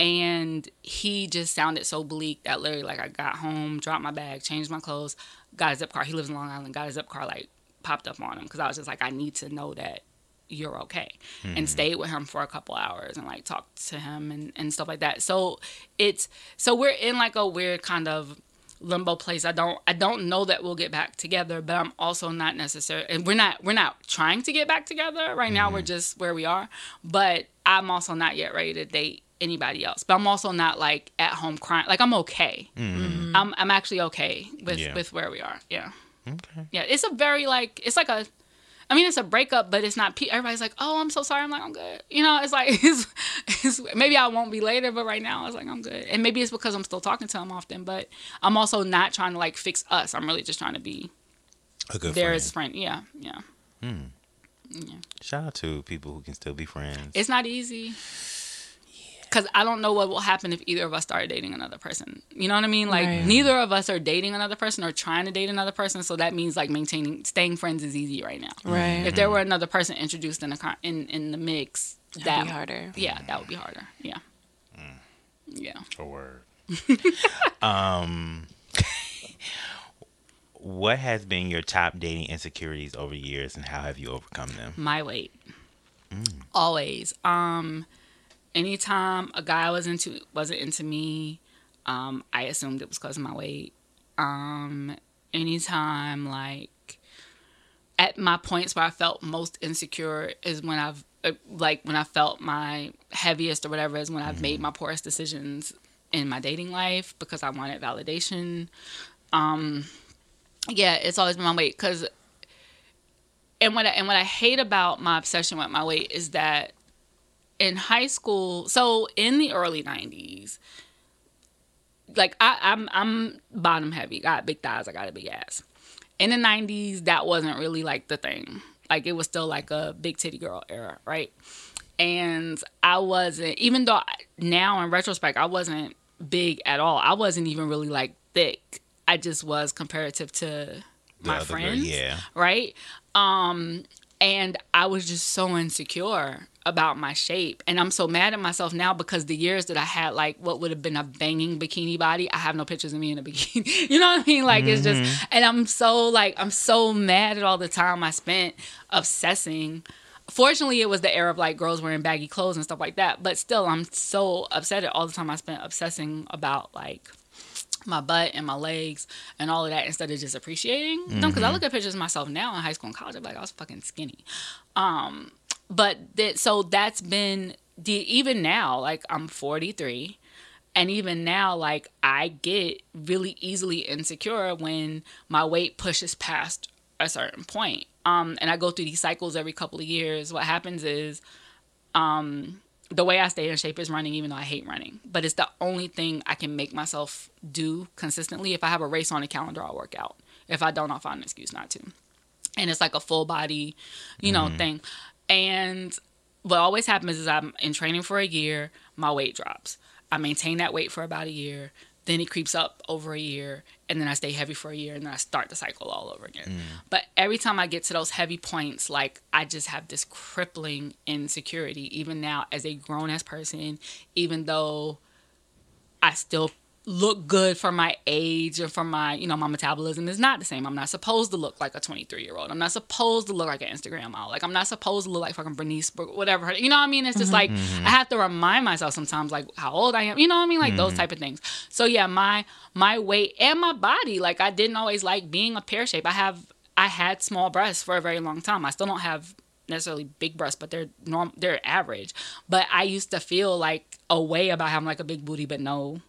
C: And he just sounded so bleak that literally, like, I got home, dropped my bag, changed my clothes, got a zip car. He lives in Long Island, got a zip car, like, popped up on him because I was just like, I need to know that you're okay. And hmm. stayed with him for a couple hours and like talked to him and, and stuff like that. So it's so we're in like a weird kind of limbo place. I don't i don't know that we'll get back together but i'm also not necessary and we're not we're not trying to get back together. Right now we're hmm. just where we are but i'm also not yet ready to date anybody else but i'm also not like at home crying like i'm okay mm. i'm, I'm actually okay with
A: Yeah.
C: with where we are yeah
A: okay.
C: yeah, it's a very like it's like a I mean, it's a breakup, but it's not. pe- Everybody's like, "Oh, I'm so sorry." I'm like, "I'm good." You know, it's like it's, it's maybe I won't be later, but right now, I was like I'm good. And maybe it's because I'm still talking to him often, but I'm also not trying to like fix us. I'm really just trying to be
A: A good
C: there
A: friend.
C: as a friend. Yeah, hmm. yeah.
A: Shout out to people who can still be friends.
C: It's not easy. Cause I don't know what will happen if either of us start dating another person. You know what I mean? Like
B: Right.
C: neither of us are dating another person or trying to date another person. So that means like maintaining, staying friends is easy right now.
B: Right.
C: If there were another person introduced in the con- in in the mix, that would
B: be harder.
C: Yeah, that would be harder. Yeah. Yeah.
A: A word. um, what has been your top dating insecurities over the years, and how have you overcome them?
C: My weight. Always. Um anytime a guy was into wasn't into me, um, I assumed it was because of my weight. Um, anytime like at my points where I felt most insecure is when I've uh, like when I felt my heaviest or whatever is when I've made my poorest decisions in my dating life because I wanted validation. Um, yeah, it's always been my weight because and what I, and what I hate about my obsession with my weight is that in high school, so in the early '90s, like I, I'm I'm bottom heavy, got big thighs, I got a big ass. In the '90s, that wasn't really like the thing. Like it was still like a big titty girl era, right? And I wasn't, even though now in retrospect, I wasn't big at all. I wasn't even really like thick. I just was comparative to my
A: other girl,
C: friends
A: yeah.
C: right? Um, and I was just so insecure about my shape, and I'm so mad at myself now because the years that I had like what would have been a banging bikini body, I have no pictures of me in a bikini. you know what I mean? Like it's just, mm-hmm. and I'm so like I'm so mad at all the time I spent obsessing. Fortunately, it was the era of like girls wearing baggy clothes and stuff like that. But still, I'm so upset at all the time I spent obsessing about like my butt and my legs and all of that instead of just appreciating them. Because I look at pictures of myself now in high school and college, I'm like, I was fucking skinny. Um, but that so that's been the even now, like I'm 43, and even now, like I get really easily insecure when my weight pushes past a certain point. Um, and I go through these cycles every couple of years. What happens is, um, the way I stay in shape is running, even though I hate running. But it's the only thing I can make myself do consistently. If I have a race on the calendar, I'll work out. If I don't, I'll find an excuse not to. And it's like a full body, you know, mm-hmm. thing. And what always happens is I'm in training for a year, my weight drops. I maintain that weight for about a year, then it creeps up over a year, and then I stay heavy for a year, and then I start the cycle all over again. Mm. But every time I get to those heavy points, like I just have this crippling insecurity, even now as a grown ass person, even though I still look good for my age and for my, you know, my metabolism is not the same. I'm not supposed to look like a 23 year old. I'm not supposed to look like an Instagram model. Like I'm not supposed to look like fucking Bernice, whatever. You know what I mean? It's just mm-hmm. like mm-hmm. I have to remind myself sometimes, like how old I am. You know what I mean? Like those mm-hmm. type of things. So yeah, my my weight and my body, like I didn't always like being a pear shape. I have I had small breasts for a very long time. I still don't have necessarily big breasts, but they're norm they're average. But I used to feel like a way about having like a big booty but no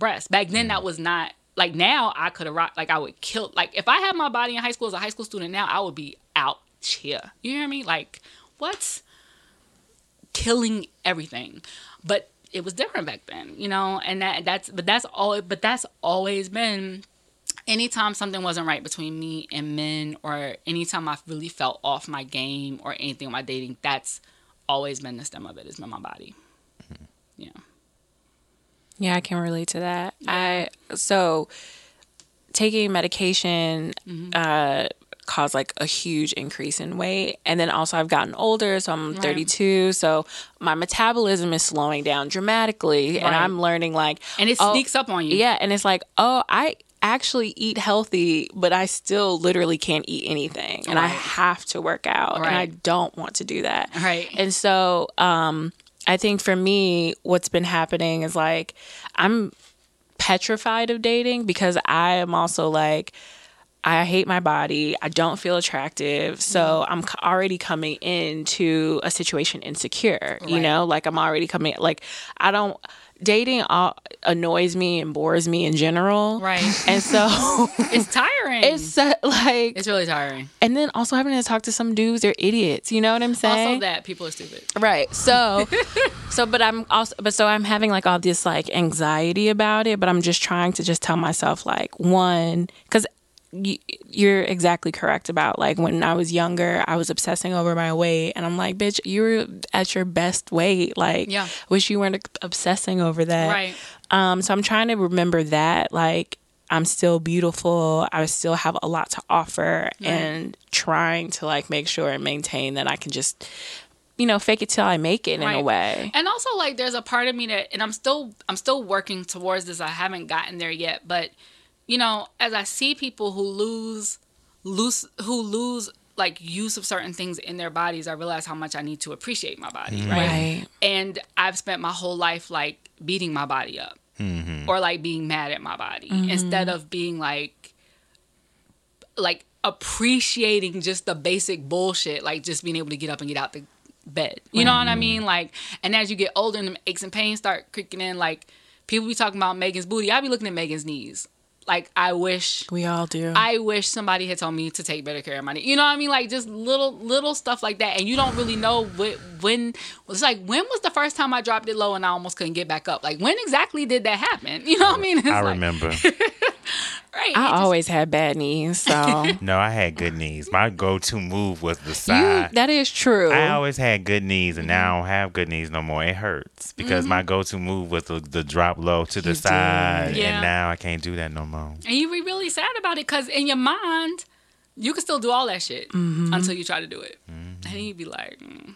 C: breasts. Back then that mm. was not like now I could have rocked like I would kill like if I had my body in high school as a high school student now I would be out here. You hear me? Like what? Killing everything. But it was different back then, you know, and that that's but that's all but that's always been anytime something wasn't right between me and men or anytime I really felt off my game or anything with my dating, that's always been the stem of it, has been my body. Mm-hmm. Yeah.
B: Yeah, I can relate to that. I so taking medication uh caused like a huge increase in weight. And then also I've gotten older so I'm
C: Right.
B: 32 so my metabolism is slowing down dramatically. And I'm learning like
C: And it
B: oh,
C: sneaks up on you.
B: yeah and it's like oh I actually eat healthy but I still literally can't eat anything. And I have to work out and I don't want to do that.
C: Right.
B: and so um I think for me what's been happening is like I'm petrified of dating because I am also like I hate my body. I don't feel attractive. So I'm already coming into a situation insecure, you
C: Right.
B: know? Like I'm already coming like I don't dating all, annoys me and bores me in general.
C: Right.
B: And so
C: It's tiring.
B: it's uh, like
C: it's really tiring.
B: and then also having to talk to some dudes they're idiots, you know what I'm saying?
C: Also that people are stupid.
B: Right. So, so, but I'm also, but so I'm having like all this like anxiety about it, but I'm just trying to just tell myself like one, because y- you're exactly correct about like when I was younger, I was obsessing over my weight, and I'm like, bitch, you were at your best weight. Like,
C: Yeah.
B: wish you weren't obsessing over that.
C: Right.
B: Um. So I'm trying to remember that like. I'm still beautiful. I still have a lot to offer and trying to like make sure and maintain that I can just you know, fake it till I make it in a way.
C: And also like there's a part of me that and I'm still I'm still working towards this. I haven't gotten there yet, but you know, as I see people who lose lose who lose like use of certain things in their bodies, I realize how much I need to appreciate my body, mm-hmm. right?
B: Right.
C: And I've spent my whole life like beating my body up mm-hmm. or like being mad at my body mm-hmm. instead of being like like appreciating just the basic bullshit, like just being able to get up and get out the bed. You know what I mean? Like, and as you get older and the aches and pains start creaking in, like people be talking about Megan's booty. I be looking at Megan's knees. Like, I wish
B: We all do.
C: I wish somebody had told me to take better care of my knee. You know what I mean? Like just little little stuff like that, and you don't really know what, when. It's like when was the first time I dropped it low and I almost couldn't get back up? Like when exactly did that happen? You know what I mean? It's
A: I
C: like,
A: remember.
C: Right.
B: I
C: it just-
B: always had bad knees, so
A: no, I had good knees. My go-to move was the side.
B: that is true.
A: I always had good knees, and now I don't have good knees no more. It hurts because my go-to move was the, the drop low to the
B: You
A: side,
C: Yeah.
A: and now I can't do that no more.
C: and you be really sad about it because in your mind, you can still do all that shit
B: Mm-hmm.
C: until you try to do it, and then you be like, mm,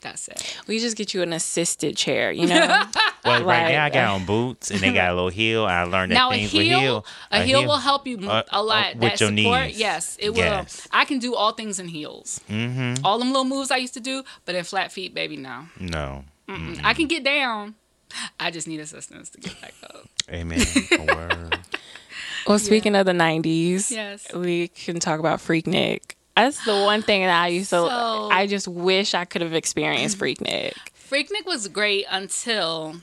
C: "That's it.
B: we just get you an assisted chair, you know.
A: Well, right now I got on boots, and they got a little heel. I learned that
C: Now a heel,
A: with heel,
C: a heel will help you
A: uh,
C: a lot.
A: uh, with
C: that
A: your
C: support,
A: knees.
C: yes, it will.
A: Yes.
C: I can do all things in heels. Mm-hmm. All them little moves I used to do, but in flat feet, baby, no.
A: No,
C: I can get down. I just need assistance to get back up.
A: amen. Word.
B: well, speaking of the '90s,
C: Yes.
B: we can talk about Freaknik. That's the one thing that I used to.
C: So-
B: I just wish I could have experienced Freaknik.
C: Freaknik was great until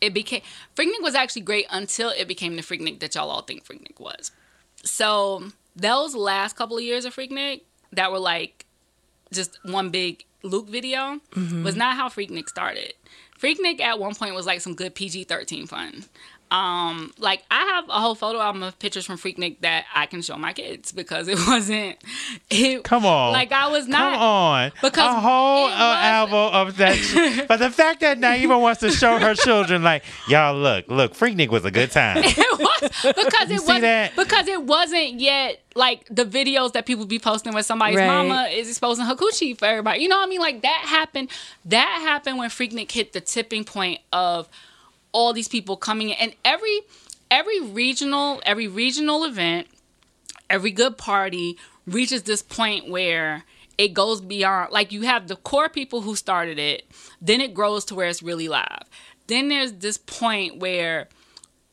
C: it became. Freaknik was actually great until it became the Freaknik that y'all all think Freaknik was. So those last couple of years of Freaknik that were like just one big Luke video mm-hmm. was not how Freaknik started. Freaknik at one point was like some good PG thirteen fun. Um, like I have a whole photo album of pictures from Freaknik that I can show my kids because it wasn't. It,
A: Come on.
C: like I was not.
A: Come on.
C: Because
A: a whole
C: it
A: uh,
C: was-
A: album of that. but the fact that Naima wants to show her children, like, y'all look, look, Freaknik was a good time.
C: it was because it was
A: that?
C: because it wasn't yet like the videos that people be posting where somebody's
B: Right.
C: mama is exposing her coochie for everybody. You know what I mean? Like that happened. That happened when Freaknik hit the tipping point of all these people coming in, and every every regional every regional event, every good party reaches this point where it goes beyond like you have the core people who started it then it grows to where it's really live. Then there's this point where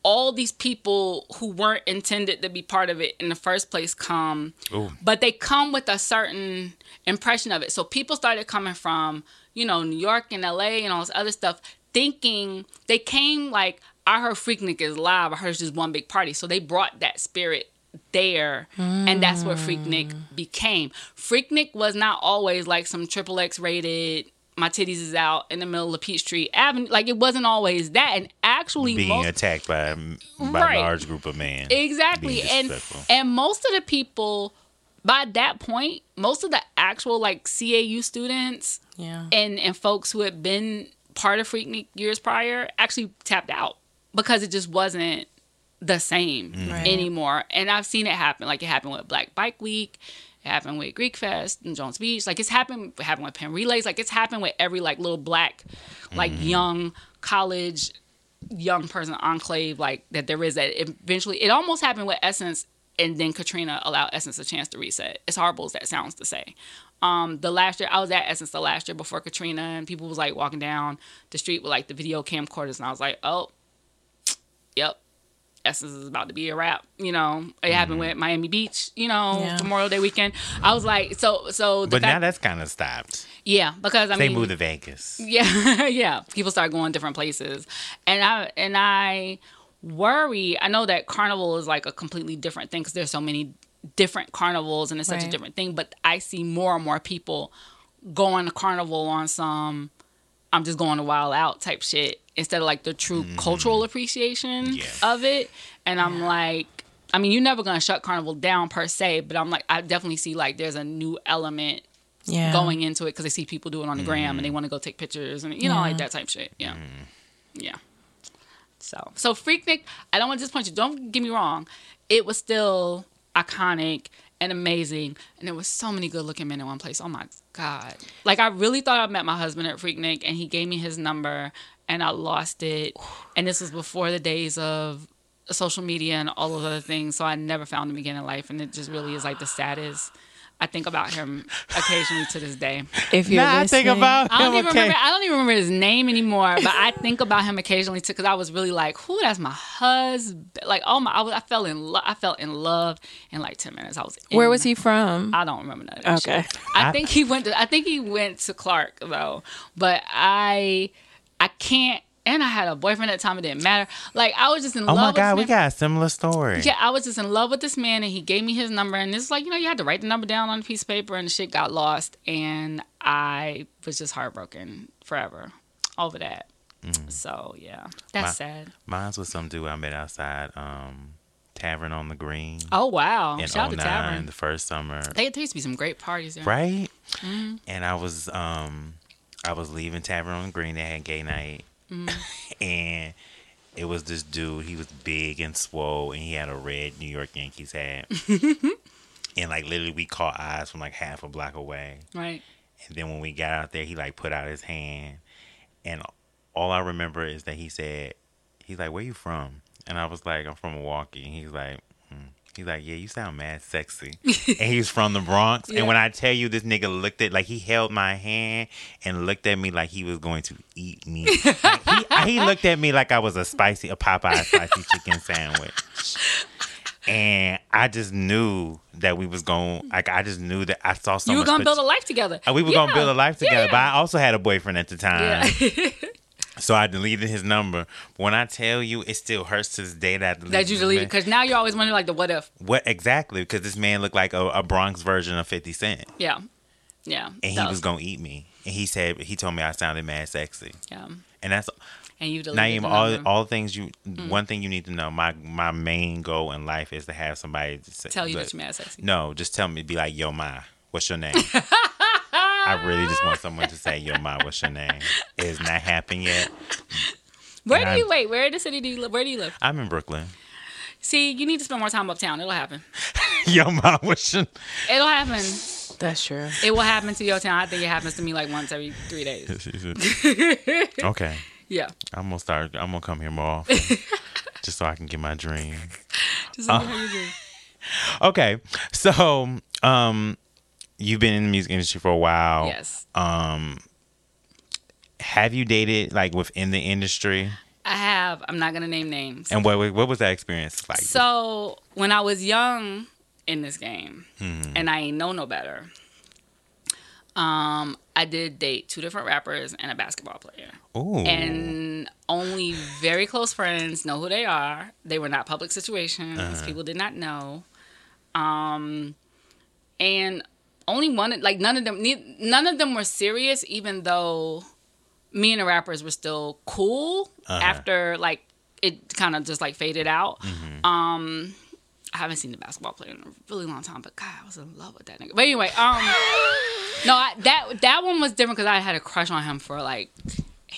C: all these people who weren't intended to be part of it in the first place come
A: Ooh.
C: but they come with a certain impression of it. So people started coming from you know new york and la and all this other stuff thinking they came like i heard freaknik is live i heard it's just one big party so they brought that spirit there and that's what freaknik hmm. became freaknik was not always like some triple x rated my titties is out in the middle of Peachtree Avenue. Like it wasn't always that. And actually,
A: Being
C: most,
A: attacked by, by
C: Right.
A: a large group of men.
C: Exactly. And and most of the people by that point, most of the actual like CAU students
B: Yeah.
C: and and folks who had been part of Freaknik years prior actually tapped out because it just wasn't the same mm.
B: Right.
C: anymore. And I've seen it happen. Like it happened with Black Bike Week. It happened with Greek Fest and Jones Beach. Like it's happened it happened with Penn Relays. Like it's happened with every like little black, like mm. young college young person enclave like that there is that eventually it almost happened with Essence and then Katrina allowed Essence a chance to reset. As horrible as that sounds to say. Um, the last year I was at Essence the last year before Katrina and people was like walking down the street with like the video camcorders and I was like, oh, yep, Essence is about to be a wrap. You know, it happened with Miami Beach. You know,
B: Yeah.
C: Memorial Day weekend. I was like, so so. The
A: but now that's kind of stopped.
C: yeah, because I mean
A: They
C: mean,
A: moved to Vegas.
C: yeah, yeah. People start going different places, and I and I worry. I know that carnival is like a completely different thing because there's so many different carnivals and it's such a different thing. But I see more and more people going to carnival on some I'm just going to wild out type shit instead of like the true mm-hmm. cultural appreciation.
A: Yeah.
C: of it. And I'm like, I mean, you're never gonna shut carnival down per se, but I'm like, I definitely see like there's a new element
B: Yeah.
C: going into it because they see people do it on the gram and they mm. want to go take pictures and you know like that type shit. Yeah, mm. yeah. So so Freaknik, I don't want to disappoint you. Don't get me wrong, it was still iconic and amazing, and there was so many good looking men in one place. Oh my god! Like I really thought I met my husband at Freaknik, and he gave me his number, and I lost it. And this was before the days of social media and all those other things, so I never found him again in life, and it just really is like the saddest. I think about him occasionally to this day.
B: If you're
A: Now I think
B: listening-
A: about
C: I don't even
A: Okay.
C: remember. I don't even remember his name anymore. But I think about him occasionally too, because I was really like, "Who? That's my husband." Like, oh my! I, was, I fell in love. I fell in love in like ten minutes. I was. In,
B: Where was he from?
C: I don't remember that.
B: Okay.
C: shit. I think he went. To, I think he went to Clark though. But I, I can't. And I had a boyfriend at the time. It didn't matter. Like I was just in
A: Oh
C: love.
A: Oh my
C: with
A: God, we got a similar story.
C: Yeah, I was just in love with this man, and he gave me his number. And it's like you know, you had to write the number down on a piece of paper, and the shit got lost, and I was just heartbroken forever over that. So yeah, that's
A: My-
C: sad.
A: Mine's was some dude I met outside um, Tavern on the Green
C: Oh wow!
A: in
C: Shout out to Tavern.
A: the first summer.
C: They, there used to be some great parties there.
A: right?
C: Mm-hmm.
A: And I was um I was leaving Tavern on the Green. They had gay night,
C: Mm-hmm.
A: and it was this dude. He was big and swole, and he had a red New York Yankees hat. and like literally, we caught eyes from like half a block away.
C: Right.
A: And then when we got out there, he like put out his hand, and all I remember is that he said, "He's like, where you from?" And I was like, "I'm from Milwaukee." And he's like. He's like, yeah, you sound mad sexy. and he's from the Bronx.
C: Yeah.
A: And when I tell you this nigga looked at, like, he held my hand and looked at me like he was going to eat me. Like, he, he looked at me like I was a spicy, a Popeye spicy chicken sandwich. And I just knew that we was going, like, I just knew that I saw so
C: you were gonna build a life together.
A: we were gonna build a life together,
C: Yeah.
A: but I also had a boyfriend at the time,
C: Yeah.
A: so I deleted his number. When I tell you, it still hurts to this day that I deleted
C: that you
A: his
C: delete
A: man.
C: because now you're always wondering like the what if.
A: What exactly? Because this man looked like a, a Bronx version of Fifty Cent.
C: Yeah. Yeah.
A: and he was gonna eat me. And he said he told me I sounded mad sexy,
C: Yeah.
A: and that's
C: And you deleted
A: Naeem. All
C: number.
A: all things you
C: Mm.
A: one thing you need to know. My my main goal in life is to have somebody to say,
C: tell you
A: look,
C: that you're mad sexy.
A: No, just tell me. Be like, yo, ma, what's your name? I really just want someone to say, yo, ma, what's your name? It has not happening yet.
C: Where
A: and
C: do
A: I'm-
C: you wait? Where in the city do you live? Where do you live?
A: I'm in Brooklyn.
C: See, you need to spend more time uptown. It'll happen.
A: yo, ma, what's your
C: It'll happen.
B: That's true.
C: It will happen to your town. I think it happens to me like once every three days.
A: Okay.
C: Yeah.
A: I'm gonna start. I'm gonna come here more often, just so I can get my dream.
C: Just
A: Uh,
C: let me know how you do.
A: Okay, so um, you've been in the music industry for a while.
C: Yes.
A: Um, have you dated like within the industry?
C: I have. I'm not gonna name names.
A: And what what was that experience like?
C: So when I was young in this game,
A: Mm-hmm.
C: and I ain't know no better, um, I did date two different rappers and a basketball player,
A: Ooh.
C: and only very close friends know who they are. They were not public situations.
A: Uh-huh.
C: People did not know. Um, and only one like none of them none of them were serious, even though me and the rappers were still cool
A: Uh-huh.
C: after like it kind of just like faded out.
A: Mm-hmm.
C: Um, I haven't seen the basketball player in a really long time, but God, I was in love with that nigga. But anyway, um, no, I, that that one was different because I had a crush on him for like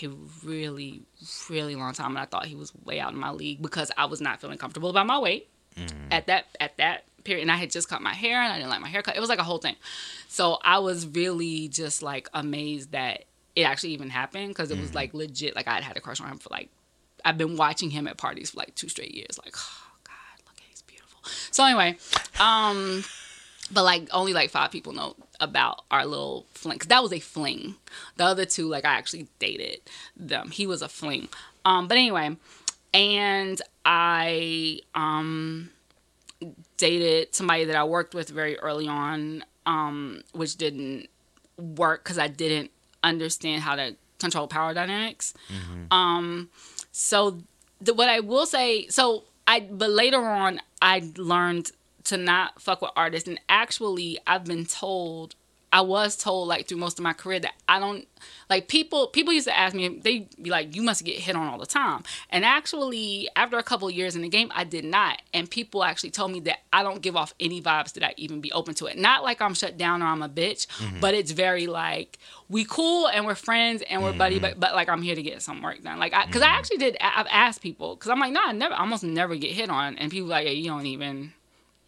C: a really, really long time, and I thought he was way out in my league because I was not feeling comfortable about my weight at that at that period, and I had just cut my hair and I didn't like my haircut. It was like a whole thing. So I was really just like amazed that it actually even happened because it was like legit. Like I had had a crush on him for like I've been watching him at parties for like two straight years. Like, oh God, look at he's beautiful. So anyway, um, but like only like five people know about our little fling. Cause that was a fling. The other two, like I actually dated them. He was a fling. Um, but anyway, and I um dated somebody that I worked with very early on, um, which didn't work because I didn't understand how to control power dynamics. Um, so the, what I will say, so I, but later on, I learned to not fuck with artists, and actually, I've been told. I was told like through most of my career that I don't like people people used to ask me they be like you must get hit on all the time. And actually after a couple of years in the game I did not. And people actually told me that I don't give off any vibes that I even be open to it. Not like I'm shut down or I'm a bitch mm-hmm. but it's very like we cool and we're friends and we're buddy mm-hmm. but, but like I'm here to get some work done. Like I because I mm-hmm. actually did I've asked people because I'm like no I never I almost never get hit on. And people like yeah, you don't even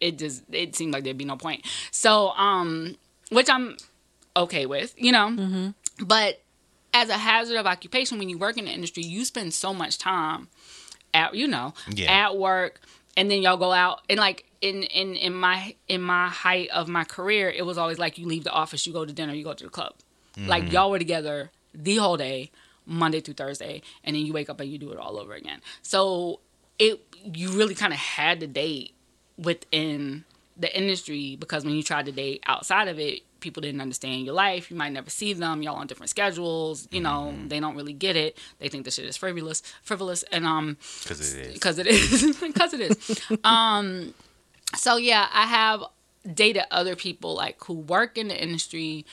C: it just it seemed like there'd be no point. So um which I'm okay with, you know. Mm-hmm. But as a hazard of occupation, when you work in the industry, you spend so much time at you know
A: Yeah.
C: at work, and then y'all go out and like in in in my in my height of my career, it was always like you leave the office, you go to dinner, you go to the club, like mm-hmm. y'all were together the whole day, Monday through Thursday, and then you wake up and you do it all over again. So it you really kind of had to date within the industry because when you tried to date outside of it, people didn't understand your life. You might never see them. Y'all on different schedules. You know, they don't really get it. They think the shit is frivolous, frivolous, and um,
A: because it is.
C: because it is, because it is. um, so yeah, I have dated other people like who work in the industry,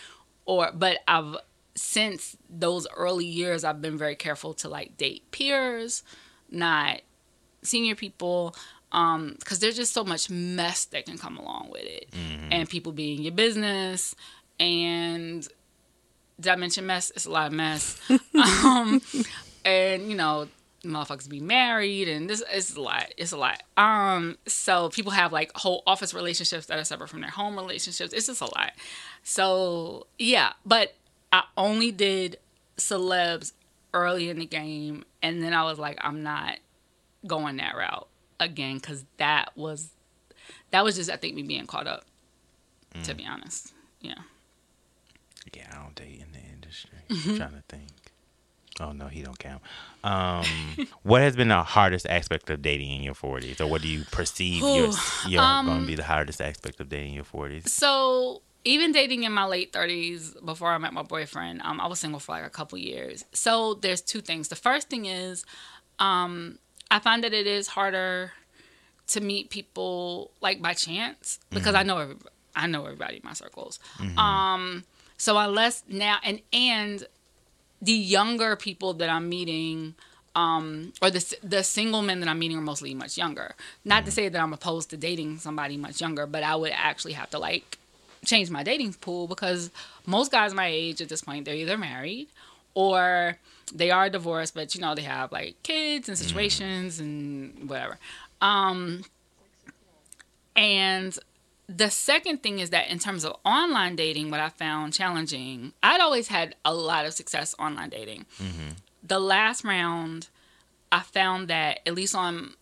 C: or but I've since those early years I've been very careful to like date peers, not senior people um because there's just so much mess that can come along with it and people being your business and did i mention mess? It's a lot of mess. Um and you know motherfuckers be married and this is a lot it's a lot. Um so people have like whole office relationships that are separate from their home relationships. It's just a lot. So yeah but i only did celebs early in the game and then i was like i'm not going that route again because that was that was just I think me being caught up. To be honest, yeah.
A: Yeah, I don't date in the industry. I'm trying to think. Oh no, he don't count. Um, what has been the hardest aspect of dating in your 40s, or what do you perceive your, your
C: Um,
A: going to be the hardest aspect of dating in your 40s?
C: So even dating in my late thirties before I met my boyfriend, um, I was single for like a couple years. So there's two things. The first thing is, um, I find that it is harder to meet people like by chance because I know every, I know everybody in my circles. Um, So unless now and and the younger people that I'm meeting, um, or the the single men that I'm meeting are mostly much younger. Not to say that I'm opposed to dating somebody much younger, but I would actually have to like change my dating pool because most guys my age at this point they're either married or they are divorced, but you know they have like kids and mm-hmm. situations and whatever. Um, and the second thing is that in terms of online dating, what I found challenging, I'd always had a lot of success online dating. Mm-hmm. The last round, I found that at least on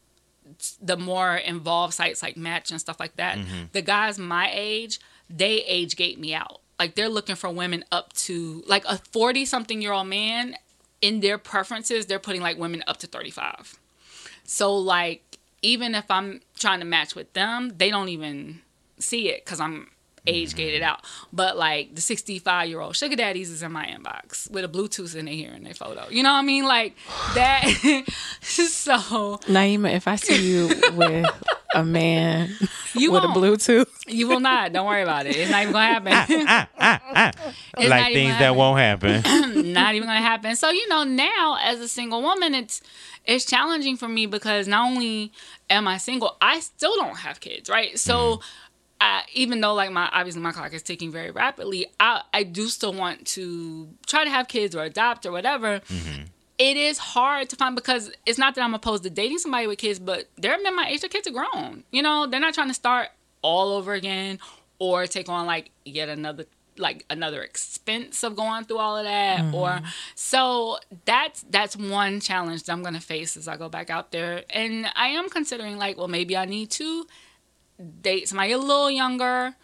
C: the more involved sites like Match and stuff like that, mm-hmm. the guys my age, they age gate me out. Like they're looking for women up to like a 40 something year old man in their preferences, they're putting like women up to 35. So like even if I'm trying to match with them, they don't even see it because I'm age gated out. But like the 65 year old sugar daddies is in my inbox with a Bluetooth in their ear in their photo. You know what I mean? Like that. so
B: Naima, if I see you with a man
C: you
B: with
C: won't.
B: a Bluetooth,
C: You will not. Don't worry about it. It's not even gonna happen. Ah, ah, ah, it's not
A: like things that won't happen.
C: not even gonna happen. So you know, now as a single woman, it's it's challenging for me because not only am I single, I still don't have kids, right? So. Mm. I, even though like my obviously my clock is ticking very rapidly, I I do still want to try to have kids or adopt or whatever. Mm-hmm. It is hard to find because it's not that I'm opposed to dating somebody with kids, but there have been my age, their kids are grown. You know, they're not trying to start all over again or take on like yet another like another expense of going through all of that mm-hmm. or so that's that's one challenge that I'm gonna face as I go back out there and I am considering like well maybe I need to date somebody a little younger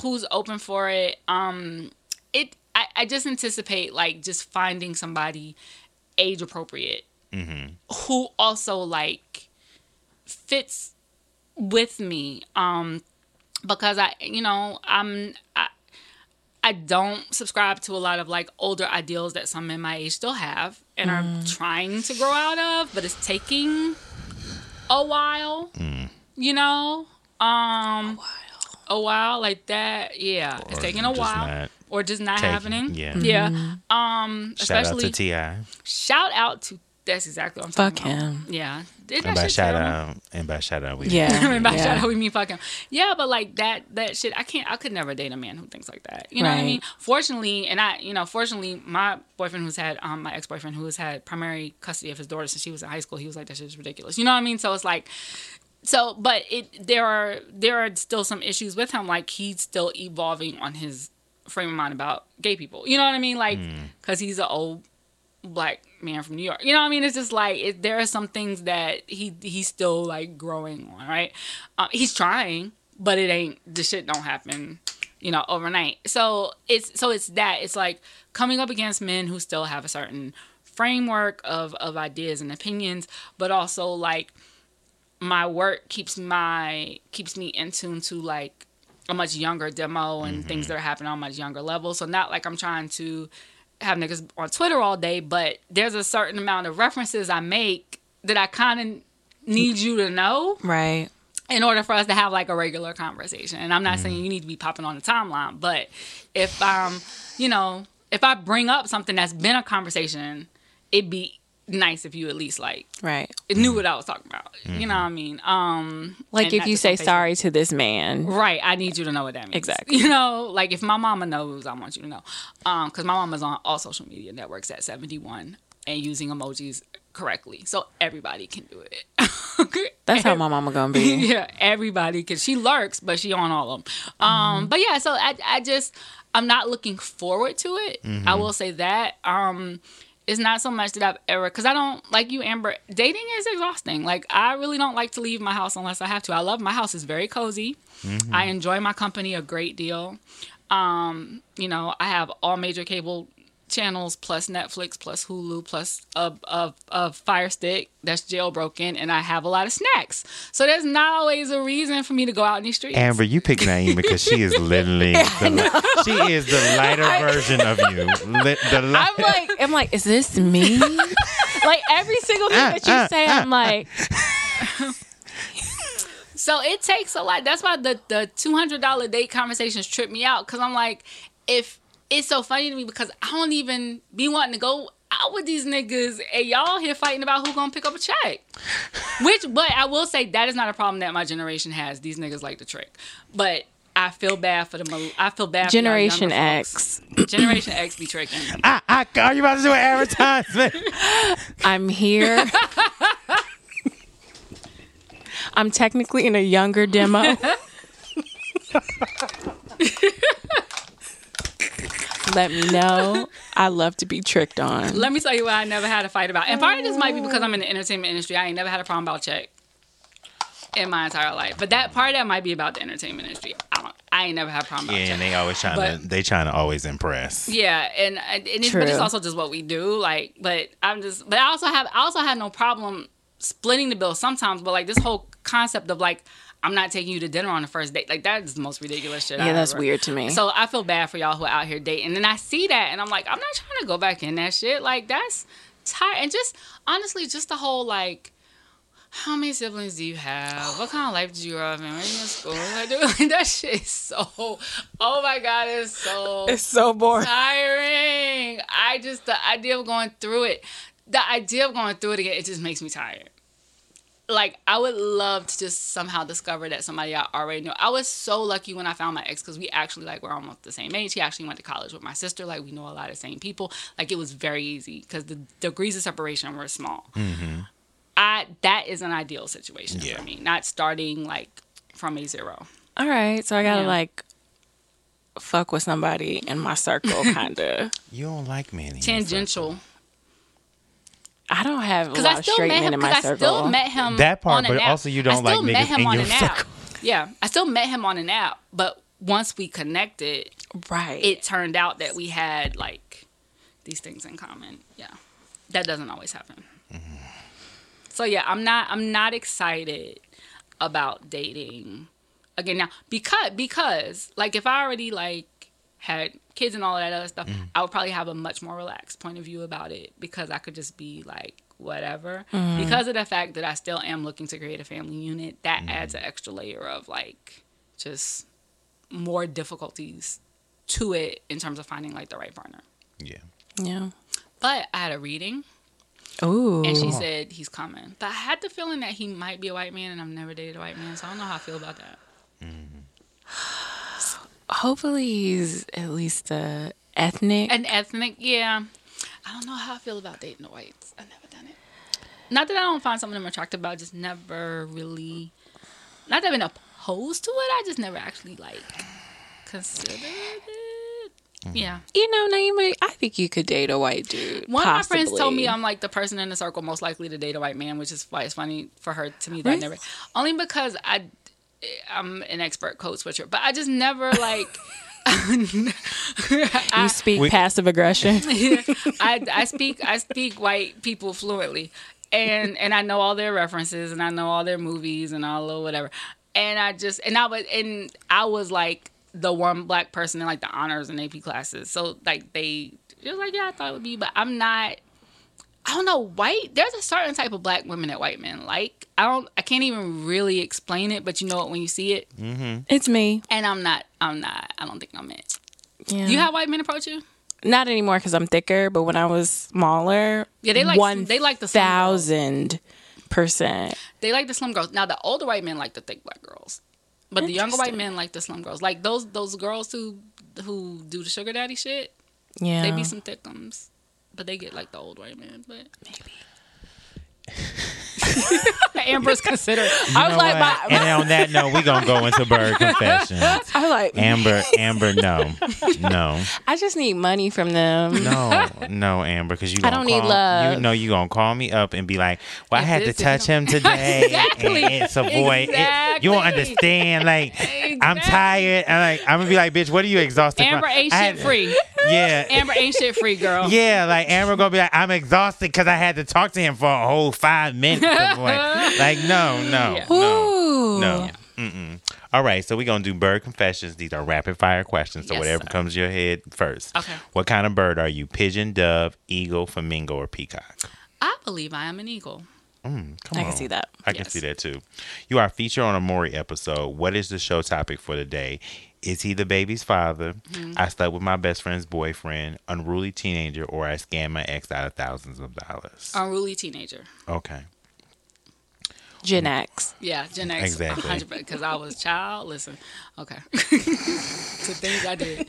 C: who's open for it. Um it I, I just anticipate like just finding somebody age appropriate who also like fits with me. Um because I you know I'm I, I don't subscribe to a lot of like older ideals that some men my age still have and are trying to grow out of but it's taking a while you know um a while like that yeah it's
A: Or
C: taking a while
A: not
C: or just not
A: taking-
C: happening
A: yeah.
C: yeah um
A: Shout out
C: especially
A: to Ti.
C: shout out to that's exactly what I'm
B: fuck
C: talking about.
B: him.
C: yeah Isn't
A: And
C: that
A: by
C: shit
A: shout out, and by shout out, we
B: Yeah.
C: I mean, by
B: yeah.
C: shout out, we mean fuck him. Yeah, but like that, that shit, I can't, I could never date a man who thinks like that. You know what I mean? Fortunately, and I, you know, fortunately, my boyfriend who's had, um, my ex boyfriend who has had primary custody of his daughter since she was in high school, he was like, that shit's ridiculous. You know what I mean? So it's like, so, but it, there are, there are still some issues with him. Like he's still evolving on his frame of mind about gay people. You know what I mean? Like, cause he's an old black man from New York. You know what I mean? It's just like it, there are some things that he he's still like growing on, right? Uh, he's trying, but it ain't the shit don't happen, you know, overnight. So it's so it's that it's like coming up against men who still have a certain framework of of ideas and opinions, but also like my work keeps my keeps me in tune to like a much younger demo and things that are happening on a much younger level. So not like I'm trying to have niggas on Twitter all day, but there's a certain amount of references I make that I kind of need you to know
B: Right.
C: in order for us to have like a regular conversation. And I'm not saying you need to be popping on the timeline, but if um, you know, if I bring up something that's been a conversation, it'd be nice if you at least like
B: Right.
C: knew what I was talking about. You know what I mean? Um
B: Like if you
C: just on
B: say
C: Facebook.
B: sorry to this man.
C: Right, I need you to know what that means.
B: Exactly.
C: You know, like if my mama knows, I want you to know. Um, because my mama's on all social media networks at 71 and using emojis correctly. So everybody can do it. Okay?
B: That's how my mama gonna be.
C: yeah, everybody because she lurks, but she on all of them. Um, but yeah, so I, I just I'm not looking forward to it. I will say that. Um, it's not so much that I've ever because I don't like you, Amber. Dating is exhausting. Like I really don't like to leave my house unless I have to. I love my house; it's very cozy. I enjoy my company a great deal. Um, you know, I have all major cable channels plus Netflix plus Hulu plus a, a, a Fire Stick that's jailbroken, and I have a lot of snacks. So there's not always a reason for me to go out in these streets.
A: Amber, you pick Naima because she is literally the, she is the lighter version of you. Li- the
B: I'm like, I'm like, is this me? like every single thing ah, that you ah, say, I'm ah. like,
C: So it takes a lot. That's why the the two hundred dollar date conversations trip me out because I'm like, if it's so funny to me because I don't even be wanting to go out with these niggas and y'all here fighting about who gonna pick up a check. Which, but I will say that is not a problem that my generation has. These niggas like to trick, but I feel bad for the. I feel bad. for y'all
B: Generation
C: folks.
B: X.
C: Generation X be tricking.
A: I, I, are you about to do an advertisement?
B: I'm here. I'm technically in a younger demo. Let me know. I love to be tricked on.
C: Let me tell you what I never had a fight about. And part of this might be because I'm in the entertainment industry. I ain't never had a problem about check in my entire life. But that part of that might be about the entertainment industry. I don't. I ain't never had a problem about
A: yeah,
C: check.
A: and they always trying to they trying to always impress.
C: Yeah, and and it's, but it's also just what we do. Like, but I'm just, but I also have, I also had no problem splitting the bill sometimes. But like this whole concept of like, I'm not taking you to dinner on the first date, like that is the most ridiculous shit. I
B: Yeah, that's
C: ever-
B: weird to me.
C: So I feel bad for y'all who are out here dating, and I see that, and I'm like, I'm not trying to go back in that shit. Like that's tired, and just honestly, just the whole like. How many siblings do you have? What kind of life did you in? Where you in school? Like, dude, that shit is so. Oh my god, it's so
B: It's so boring.
C: tiring. I just the idea of going through it, the idea of going through it again, it just makes me tired. Like I would love to just somehow discover that somebody I already knew. I was so lucky when I found my ex because we actually like we're almost the same age. He actually went to college with my sister. Like we know a lot of the same people. Like it was very easy because the degrees of separation were small. Mm-hmm. I that is an ideal situation
A: Yeah.
C: for me. Not starting like from a zero.
B: All right, so I gotta
C: Yeah.
B: like fuck with somebody in my circle, kind of.
A: You don't like me anymore.
C: Tangential.
B: I don't have a
C: Because
B: lot
C: I
B: of
C: still
B: straight
C: met
B: men
C: him.
B: in
C: Because
B: my
C: I still met him.
A: That part,
C: on an
A: but
C: app.
A: also you don't like
C: met
A: niggas
C: him
A: in
C: on
A: your
C: an app.
A: circle.
C: Yeah, I still met him on an app, but once we connected,
B: right.
C: it turned out that we had like these things in common. Yeah, that doesn't always happen. Mm-hmm. So yeah, I'm not. I'm not excited about dating again now because because like if I already like had kids and all of that other stuff, mm-hmm. I would probably have a much more relaxed point of view about it because I could just be like whatever. Mm-hmm. Because of the fact that I still am looking to create a family unit, that mm-hmm. adds an extra layer of like just more difficulties to it in terms of finding like the right partner.
A: Yeah.
B: yeah.
C: But I had a reading
B: Ooh.
C: and she said he's coming. But I had the feeling that he might be a white man and I've never dated a white man, so I don't know how I feel about that.
B: Hopefully, he's at least uh, ethnic.
C: An ethnic, yeah. I don't know how I feel about dating the whites. I've never done it. Not that I don't find some of them attractive, but I just never really not that I've been opposed to it. I just never actually like considered it. Yeah.
B: you know, Naima, I think you could date a white dude.
C: One of my friends told me I'm like the person in the circle most likely to date a white man, which is why it's funny for her to me that I never only because I I'm an expert code switcher, but I just never like
B: you speak
A: We-
B: passive aggression.
C: I I speak I speak white people fluently, and and I know all their references and I know all their movies and all of whatever, and I just and I was and I was like the one black person in like the honors and AP classes, so like they it was like yeah I thought it would be, but I'm not. I don't know white. There's a certain type of black women that white men like. I don't. I can't even really explain it, but you know it when you see it. Mm-hmm.
B: it's me.
C: And I'm not. I'm not. I don't think I'm it.
B: Yeah.
C: You have white men approach you?
B: Not anymore because I'm thicker, but when I was smaller,
C: Yeah, they like-
B: one
C: they like the slim girls.
B: thousand percent.
C: They like the slim girls. Now the older white men like the thick black girls, but the younger white men like the slim girls. Like those those girls who who do the sugar daddy shit.
B: Yeah,
C: They be some thickums, but they get like the old white man. But
B: maybe.
C: Amber's considered.
B: I was like,
A: what?
B: my,
A: and on that note, we gonna go into bird confessions.
B: I like,
A: Amber, Amber, no, no,
B: I just need money from them.
A: no, no, Amber, because you.
B: I don't need love.
A: You know you gonna call me up and be like, "Well, I had to touch him today,
C: Exactly.
A: and it's a boy. It- you don't understand. Like, I'm
C: Exactly.
A: tired, and like I'm gonna be like, bitch, what are you exhausted
C: Amber
A: from?
C: ain't
A: I
C: shit
A: had-
C: free.
A: Yeah,
C: Amber ain't shit free, girl.
A: Yeah, like Amber gonna be like, I'm exhausted because I had to talk to him for a whole five minutes. I'm like, like, no, no,
C: Yeah.
A: no,
B: Ooh.
A: no. Mm-mm. All right, so we're gonna do bird confessions. These are rapid fire questions. So
C: Yes,
A: whatever
C: sir.
A: comes to your head first.
C: Okay.
A: What kind of bird are you? Pigeon, dove, eagle, flamingo, or peacock?
C: I believe I am an eagle.
A: Mm, come
B: I can see that.
A: I can see that too. You are featured on a Maury episode. What is the show topic for the day? Is he the baby's father?
C: Mm-hmm.
A: I slept with my best friend's boyfriend, unruly teenager, or I scammed my ex out of thousands of dollars.
C: Unruly teenager.
A: Okay.
B: Gen X.
C: Yeah, Gen X.
A: Exactly.
C: Exactly. Because I was child. Listen. Okay. the things I did.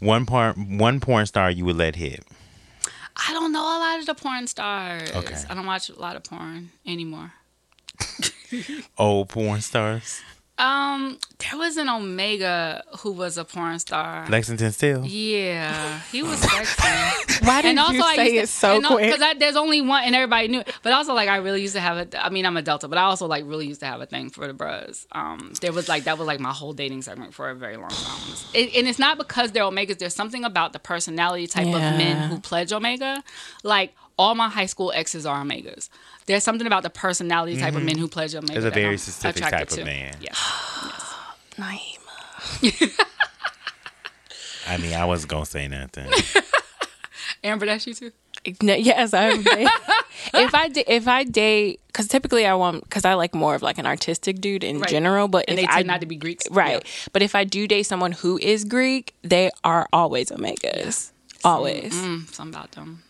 A: One porn, one porn star you would let hit.
C: I don't know a lot of the porn stars.
A: Okay.
C: I don't watch a lot of porn anymore.
A: Old porn stars.
C: Um, there was an Omega who was a porn star.
A: Lexington Steele.
C: yeah, he was sexy.
B: Why did
C: and also
B: you
C: I
B: say
C: used to,
B: it so quick?
C: because there's only one and everybody knew. it. But also like I really used to have a. I mean I'm a Delta, but I also like really used to have a thing for the bros. Um, there was like that was like my whole dating segment for a very long time. It, and it's not because they're Omegas. There's something about the personality type of men who pledge Omega. Like all my high school exes are Omegas. There's something about the personality type of men who pledge Omega.
A: There's a
C: that
A: very
C: I'm
A: specific
C: attracted
A: type of man.
C: Yes.
B: Naima.
A: I mean, I wasn't gonna say nothing.
C: Amber, that's you too.
B: No, yes, I. if I da- if I date, because typically I want because I like more of like an artistic dude in
C: Right.
B: general. But
C: And
B: if
C: they
B: I
C: tend not to be Greeks.
B: right,
C: Yeah.
B: but if I do date someone who is Greek, they are always omegas. Always,
C: Mm, something about them.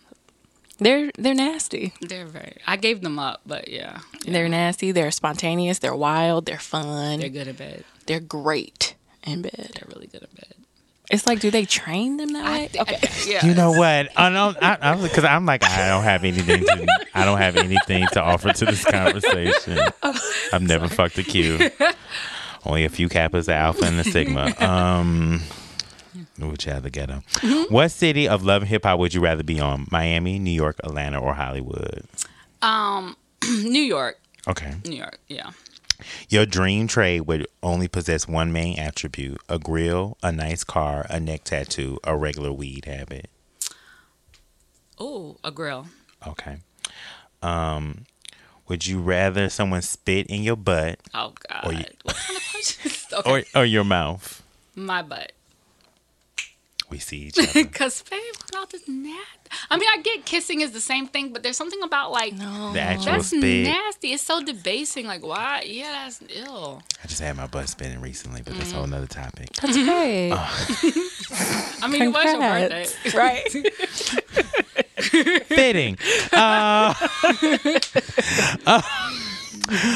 B: They're they're nasty.
C: They're very. I gave them up, but yeah,
B: They're nasty. They're spontaneous. They're wild. They're fun.
C: they're
B: They're,
C: good in bed.
B: They're great in bed.
C: They're really good at bed.
B: It's like, do they train them that way? okay.
C: Yeah.
A: You know what? I don't. I, I, because I'm like I don't have anything. To, I don't have anything to offer to this conversation. I've never fucked a Q. Only a few kappas, the alpha, and the sigma. Um, which have the ghetto. What city of love and hip hop would you rather be on? Miami, New York, Atlanta, or Hollywood?
C: Um, New York,
A: Okay.
C: New York. Yeah.
A: Your dream trade would only possess one main attribute: a grill, a nice car, a neck tattoo, a regular weed habit.
C: Oh, a grill.
A: Okay. Um, would you rather someone spit in your butt
C: Oh God.
A: Or you-
C: what kind of okay.
A: or or your mouth?
C: My butt.
A: We see each other.
C: Cause babe, my mouth is nasty. I mean, I get kissing is the same thing, but there's something about like
B: No.
A: The actual
C: that's
A: spit.
C: nasty. It's so debasing. Like why? Yeah, that's ill.
A: I just had my butt spinning recently, but that's a whole nother topic.
B: That's great.
C: I mean, it was your birthday.
B: Right.
A: Fitting. Uh, uh,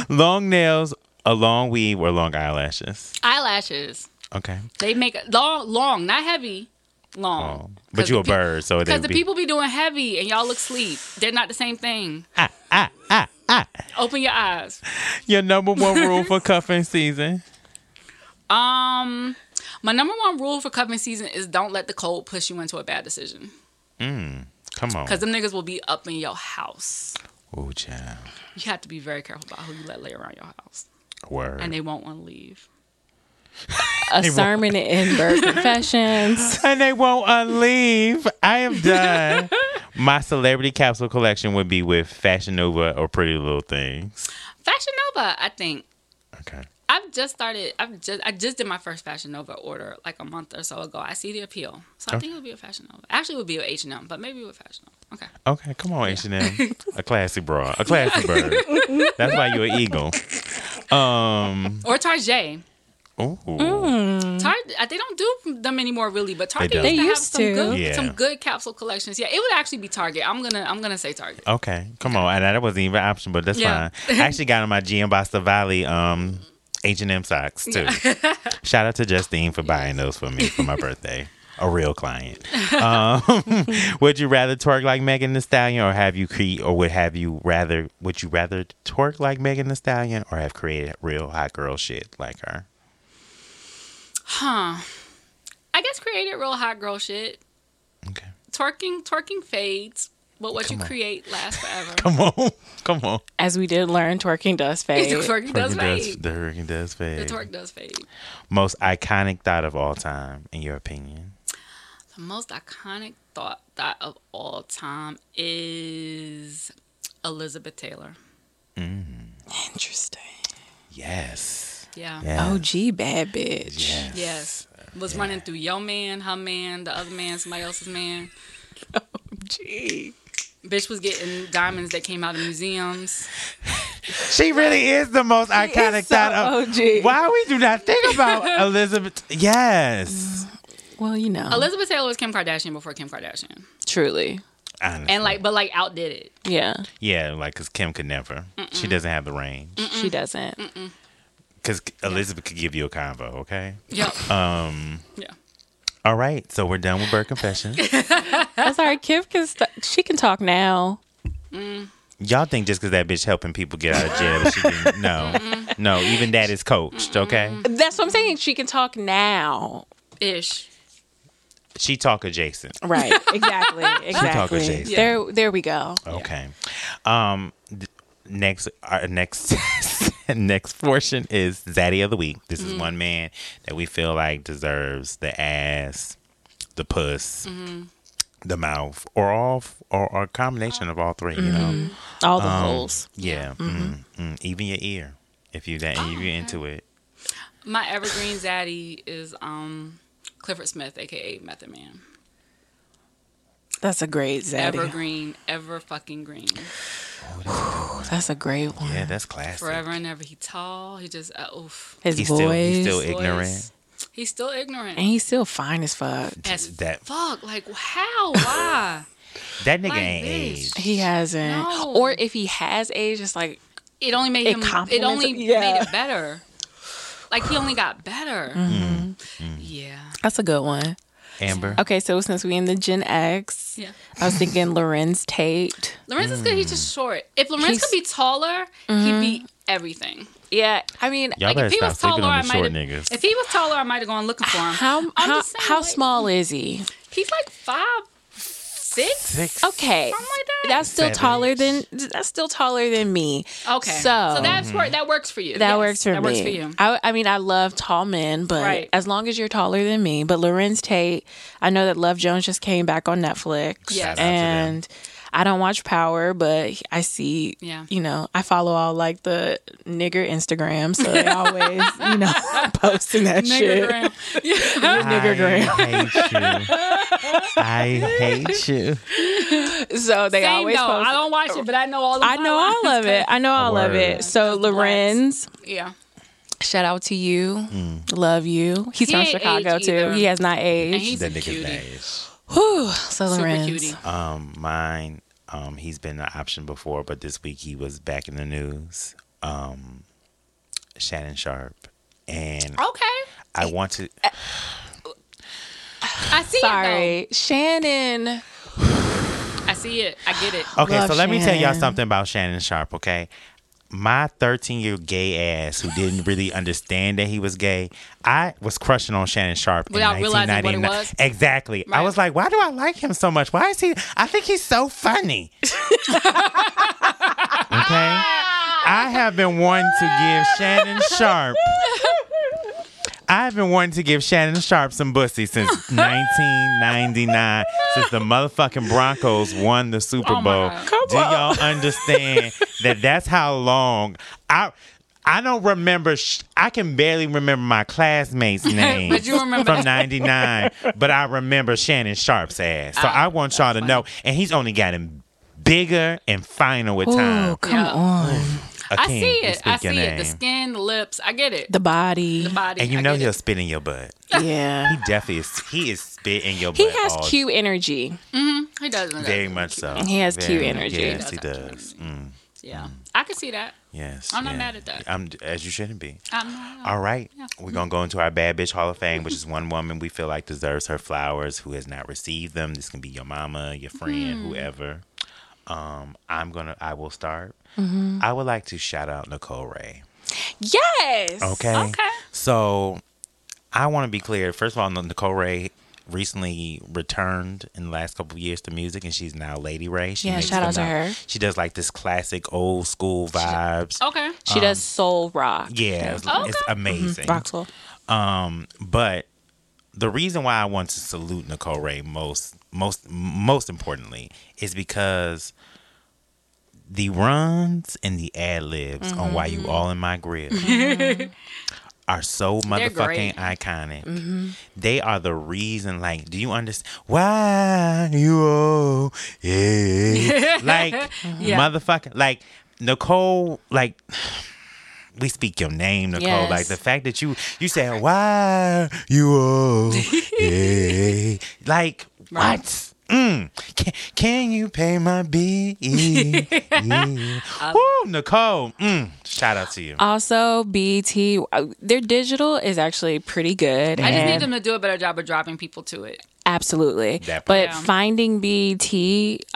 A: long nails, a long weave, or long eyelashes.
C: Eyelashes.
A: Okay.
C: They make it long, long, not heavy, long.
A: Oh, but you a bird, so
C: Because the
A: be
C: people be doing heavy and y'all look sleep. They're not the same thing.
A: ah ah ah ah.
C: Open your eyes.
A: Your number one rule for cuffing season.
C: Um, my number one rule for cuffing season is don't let the cold push you into a bad decision.
A: Come on.
C: Because them niggas will be up in your house.
A: Oh, child.
C: You have to be very careful about who you let lay around your house.
A: Word.
C: And they won't want to leave.
B: A sermon in Bird Confessions.
A: and they won't unleave. I am done. My celebrity capsule collection would be with Fashion Nova or Pretty Little Things.
C: Fashion Nova, I think.
A: Okay.
C: I've just started. I've just I just did my first Fashion Nova order like a month or so ago. I see the appeal, so I think it would be a Fashion Nova. Actually, it would be H and M, but maybe with Fashion Nova. Okay.
A: Okay, come on, H&M. a classy bra. A classy bird. That's why you're an eagle. Um,
C: Or Target.
A: ooh.
C: Target. They don't do them anymore, really. But Target
A: don't.
C: used to
B: They
C: have some good,
A: Yeah.
C: some good capsule collections. Yeah, it would actually be Target. I'm gonna, I'm gonna say Target.
A: Okay, come on. And that wasn't even an option, but that's
C: Yeah.
A: fine. I actually got on my Giambattista Valli um, H&M socks, too. Shout out to Justine for buying those for me for my birthday. A real client. Um, would you rather twerk like Megan Thee Stallion, or have you create, or would have you rather? Would you rather twerk like Megan Thee Stallion, or have created real hot girl shit like her?
C: Huh. I guess created real hot girl shit.
A: Okay,
C: Twerking, twerking fades, but what
A: Come
C: you
A: on.
C: create lasts forever.
A: come on, come on.
B: As we did learn, twerking does fade.
C: twerking does
A: Twerking does,
C: fade.
A: the twerking does fade.
C: The twerk does fade.
A: Most iconic thought of all time, in your opinion?
C: The most iconic thought thought of all time is Elizabeth Taylor. Mm-hmm.
B: Interesting.
A: Yes.
C: Yeah.
A: Yeah.
B: OG bad bitch.
A: Yes.
C: Yes. Was running through your man, her man, the other man, somebody else's man.
B: Gee.
C: Bitch was getting diamonds that came out of museums.
A: she really is the most iconic
B: so
A: that of-
B: OG.
A: Why we do not think about Elizabeth? Yes. Mm.
B: Well, you know,
C: Elizabeth Taylor was Kim Kardashian before Kim Kardashian,
B: truly.
A: Honestly.
C: and like, but like outdid it.
B: Yeah,
A: yeah, like because Kim could never. She doesn't have the range.
B: she doesn't.
A: Because Elizabeth could give you a convo. Okay.
C: Yep.
A: Um.
C: yeah.
A: All right. So we're done with Bird Confessions.
B: That's all right. Kim can st- she can talk now.
A: Y'all think just because that bitch helping people get out of jail, that she can, no, no. Even that is coached. Okay.
B: That's what I'm saying. She can talk now.
C: Ish.
A: She talk adjacent.
B: Right. Exactly. Exactly.
A: adjacent.
B: There. There we go.
A: Okay. Um. th- Next, our next, next portion is Zaddy of the week. This is one man that we feel like deserves the ass, the puss, the mouth, or all, or, or a combination of all three. You know.
B: All the
A: Um,
B: holes.
A: Yeah. mm mm. Even your ear, if you that, if you're into it.
C: My evergreen zaddy is um Clifford Smith, aka Method Man.
B: That's a great zaddy.
C: Evergreen, ever fucking green.
B: That's a great one.
A: Yeah, that's classic.
C: Forever and ever. He tall. He just uh, oof.
B: His
A: He's
B: voice.
A: still, he's still
C: Voice.
A: ignorant.
C: He's still ignorant.
B: and he's still fine as fuck.
C: As
A: that-
C: fuck. Like how? Why?
A: That nigga
C: Like
A: ain't
C: this.
A: aged.
B: He hasn't.
C: No.
B: Or if he has age, it's like
C: It only made
B: It
C: him. It only
B: it, yeah.
C: made it better. Like he only got better.
B: Mm-hmm.
C: Yeah.
B: that's a good one.
A: Amber.
B: Okay, so since we in the Gen X,
C: Yeah.
B: I was thinking Larenz Tate.
C: Larenz is good. He's just short. If Larenz
B: He's-
C: could be taller, he'd be everything.
B: Yeah, I mean,
A: Y'all
C: Like
A: better
C: if he was taller,
A: on
C: I might
A: short
C: have.
A: niggas.
C: If he was taller, I might have gone looking for him.
B: how
C: I'm
B: how how
C: like,
B: small is he?
C: He's like five, six.
A: Six.
B: Okay,
C: Something like that.
B: that's still
A: Seven.
B: taller than that's still taller than me.
C: Okay.
B: So-
C: So, that's wor- that works for you.
B: That
C: Yes,
B: works for
C: that
B: me.
C: works for you.
B: I, I mean, I love tall men, but
C: Right.
B: as long as you're taller than me. But Larenz Tate, I know that Love Jones just came back on Netflix.
C: Yes. Shout out
A: to them.
B: and I don't watch Power, but I see,
C: Yeah.
B: you know, I follow all like the nigger Instagram, so they always, you know, posting that shit.
C: Niggergram.
B: Niggergram.
A: I hate you. I hate you.
B: So they
C: Same
B: always
C: though.
B: post.
C: I don't watch it, but I know all. Of
B: I know all of it. I know all of it. So Larenz,
C: Yeah.
B: shout out to you. Love you. He's
C: He
B: from Chicago too.
C: either.
B: He has not
C: And
B: aged.
C: he's
A: That
C: a
A: nigga's
C: cutie.
A: nice.
B: Whew. So
C: Super
B: Larenz.
C: cutie.
A: Um, mine. Um, he's been an option before, but this week he was back in the news. Um, Shannon Sharpe, and
C: Okay.
A: I want to.
C: I see it
B: Sorry, Shannon.
C: I see it. I get it.
A: Okay,
B: Love
A: so let me tell y'all something about Shannon Sharpe. Okay, my 13 year gay ass who didn't really understand that he was gay, I was crushing on Shannon Sharpe
C: Without
A: in
C: realizing what it
A: 1999.
C: was?
A: Exactly. I was like, why do I like him so much? Why is he? I think he's so funny. okay, I have been wanting to give Shannon Sharpe. I've been wanting to give Shannon Sharpe some bussy since 1999, since the motherfucking Broncos won the Super
C: Oh
A: Bowl. Do
B: on.
A: y'all understand that that's how long I I don't remember sh- I can barely remember my classmates' names
C: But you remember
A: from 99, but I remember Shannon Sharpe's ass. So ah, I want y'all to know and he's only gotten bigger and finer with time.
B: Oh, come
C: Yeah.
B: on.
A: A
C: I
A: king,
C: see it. I see
A: your
C: it. The skin, the lips. I get it.
B: The body.
C: The body.
A: And you
C: I
A: know
C: get
A: he'll
C: it.
A: spit in your butt.
B: Yeah.
A: He definitely is. He is spit in your
B: He
A: butt.
B: He has
A: all
B: cute energy.
C: He does. he does.
A: Very much so.
B: He has
A: Very-
B: cute energy.
A: Yes,
C: He
A: he
C: does have
A: does. Mm,
C: Yeah. I can see that.
A: yes.
C: I'm not
A: yeah.
C: mad at that.
A: I'm as you shouldn't be.
C: I'm not.
A: All right. We're going to go into our Bad Bitch Hall of Fame, which is one woman we feel like deserves her flowers who has not received them. This can be your mama, your friend,
C: Hmm.
A: whoever. Um, I'm going to, I will start.
C: Mm-hmm.
A: I would like to shout out Nicole Wray.
B: Yes.
A: Okay.
C: Okay.
A: So I want to be clear. First of all, Nicole Wray recently returned in the last couple of years to music, and she's now Lady Wray. She
B: Yeah, shout out to her.
A: She does like this classic old school vibes.
C: Okay.
B: She does soul rock.
A: Yeah, it's,
C: Okay.
A: it's amazing.
B: Roxwell.
A: Um, but the reason why I want to salute Nicole Wray most, most, most importantly, is because the runs and the ad libs on "Why You mm-hmm. All in My Grill" mm-hmm. are so motherfucking iconic. Mm-hmm. They are the reason. Like, do you understand why you all? Yeah, like
C: Yeah.
A: motherfucking like. Nicole, like we speak your name, Nicole.
B: Yes.
A: Like the fact that you you said why you okay, like what? Mm. Can, can you pay my bill? yeah. Woo, Nicole. Mm. Shout out to you.
B: Also, BET, uh, their digital is actually pretty good.
C: I just need them to do a better job of driving people to it.
B: Absolutely.
A: That
B: But.
C: Yeah.
B: finding BET,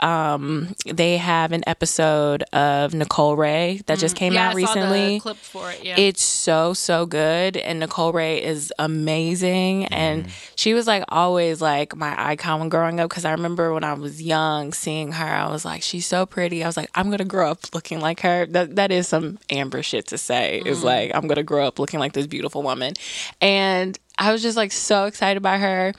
B: um, they have an episode of Nicole Wray that just came
C: yeah,
B: out
C: I saw
B: recently.
C: the clip for it. Yeah,
B: It's so so good, and Nicole Wray is amazing. And
A: Mm-hmm.
B: she was like always like my icon when growing up. Because I remember when I was young, seeing her, I was like, she's so pretty. I was like, I'm gonna grow up looking like her. That that is some Amber shit to say. Is like I'm gonna grow up looking like this beautiful woman, and I was just like so excited by her.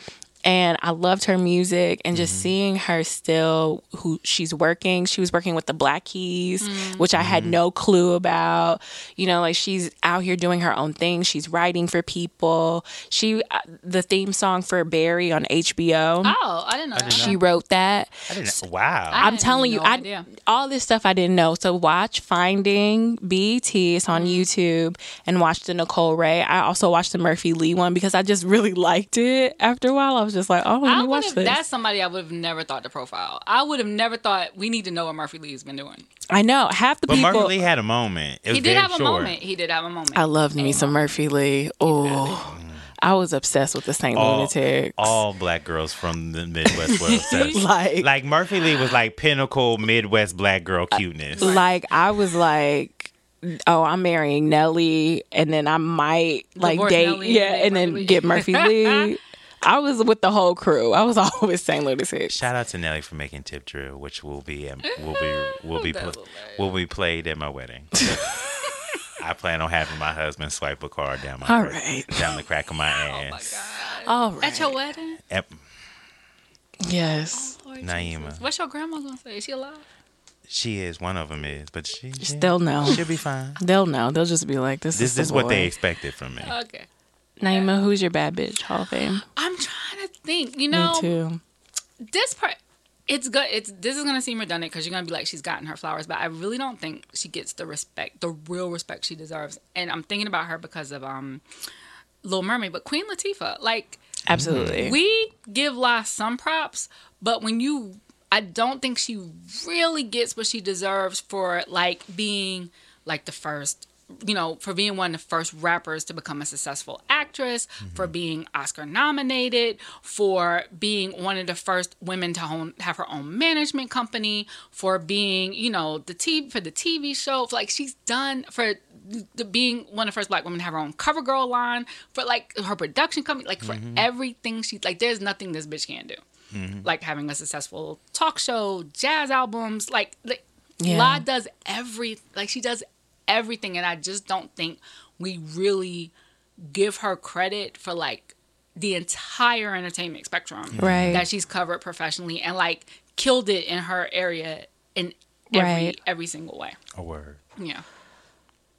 B: And I loved her music and just seeing her still who she's working. She was working with the Black Keys, which I had no clue about. You know, like she's out here doing her own thing. She's writing for people. She uh, the theme song for Barry on HBO.
C: oh, I didn't know that.
B: She wrote that.
A: I didn't. Wow.
C: I
B: I'm
C: had
B: telling you,
C: no
B: I
C: idea.
B: all this stuff I didn't know. So watch Finding BET. It's on
C: Mm-hmm.
B: YouTube, and watch the Nicole Wray. I also watched the Murphy Lee one because I just really liked it. After a while, I was just like, oh, let
C: I
B: me
C: would
B: watch this.
C: That's somebody I would have never thought to profile. I would have never thought we need to know what Murphy Lee has been doing.
B: I know half the
A: but
B: people.
A: Murphy Lee had a moment. It was
C: He did
A: very
C: have a moment. He did have a moment.
B: I loved me some um, Murphy Lee. Oh, I was obsessed with the Saint
A: All,
B: Lunatics.
A: all black girls from the Midwest were obsessed.
B: Like-
A: like Murphy Lee was like pinnacle Midwest black girl cuteness.
B: like I was like, oh, I'm marrying Nelly, and then I might like
C: Divorce
B: date,
C: Nelly
B: yeah,
C: and
B: and then
C: Lee.
B: get Murphy Lee. I was with the whole crew. I was always St. Lunatics.
A: Shout out to Nelly for making Tip Drill, which will be um, will be will be pl- will be played at my wedding. I plan on having my husband swipe a card down my
B: All
A: crack-
B: right.
A: down the crack of my ass.
C: oh my god!
B: All right.
C: At your wedding,
A: Ep-
B: yes.
C: Lord
A: Naima.
C: Jesus. What's your grandma gonna say? Is she alive?
A: She is one of them is, but she she-
B: Still no.
A: she'll be fine.
B: They'll know. They'll just be like, this,
A: This
B: is,
A: is what
B: boy.
A: they expected from me.
C: Okay.
B: Naima, who's your bad bitch? Hall of Fame.
C: I'm trying to think. You know,
B: Me too.
C: this part. It's good. It's this is gonna seem redundant because you're gonna be like she's gotten her flowers, but I really don't think she gets the respect, the real respect she deserves. And I'm thinking about her because of um, Little Mermaid, but Queen Latifah, like
B: Absolutely.
C: we give La some props, but when you, I don't think she really gets what she deserves for like being like the first, you know, for being one of the first rappers to become a successful actress, mm-hmm. for being Oscar nominated, for being one of the first women to own, have her own management company, for being, you know, the TV for the TV show. Like she's done for the, being one of the first black women to have her own cover girl line for like her production company like for mm-hmm. everything she like there's nothing this bitch can't do mm-hmm. like having a successful talk show jazz albums like, like
B: Yeah.
C: La does every like she does everything and I just don't think we really give her credit for like the entire entertainment spectrum
B: Right.
C: that she's covered professionally and like killed it in her area in every
B: Right.
C: every single way
A: A word.
C: yeah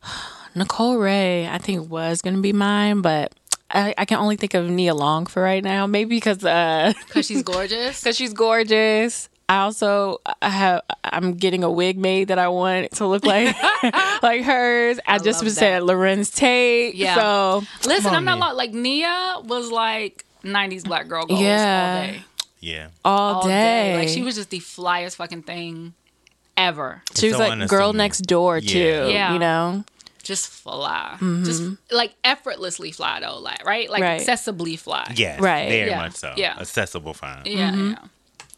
B: Nicole Wray, I think was gonna be mine, but I, I can only think of Nia Long for right now. Maybe because uh,
C: because she's gorgeous
B: because she's gorgeous. I also I have I'm getting a wig made that I want to look like like hers. I, just
C: love
B: said Larenz Tate.
C: Yeah.
B: So
C: Listen,
A: on,
C: I'm not
A: Nia.
C: Like Nia was like '90s black girl goals
B: Yeah.
C: all day,
A: Yeah.
B: all,
C: all
B: day.
C: day. Like she was just the flyest fucking thing ever.
B: She was
A: so
B: like girl
A: unassuming.
B: next door
A: Yeah.
B: too.
C: Yeah.
B: You know.
C: Just fly, mm-hmm. just like effortlessly fly though, like right, like
B: Right.
C: accessibly fly.
A: Yes.
B: Right.
A: Very
C: Yeah.
A: much so.
C: Yeah.
A: Accessible fine.
C: yeah, mm-hmm. yeah.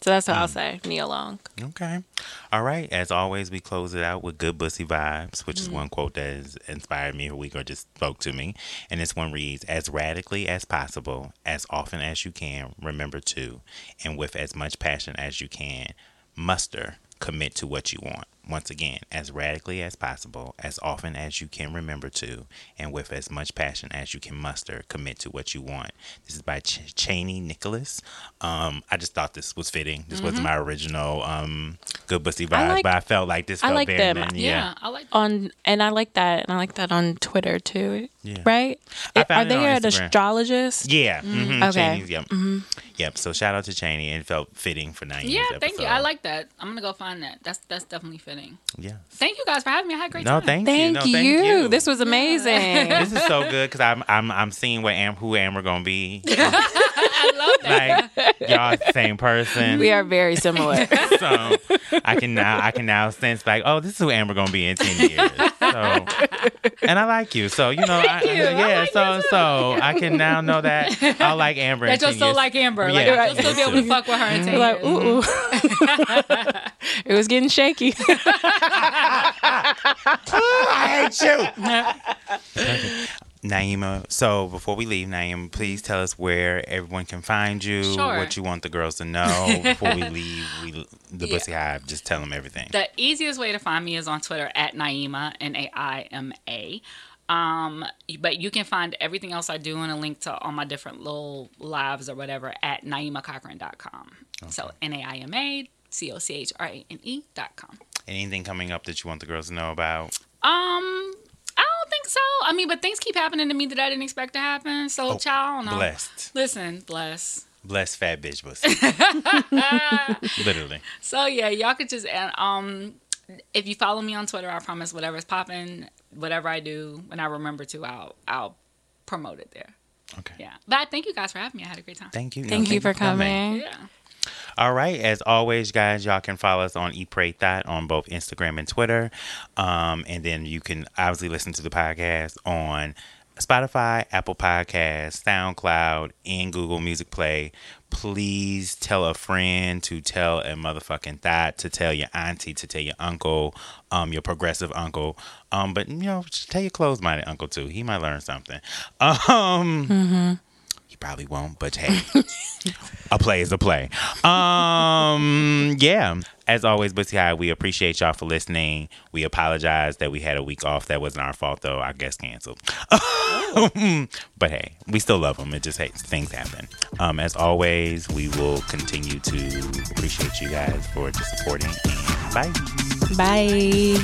B: So that's what I'll mm. say. Nia Long.
A: Okay. All right. As always, we close it out with good bussy vibes, which is mm-hmm. one quote that has inspired me a week or just spoke to me. And this one reads As radically as possible, as often as you can, remember to, and with as much passion as you can, muster, commit to what you want. Once again, as radically as possible, as often as you can remember to, and with as much passion as you can muster, commit to what you want. This is by Ch- Chani Nicholas. Um, I just thought this was fitting. This wasn't my original um, good bussy vibes,
B: like-
A: but I felt like this
B: I
A: felt
B: like
A: very
B: them.
A: men-
C: Yeah,
A: Yeah.
C: I like.
B: On and I like that, and I like that on Twitter too.
A: Yeah.
B: Right?
A: I found
B: Are they an astrologist?
A: Yeah. Mm-hmm.
B: Okay.
A: Chani's, yep. Yep. So shout out to Chani. It felt fitting for nine
C: Yeah,
A: years.
C: thank you. I like that. I'm gonna go find that. That's that's definitely fitting. Fitting.
A: Yeah.
C: Thank you guys for having me. I had a great
A: No,
C: time.
A: thank,
B: Thank,
A: you. No,
B: you.
A: thank you.
B: This was amazing.
A: this is so good because I'm I'm I'm seeing what Am who Amber gonna be.
C: I love that.
A: like y'all same person.
B: we are very similar.
A: so I can now I can now sense like, oh, this is who Amber gonna be in ten years. So, and I like you, so you know, I,
C: you. I
A: yeah.
C: like
A: so
C: you
A: so I can now know that I like Amber. in
C: That you'll still
A: years.
C: like Amber. Like
A: Yeah.
C: you'll still be able to fuck with her in ten
B: like,
C: years.
B: ooh, ooh. it was getting shaky.
A: I hate you. Naima, so before we leave, Naima, please tell us where everyone can find you,
C: Sure.
A: what you want the girls to know before we leave. We the
C: Yeah.
A: Bussy Hive, just tell them everything.
C: The easiest way to find me is on Twitter at Naima, N A I M A. Um, but you can find everything else I do and a link to all my different little lives or whatever at naimacochrane.com. So N A I M A C O C H R A N E dot com.
A: Anything coming up that you want the girls to know about?
C: Um, I don't think so. I mean, but things keep happening to me that I didn't expect to happen. So,
A: Oh,
C: child, I.
A: Blessed,
C: Listen, bless.
A: blessed fat bitch pussy. Literally.
C: So yeah, y'all could just and um, if you follow me on Twitter, I promise whatever's popping, whatever I do, when I remember to, I'll I'll promote it there.
A: Okay.
C: Yeah, but thank you guys for having me. I had a great time.
A: Thank you. No,
B: Thank you for coming.
C: Yeah.
A: All right. As always, guys, y'all can follow us on Pray Thot on both Instagram and Twitter. Um, and then you can obviously listen to the podcast on Spotify, Apple Podcasts, SoundCloud, and Google Music Play. Please tell a friend to tell a motherfucking thought, to tell your auntie, to tell your uncle, um, your progressive uncle. Um, but you know, tell your closed minded uncle too. He might learn something. Um he probably won't, but hey. a play is a play. Um, yeah. As always, Bussy Hive, we appreciate y'all for listening. We apologize that we had a week off. That wasn't our fault, though. I guess canceled. but hey, we still love them. It just hey, things happen. Um, as always, we will continue to appreciate you guys for just supporting. And bye.
B: Bye.